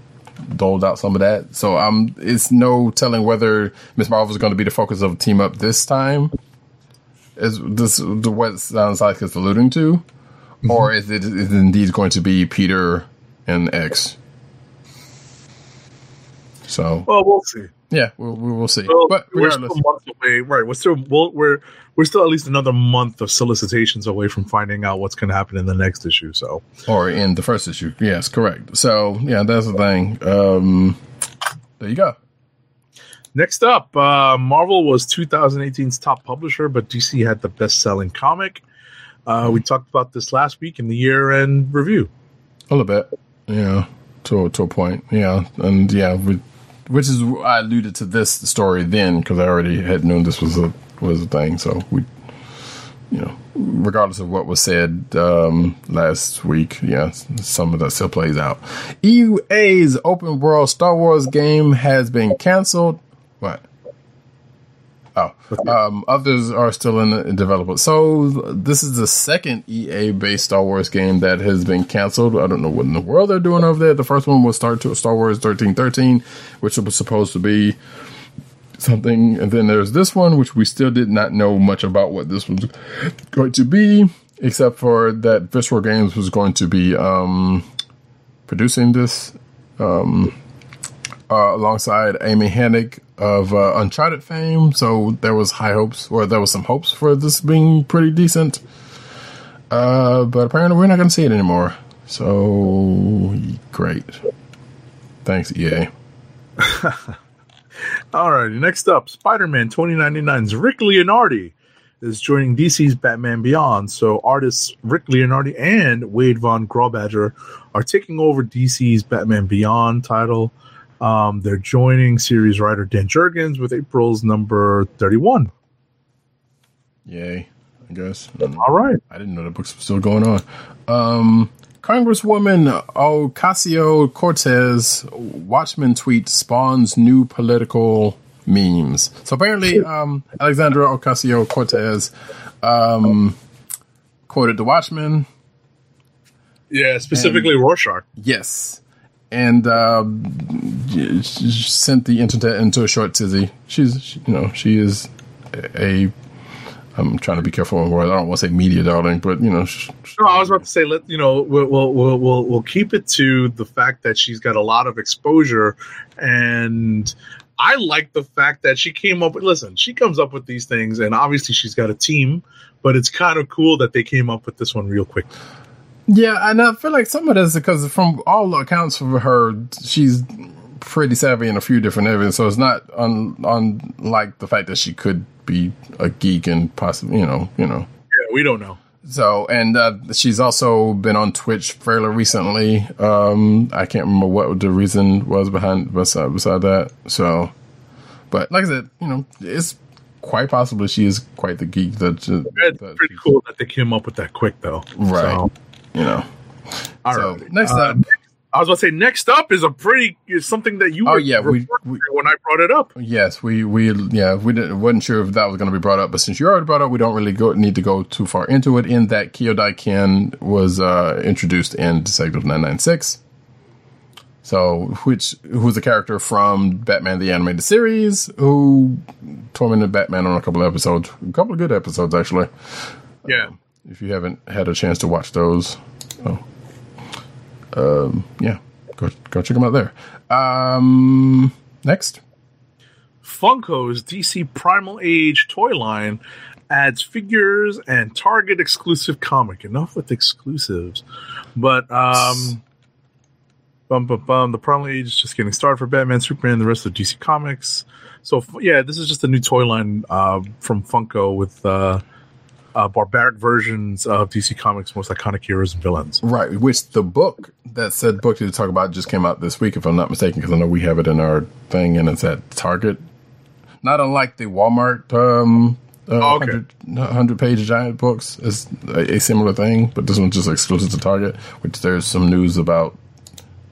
doled out some of that. So um, it's no telling whether Miss Marvel is going to be the focus of team up this time. Is this the what sounds like it's alluding to, or is it is indeed going to be Peter and X? So Well, we'll see. yeah, we'll, we will see. Well, but we're still months away, right? We're still we'll, we're we're still at least another month of solicitations away from finding out what's going to happen in the next issue. So, or in the first issue, yes, correct. So yeah, that's the thing. Um, there you go. next up, uh, Marvel was 2018's top publisher, but DC had the best-selling comic. Uh, we talked about this last week in the year-end review. A little bit, yeah, to to a point, yeah, and yeah, we, which is I alluded to this story then because I already had known this was a was a thing. So we, you know, regardless of what was said um, last week, yeah, some of that still plays out. EA's open world Star Wars game has been canceled. What? Oh, um, others are still in, development. So this is the second EA-based Star Wars game that has been canceled. I don't know what in the world they're doing over there. The first one was Star Star Wars thirteen thirteen, which was supposed to be something, and then there's this one, which we still did not know much about what this was going to be, except for that Visceral Games was going to be um, producing this uh, alongside Amy Hennig of uh, Uncharted fame. So there was high hopes, or there was some hopes for this being pretty decent. Uh, but apparently, we're not going to see it anymore. So great. Thanks, EA. All right, next up, Spider-Man 2099's Rick Leonardi is joining DC's Batman Beyond. So artists Rick Leonardi and Wade Von Grawbadger are taking over DC's Batman Beyond title. Um, they're joining series writer Dan Jurgens with April's number 31. Yay, I guess. Mm. All right. I didn't know the books were still going on. Um, Congresswoman Ocasio Cortez Watchmen tweet spawns new political memes. So apparently, um, Alexandra Ocasio Cortez um, quoted the Watchmen. Yeah, specifically Rorschach. Yes. And um, she sent the internet into a short tizzy. She's, you know, she is a. I'm trying to be careful on words. I don't want to say media darling, but you know, sh- sh- No, I was about to say, let you know, we'll we'll we'll, we'll keep it to the fact that she's got a lot of exposure, and I like the fact that she came up with. Listen, she comes up with these things, and obviously she's got a team, but it's kind of cool that they came up with this one real quick. Yeah, and I feel like some of this because from all accounts of her, she's pretty savvy in a few different areas. So it's not un, unlike the fact that she could be a geek and possibly, you know, you know. Yeah, we don't know. So and uh, she's also been on Twitch fairly recently. Um, I can't remember what the reason was behind beside, beside that. So, but like I said, you know, it's quite possibly she is quite the geek that. It's that pretty cool that they came up with that quick, though. Right. So, You know. all so right. next Uh, up. I was going to say next up is a pretty is something that you Oh, were yeah, we- we- when I brought it up. Yes, we we yeah we didn't, wasn't sure if that was going to be brought up, but since you already brought it up, we don't really go need to go too far into it. In that Kyodai Ken was uh, introduced in Detective Nine Nine Six, so which who's a character from Batman the Animated Series who tormented Batman on a couple of episodes, a couple of good episodes actually. Yeah. If you haven't had a chance to watch those, oh, um, yeah, go go check them out there. Um, next. Funko's DC Primal Age toy line adds figures and Target exclusive comic. Enough with exclusives. But um bum bum bum the Primal Age is just getting started for Batman, Superman, the rest of DC Comics. So yeah, this is just a new toy line uh, from Funko with uh, uh, barbaric versions of DC Comics' most iconic heroes and villains. Right, which the book that said book to talk about just came out this week, if I'm not mistaken, because I know we have it in our thing and it's at Target. Not unlike the Walmart um, uh, Oh, okay. 100, 100 page giant books, is a, a similar thing, but this one's just exclusive to Target, which there's some news about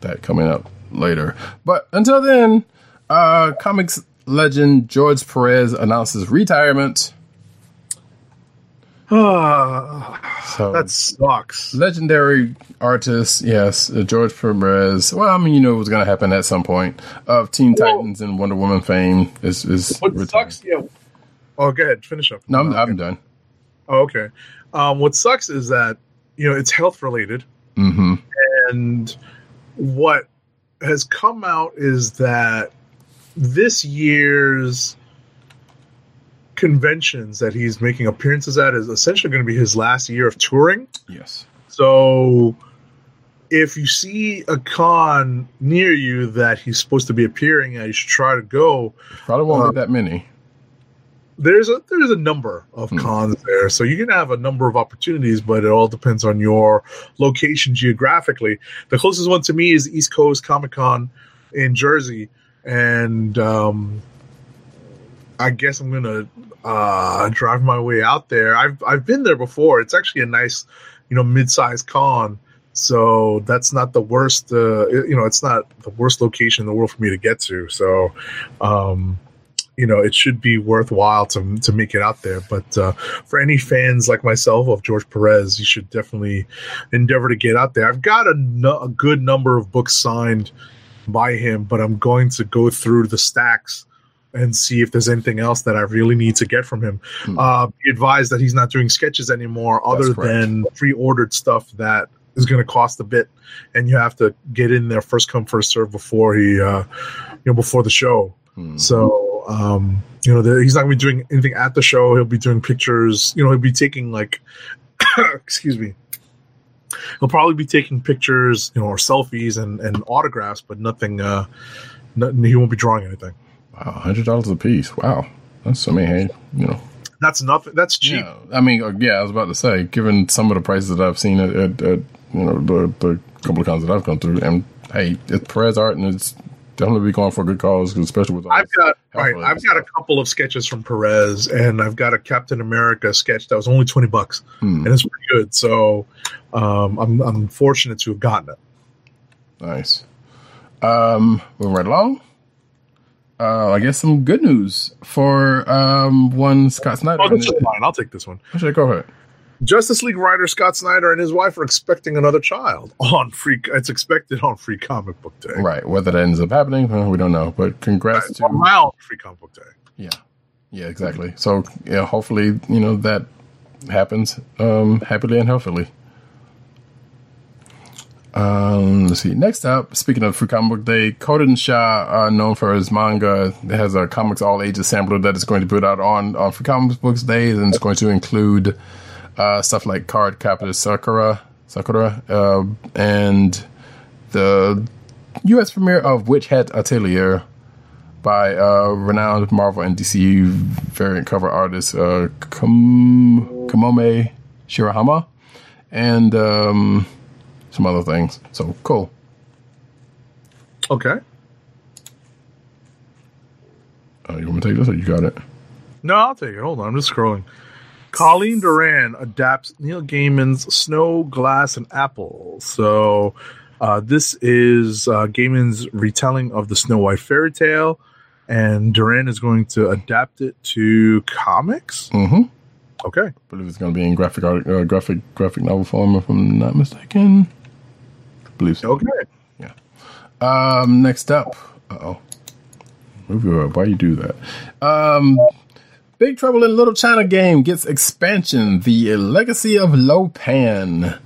that coming up later. But until then, uh, comics legend George Perez announces retirement. Ah, So that sucks. legendary artist, yes, uh, George Perez. Well, I mean, you know it was going to happen at some point. Of Teen Well- Titans and Wonder Woman fame is is. What retired. sucks? Yeah. Oh, go ahead. Finish up. No, I'm, I'm done. Oh, okay. Um, what sucks is that you know it's health related, hmm and what has come out is that this year's conventions that he's making appearances at is essentially going to be his last year of touring. Yes. So if you see a con near you that he's supposed to be appearing at, you should try to go. Probably won't Uh, be that many. There's a there's a number of Hmm. cons there, so you can have a number of opportunities, but it all depends on your location geographically. The closest one to me is East Coast Comic Con in Jersey, and um, I guess I'm gonna uh, drive my way out there. I've I've been there before. It's actually a nice, you know, mid-sized con. So that's not the worst. Uh, you know, it's not the worst location in the world for me to get to. So, um, you know, it should be worthwhile to to make it out there. But uh, for any fans like myself of George Perez, you should definitely endeavor to get out there. I've got a, nu- a good number of books signed by him, but I'm going to go through the stacks and see if there's anything else that I really need to get from him. Hmm. Uh, be advised that he's not doing sketches anymore, other than pre-ordered stuff that is going to cost a bit, and you have to get in there first come first serve before he, uh, you know, before the show. Hmm. So, um, you know, the, he's not going to be doing anything at the show. He'll be doing pictures. You know, he'll be taking like, excuse me. He'll probably be taking pictures, you know, or selfies and, and autographs, but nothing. Uh, nothing. He won't be drawing anything. Wow, hundred dollars a piece. Wow, that's I mean, hey, you know, That's nothing. That's cheap. yeah. I mean, uh, yeah, I was about to say, given some of the prices that I've seen at, at, at you know the the couple of cons that I've gone through, and hey, it's Perez art, and it's definitely be going for a good cause, especially with all I've got right. I've got a couple of sketches from Perez, and I've got a Captain America sketch that was only twenty bucks, Hmm, and it's pretty good. So, um, I'm I'm fortunate to have gotten it. nice. Um, moving right along. Uh, I guess some good news for um one Scott Snyder. Oh, this is. I'll take this one. Actually, go ahead. Justice League writer Scott Snyder and his wife are expecting another child on free. It's expected on Free Comic Book Day. Right, whether that ends up happening, we don't know. But congrats Right, to around Free Comic Book Day. Yeah, yeah, exactly. So yeah, hopefully you know that happens um, happily and healthily. Um, let's see. Next up, speaking of Free Comic Book Day, Kodansha, uh, known for his manga, has a comics all ages sampler that is going to put out on on Free Comic Books Day, and it's going to include uh, stuff like Card Captor Sakura, Sakura, uh, and the U.S. premiere of Witch Hat Atelier by uh, renowned Marvel and DC variant cover artist uh, Kamome Shirahama, and um, some other things. So cool. Okay. Uh, you want me to take this or you got it? No, I'll take it. Hold on, I'm just scrolling. Colleen Doran adapts Neil Gaiman's Snow, Glass, and Apple. So, uh, this is uh, Gaiman's retelling of the Snow White fairy tale, and Duran is going to adapt it to comics. Mm-hmm. Okay. I believe it's going to be in graphic art, uh, graphic graphic novel form, if I'm not mistaken. Believe so. Okay. Yeah. Um, next up, uh oh, why you do that? Um, Big Trouble in Little China game gets expansion, the Legacy of Lo Pan.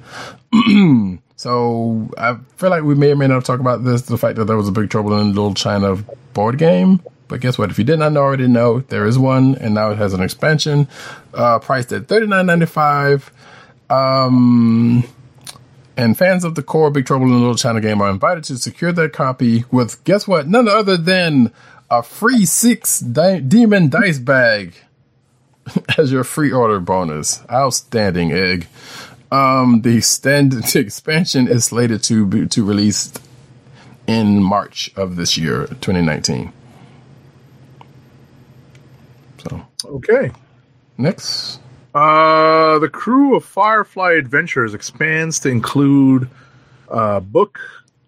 so I feel like we may or may not talk about this, the fact that there was a Big Trouble in Little China board game. But guess what? If you did not already know, there is one, and now it has an expansion, uh, priced at thirty nine ninety five. Um, and fans of the core Big Trouble in Little China game are invited to secure their copy with, guess what? None other than a free six di- demon dice bag as your free order bonus. Outstanding egg. Um, the stand the expansion is slated to be to release in March of this year, 2019. So Okay. next, Uh, the crew of Firefly Adventures expands to include uh, Book,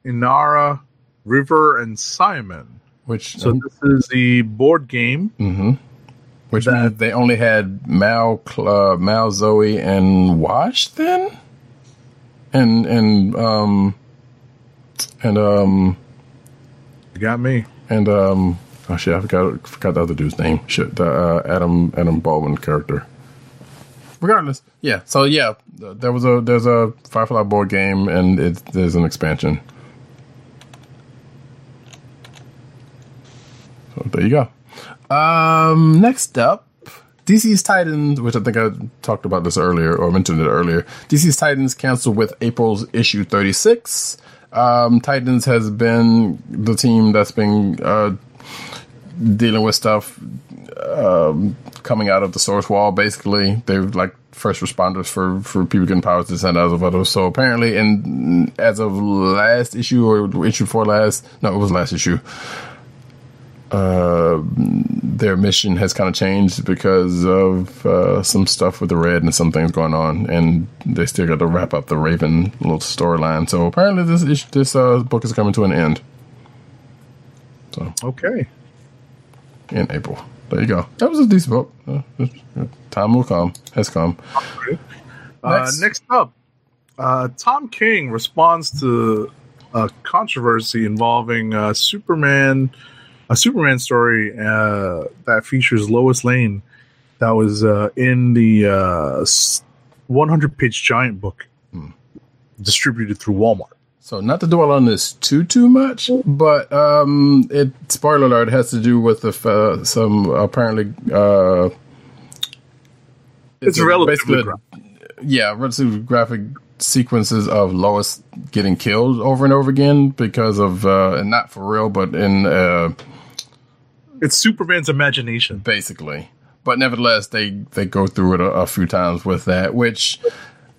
Inara, River, and Simon. which So this is the board game. hmm Which That- means they only had Mal, Cl- uh, Mal, Zoe, and Wash then, and and um and um You got me. and um oh shit I forgot forgot the other dude's name shit the uh, Adam Adam Baldwin character. Regardless, yeah. So yeah, there was a there's a Firefly board game and it there's an expansion. So there you go. Um, next up, DC's Titans, which I think I talked about this earlier or mentioned it earlier. DC's Titans canceled with April's issue 36. Um, Titans has been the team that's been uh, dealing with stuff um, coming out of the source wall. Basically, they're like first responders for for people getting powers to send out of others. So apparently, and as of last issue or issue four last, no, it was last issue. Uh, their mission has kind of changed because of uh, some stuff with the red and some things going on, and they still got to wrap up the Raven little storyline. So apparently, this this uh, book is coming to an end. So Okay. In April. There you go. That was a decent book. Uh, time will come. Has come. Uh, Next. up, uh, Tom King responds to a controversy involving uh, Superman, a Superman story uh, that features Lois Lane that was uh, in the uh, 100 page giant book distributed through Walmart. So not to dwell on this too too much, but um, it spoiler alert has to do with the uh, some apparently uh, It's a- relatively yeah, relatively graphic sequences of Lois getting killed over and over again because of uh, and not for real, but in uh, It's Superman's imagination. basically. But nevertheless, they they go through it a, a few times with that, which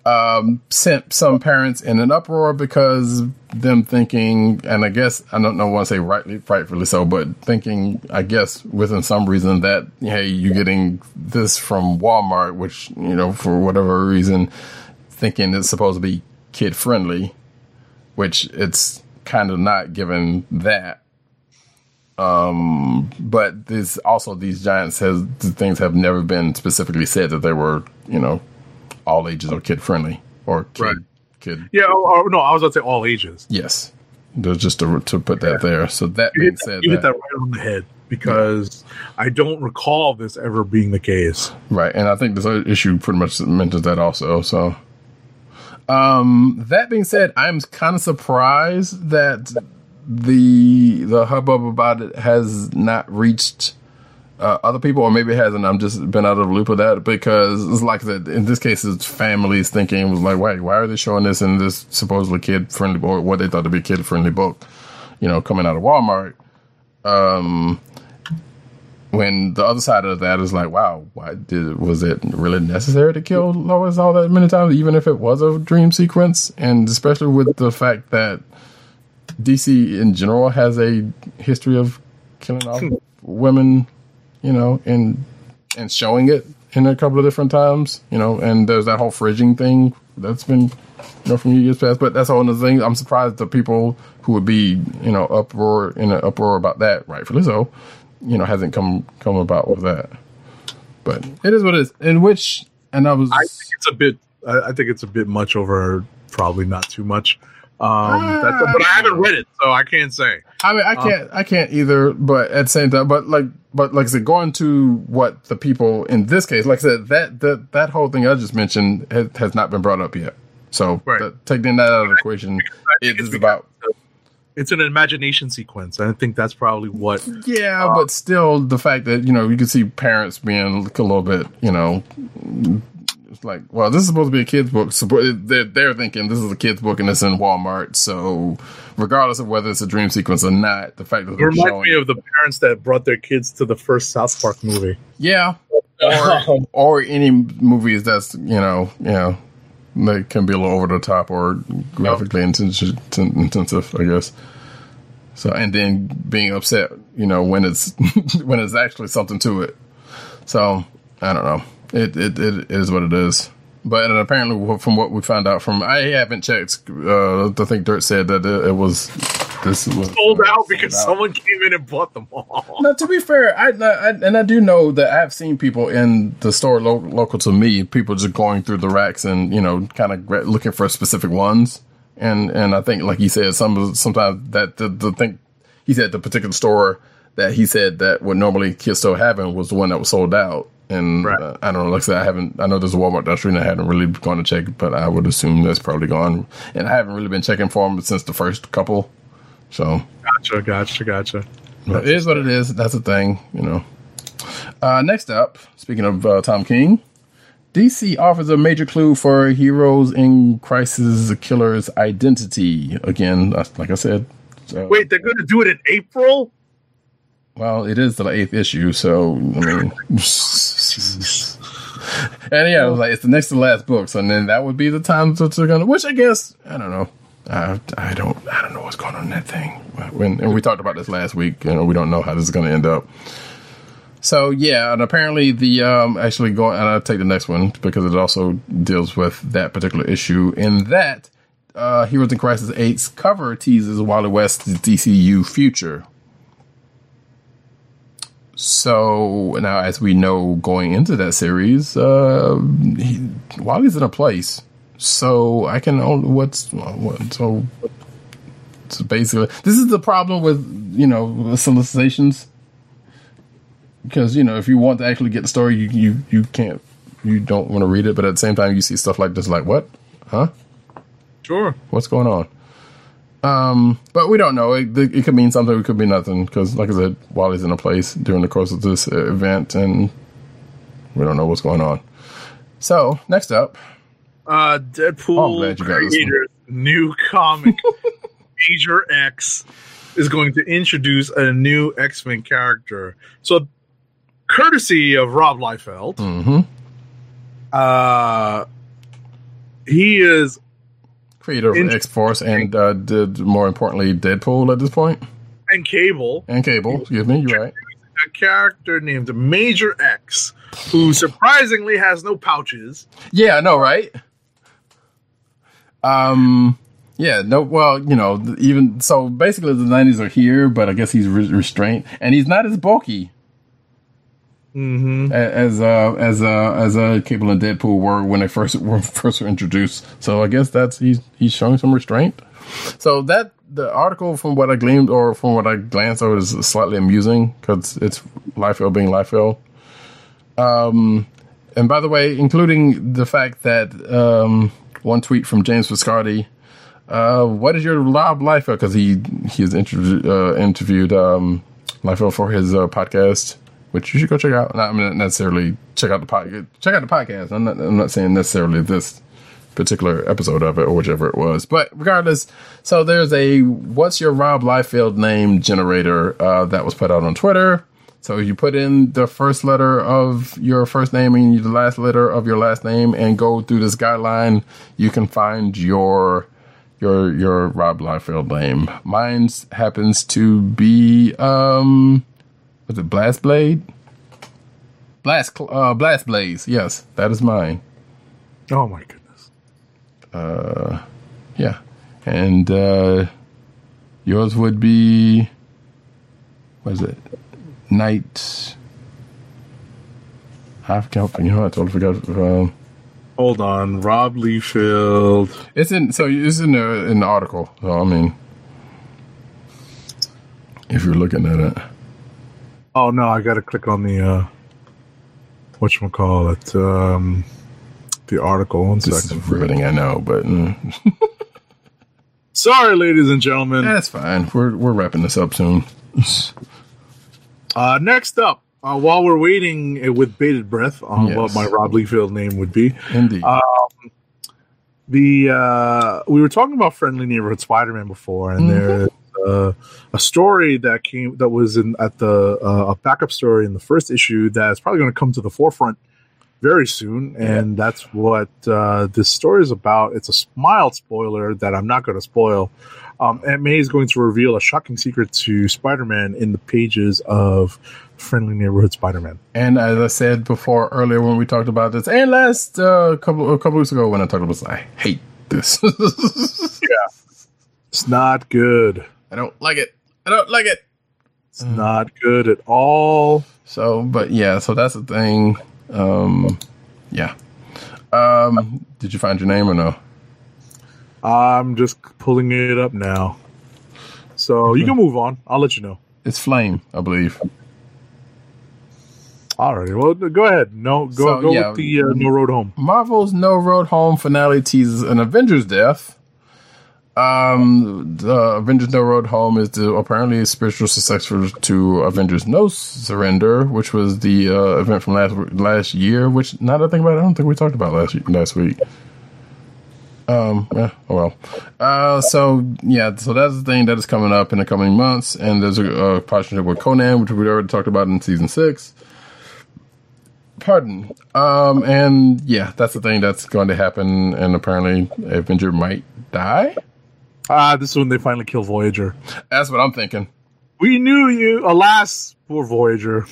um, sent some parents in an uproar because them thinking, and I guess I don't know want to say rightly, rightfully so, but thinking, I guess within some reason that hey, you're getting this from Walmart, which you know for whatever reason, thinking it's supposed to be kid friendly, which it's kind of not given that. Um, but this also these giants has things have never been specifically said that they were you know all ages or kid friendly or kid Right. kid Yeah, or, or no, I was going to say all ages. yes just to, to put that there so that You being hit, said you hit that, that right on the head because I don't recall this ever being the case. right and i think this issue pretty much mentions that also so um that being said i'm kind of surprised that the the hubbub about it has not reached uh, other people, or maybe it hasn't. I'm just been out of the loop of that because it's like that. In this case, it's families thinking was like, wait, why are they showing this in this supposedly kid friendly or what they thought to be a kid friendly book? You know, coming out of Walmart. Um, when the other side of that is like, wow, why did was it really necessary to kill Lois all that many times, even if it was a dream sequence, and especially with the fact that DC in general has a history of killing off women, you know, and and showing it in a couple of different times, you know, and there's that whole fridging thing that's been, you know, from years past. But that's a whole other thing. I'm surprised the people who would be, you know, uproar in an uproar about that, rightfully so, you know, hasn't come come about with that. But it is what it is. In which, and I was, I think it's a bit. I think it's a bit much over. Probably not too much. Um, that's, but I haven't read it, so I can't say. I mean, I can't, I can't either. But at the same time, but like, but like I said, going to what the people in this case, like I said, that that that whole thing I just mentioned has, has not been brought up yet. So Right. that, taking that out of the equation, it's about It's an imagination sequence. I think that's probably what. yeah, but still the fact that you know you can see parents being a little bit, you know. It's like, well, this is supposed to be a kid's book. So they're, they're thinking this is a kid's book and it's in Walmart. So, regardless of whether it's a dream sequence or not, the fact that It reminds me of the parents that brought their kids to the first South Park movie. Yeah. Or, or any movies that's, you know, you know, they can be a little over the top or graphically intensive, intensive, I guess. So, and then being upset, you know, when it's, when it's actually something to it. So, I don't know. It, it, it is what it is. But apparently, from what we found out from, I haven't checked. Uh, I think Dirt said that it, it was this was Sold out because sold out. someone came in and bought them all. Now, to be fair, I, I and I do know that I've seen people in the store lo- local to me, people just going through the racks and you know, kind of looking for specific ones. And and I think, like he said, some sometimes that the, the thing he said the particular store that he said that would normally kids still having was the one that was sold out. And Right. uh, I don't know. Like I said, I haven't. I know there's a Walmart down the street, and I hadn't really gone to check, but I would assume that's probably gone. And I haven't really been checking for them since the first couple. So Gotcha, gotcha, gotcha. It is what it is. That's the thing, you know. Uh, next up, speaking of uh, Tom King, DC offers a major clue for heroes in crisis killer's identity. Again, like I said. So, Wait, they're going to do it in April? Well, it is the eighth issue, so I mean, and yeah, it like it's the next to last book, so then that would be the time that they're gonna. Which I guess I don't know. I, I don't I don't know what's going on in that thing. When and we talked about this last week, you know, we don't know how this is to end up. So yeah, and apparently the um actually going and I'll take the next one because it also deals with that particular issue. In that, uh Heroes in Crisis 8's cover teases Wally West's DCU future. So now, as we know, going into that series, uh, he, Wally's in a place. So I can only what's what so. So basically, this is the problem with you know solicitations because you know if you want to actually get the story, you you you can't you don't want to read it, but at the same time, you see stuff like this, like what, huh? Sure. What's going on? Um, but we don't know. It, it could mean something. It could be nothing. Because, like I said, Wally's in a place during the course of this event, and we don't know what's going on. So next up, Uh, Oh, Deadpool I'm glad you got this one. creator's new comic, Major X, is going to introduce a new X Men character. So, courtesy of Rob Liefeld, hmm uh, he is creator of. X Force, and uh, did more importantly Deadpool at this point, and Cable, and Cable. Excuse me, you're right. a character named Major X, who surprisingly has no pouches. Yeah, I know, right? Um, yeah, no, well, you know, even so, basically the nineties are here, but I guess he's re- restrained, and he's not as bulky Mm-hmm. a- as uh as uh as uh Cable and Deadpool were when they first were first were introduced. So I guess that's he's he's showing some restraint. So that the article, from what I gleaned or from what I glanced over, is slightly amusing because it's Liefeld being Liefeld. Um, and by the way, including the fact that um, one tweet from James Viscardi. Uh, what is your Rob Liefeld? Because he he has interviewed uh, interviewed um, Liefeld for his uh, podcast, which you should go check out. Not, I mean, not necessarily check out the podcast. Check out the podcast. I'm not I'm not saying necessarily this particular episode of it or whichever it was. But regardless, so there's a what's your Rob Liefeld name generator uh, that was put out on Twitter. So you put in the first letter of your first name and the last letter of your last name and go through this guideline, you can find your your your Rob Liefeld name. Mine happens to be um was it Blast Blade? Blast uh Blast Blaze. Yes, that is mine. Oh my goodness! Uh, Yeah. And uh yours would be what is it? Night I forgot you know I totally forgot um Hold on, Rob Liefeld. it's in so it's in the in the article. So I mean if you're looking at it. Oh no, I got to click on the uh, what you call it, um, the article. One This is second. riveting, I know, but mm, Sorry, ladies and gentlemen. that's fine. We're we're wrapping this up soon. Uh, next up, uh, while we're waiting uh, with bated breath on Yes. what my Rob Liefeld name would be, Indeed. um, the uh, we were talking about friendly neighborhood Spider-Man before, and there's uh, a story that came that was in at the uh, a backup story in the first issue that's probably going to come to the forefront very soon, and that's what uh, this story is about. It's a mild spoiler that I'm not going to spoil. Um, Aunt May is going to reveal a shocking secret to Spider-Man in the pages of Friendly Neighborhood Spider-Man. And as I said before earlier when we talked about this, and last uh, couple a couple weeks ago when I talked about this, I hate this. Yeah, it's not good. I don't like it. I don't like it. It's not good at all. So, but yeah, so that's the thing. Um, yeah. Um, did you find your name or no? I'm just pulling it up now. So you can move on. I'll let you know. It's Flame, I believe. All right. Well, go ahead. No, go So, go yeah. with the uh, No Road Home. Marvel's No Road Home finale teases an Avengers death. Um, the Avengers No Road Home is the apparently a spiritual successor to Avengers No Surrender, which was the uh, event from last last year. Which now that I think about it, I don't think we talked about last last week. Um, yeah, oh well. Uh, so yeah, so that's the thing that is coming up in the coming months, and there's a, a partnership with Conan, which we already talked about in season six. Pardon. Um, and yeah, that's the thing that's going to happen, and apparently Avenger might die. Ah, this is when they finally kill Voyager. That's what I'm thinking. We knew you. Alas, poor Voyager.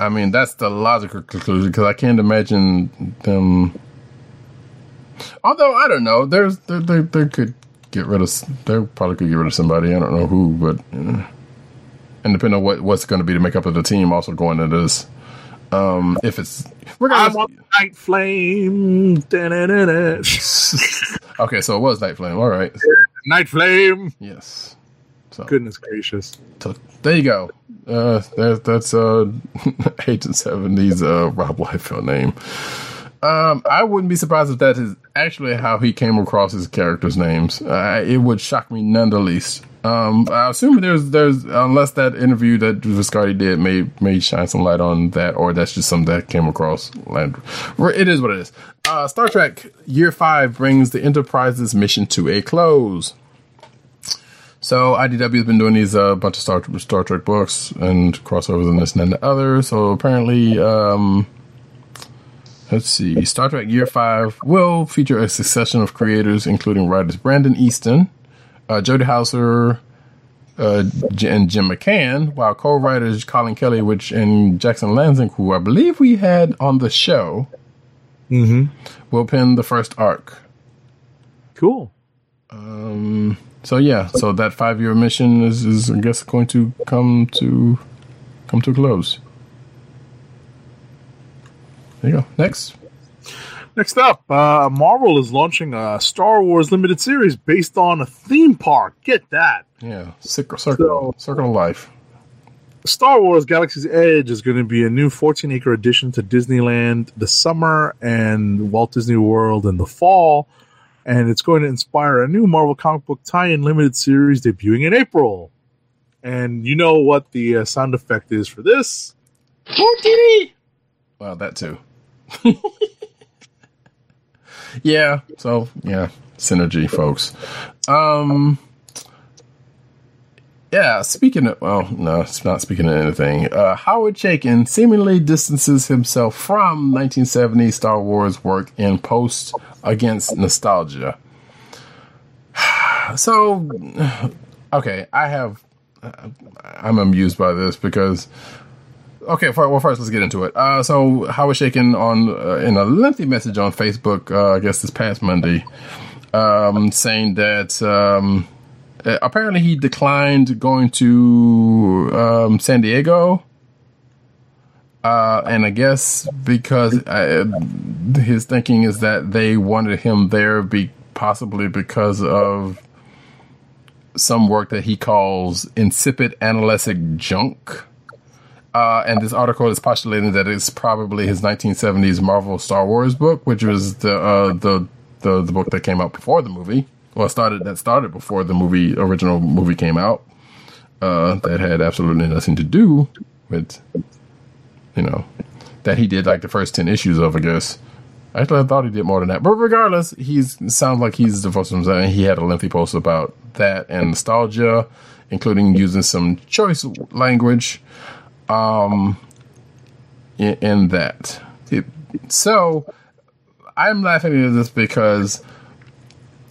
I mean, that's the logical conclusion because I can't imagine them. Although I don't know, there's they, they, they could get rid of they probably could get rid of somebody. I don't know who, but uh, and depending on what what's going to be the makeup of the team, also going into this. Um, if it's I'm gonna on Night Flame. Okay, so it was Night Flame. All right, Night Flame. yes. So Goodness gracious. So there you go. Uh, that, that's uh, Agent 70's uh, Rob Liefeld name. Um, I wouldn't be surprised if that is actually how he came across his characters' names. Uh, it would shock me none the least. Um, I assume there's there's unless that interview that Viscardi did may may shine some light on that, or that's just something that came across. It is what it is. Uh, Star Trek Year Five brings the Enterprise's mission to a close. So IDW has been doing these uh, bunch of Star Star Trek books and crossovers and this and the other. So apparently, um, let's see, Star Trek Year Five will feature a succession of creators, including writers Brandon Easton, uh, Jody Houser, uh, and Jim McCann, while co-writers Collin Kelly, which and Jackson Lanzing, who I believe we had on the show, Mm-hmm. will pen the first arc. Cool. Um, so yeah, so that five year mission is, is I guess going to come to come to a close. There you go. Next. Next up, uh, Marvel is launching a Star Wars limited series based on a theme park. Get that. Yeah. Circle circle circle of life. Star Wars Galaxy's Edge is going to be a new 14 acre addition to Disneyland the summer and Walt Disney World in the fall. And it's going to inspire a new Marvel comic book tie in limited series debuting in April. And you know what the uh, sound effect is for this? Well, that too. yeah. So yeah, synergy, folks. Um. Yeah, speaking of, well, no, it's not speaking of anything. Uh, Howard Chaykin seemingly distances himself from 1970 Star Wars work in Post Against Nostalgia. So, okay, I have, I'm amused by this because, okay, well, first let's get into it. Uh, so Howard Chaykin on, uh, in a lengthy message on Facebook, uh, I guess this past Monday, um, saying that, um, uh, apparently he declined going to um, San Diego. Uh, and I guess because uh, his thinking is that they wanted him there, be possibly because of some work that he calls insipid analytic junk. Uh, and this article is postulating that it's probably his 1970s Marvel Star Wars book, which was the uh, the, the the book that came out before the movie. Well started that started before the movie original movie came out uh, that had absolutely nothing to do with you know that he did like the first 10 issues of i guess. Actually i thought he did more than that. But regardless he's sounds like he's devoted himself and he had a lengthy post about that and nostalgia including using some choice language um in, in that it, so i'm laughing at this because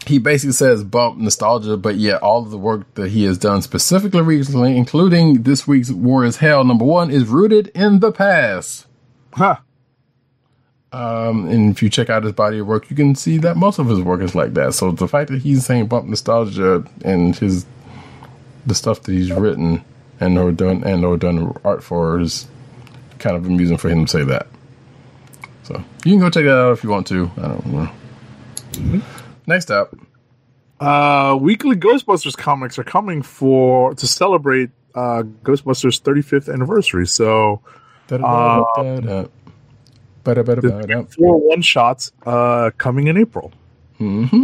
he basically says bump nostalgia, but yet all of the work that he has done specifically recently, including this week's War is Hell number one, is rooted in the past. Huh. Um, and if you check out his body of work, you can see that most of his work is like that. So the fact that he's saying bump nostalgia and his the stuff that he's written and or done and or done art for is kind of amusing for him to say that. So you can go check that out if you want to. I don't know. Next up, Uh, weekly Ghostbusters comics are coming for to celebrate uh, Ghostbusters 35th anniversary. So Da-da-da-da-da. Four one shots uh, coming in April. Mm-hmm.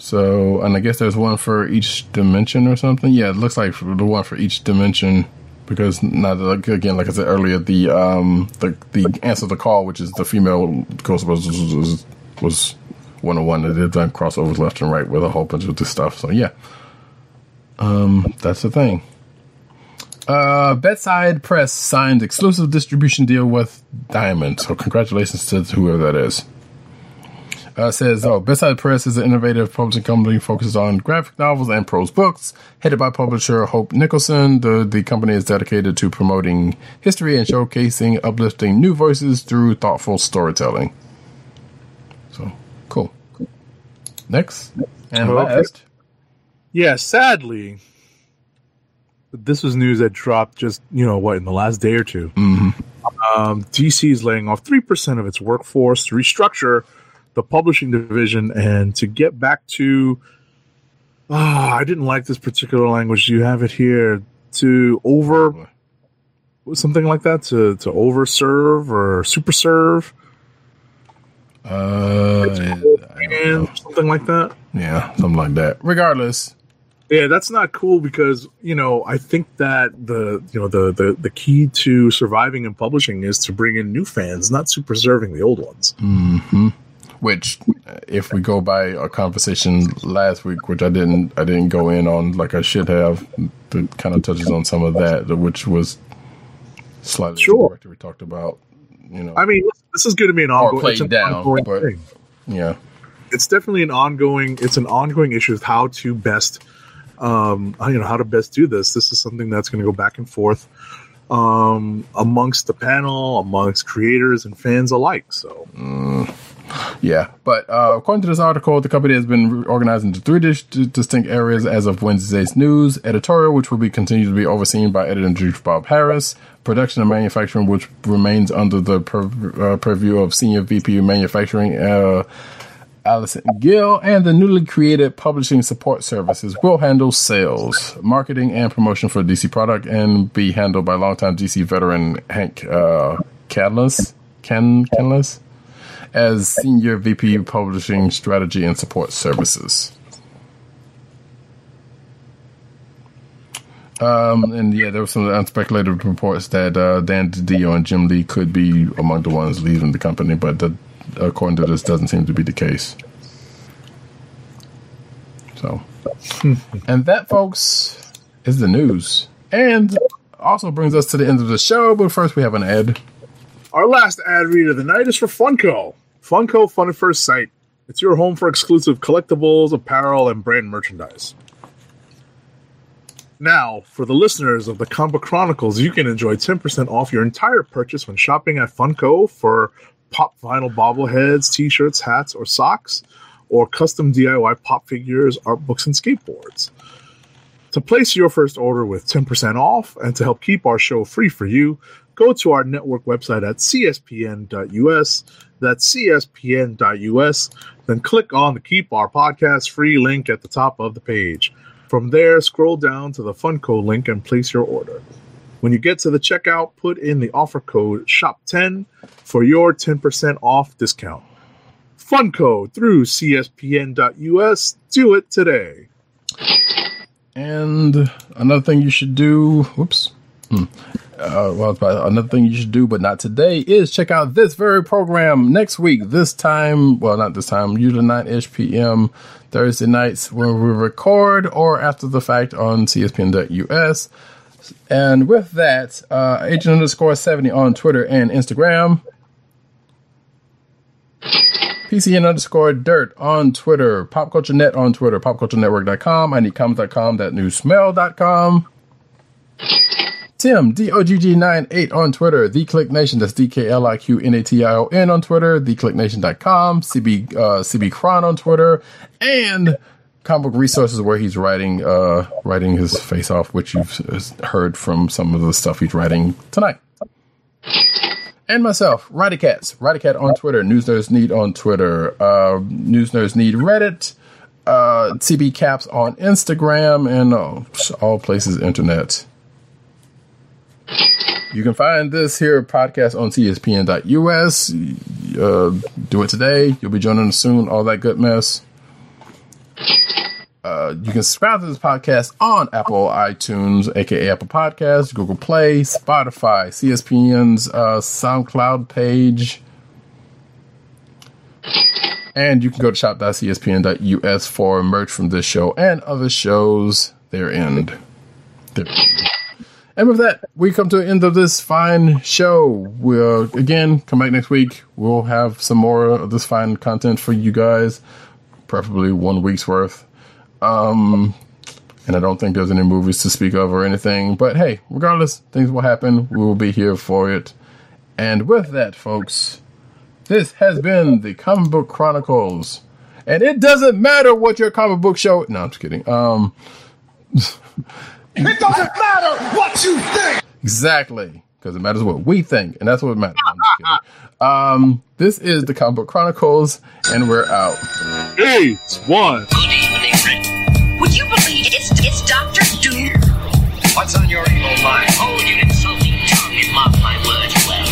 So, and I guess there's one for each dimension or something. Yeah, it looks like the one for each dimension because now again, like I said earlier, the um the the answer to the call, which is the female Ghostbusters, was, was one on one. They've done crossovers left and right with a whole bunch of this stuff. So yeah, um, that's the thing. Uh, Bedside Press signed exclusive distribution deal with Diamond. So congratulations to whoever that is. Uh, says, oh, Bedside Press is an innovative publishing company focused on graphic novels and prose books. Headed by publisher Hope Nicholson, the, the company is dedicated to promoting history and showcasing uplifting new voices through thoughtful storytelling. So, cool. Next. And Okay. last. Yeah, sadly, this was news that dropped just you know what in the last day or 2 Um, DC is laying off three percent of its workforce to restructure the publishing division and to get back to. Ah, I didn't like this particular language. You have it here to over something like that to to overserve or super serve Uh, and something like that. yeah, something like that. Regardless, Yeah, that's not cool because you know I think that the you know the the the key to surviving in publishing is to bring in new fans, not to preserving the old ones. hmm Which, if we go by a conversation last week, which I didn't, I didn't go in on like I should have, that kind of touches on some of that, which was slightly Sure. we talked about. You know, I mean, this is going to be an ongoing, played an down, ongoing but- thing. yeah, It's definitely an ongoing. It's an ongoing issue of how to best, um, you know, how to best do this. This is something that's going to go back and forth um, amongst the panel, amongst creators and fans alike. So. yeah. But uh, according to this article, the company has been organized into three dis- distinct areas as of Wednesday's news: editorial, which will be continued to be overseen by editor in chief Bob Harras; production and manufacturing, which remains under the pur- uh, purview of senior VP manufacturing. Uh, Alison Gill and the newly created publishing support services will handle sales, marketing, and promotion for DC product and be handled by longtime DC veteran Hank uh, Ken Kanalz as senior VP publishing strategy and support services. Um, and yeah, there were some unspeculated reports that uh, Dan DiDio and Jim Lee could be among the ones leaving the company, but according to this, doesn't seem to be the case. So, hmm. and that, folks, is the news, and also brings us to the end of the show. But first, we have an ad. Our last ad read of the night is for Funko. Funko Fun at First Sight. It's your home for exclusive collectibles, apparel, and brand merchandise. Now, for the listeners of the Comic Chronicles, you can enjoy 10% off your entire purchase when shopping at Funko for pop vinyl bobbleheads, t shirts, hats, or socks, or custom DIY pop figures, art books, and skateboards. To place your first order with 10% off and to help keep our show free for you, go to our network website at cspn.us. That's cspn.us. Then click on the Keep Our Podcast free link at the top of the page. From there, scroll down to the Funko link and place your order. When you get to the checkout, put in the offer code SHOP10 for your 10% off discount. Funko through cspn.us. Do it today. And another thing you should do, whoops. Hmm. Uh, well, another thing you should do, but not today, is check out this very program next week. This time, well, not this time, usually 9 ish p.m. Thursday nights when we record or after the fact on CSPN.us. And with that, uh, agent underscore 70 on Twitter and Instagram. PCN underscore dirt on Twitter, Pop Culture Net on Twitter, popculturenetwork.com, I need comments.com, that new smell.com. Tim, DOGG98 on Twitter, The KLIQ Nation, that's D-K-L-I-Q-N-A-T-I-O-N on Twitter, TheKLIQNation.com, CB, uh, CB Cron on Twitter, and comic book resources where he's writing, uh, writing his face off, which you've heard from some of the stuff he's writing tonight and myself, Roddy Cats, Roddykat on Twitter, News Nerds Need on Twitter, uh, News Nerds Need Reddit, uh, TB Caps on Instagram, and uh, all places internet. You can find this here podcast on CSPN.us. Uh, do it today. You'll be joining us soon. All that good mess. Uh, you can subscribe to this podcast on Apple iTunes, aka Apple Podcasts, Google Play, Spotify, CSPN's uh, SoundCloud page. And you can go to shop.cspn.us for merch from this show and other shows therein. There. And with that, we come to the end of this fine show. We'll again come back next week. We'll have some more of this fine content for you guys, preferably one week's worth. Um, and I don't think there's any movies to speak of or anything. But hey, regardless, things will happen. We will be here for it. And with that, folks, this has been the Comic Book Chronicles. And it doesn't matter what your comic book show. No, I'm just kidding. Um, It doesn't matter what you think. Exactly. Because it matters what we think, and that's what matters. Um, this is the Comic Book Chronicles, and we're out. Eight, one. Good evening, Rick. Would you believe it's, it's Doctor Doom? What's on your evil mind? Oh, Hold your insulting tongue and mock my words well.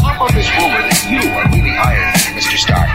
How about this rumor that you are really hired, Mr. Stark?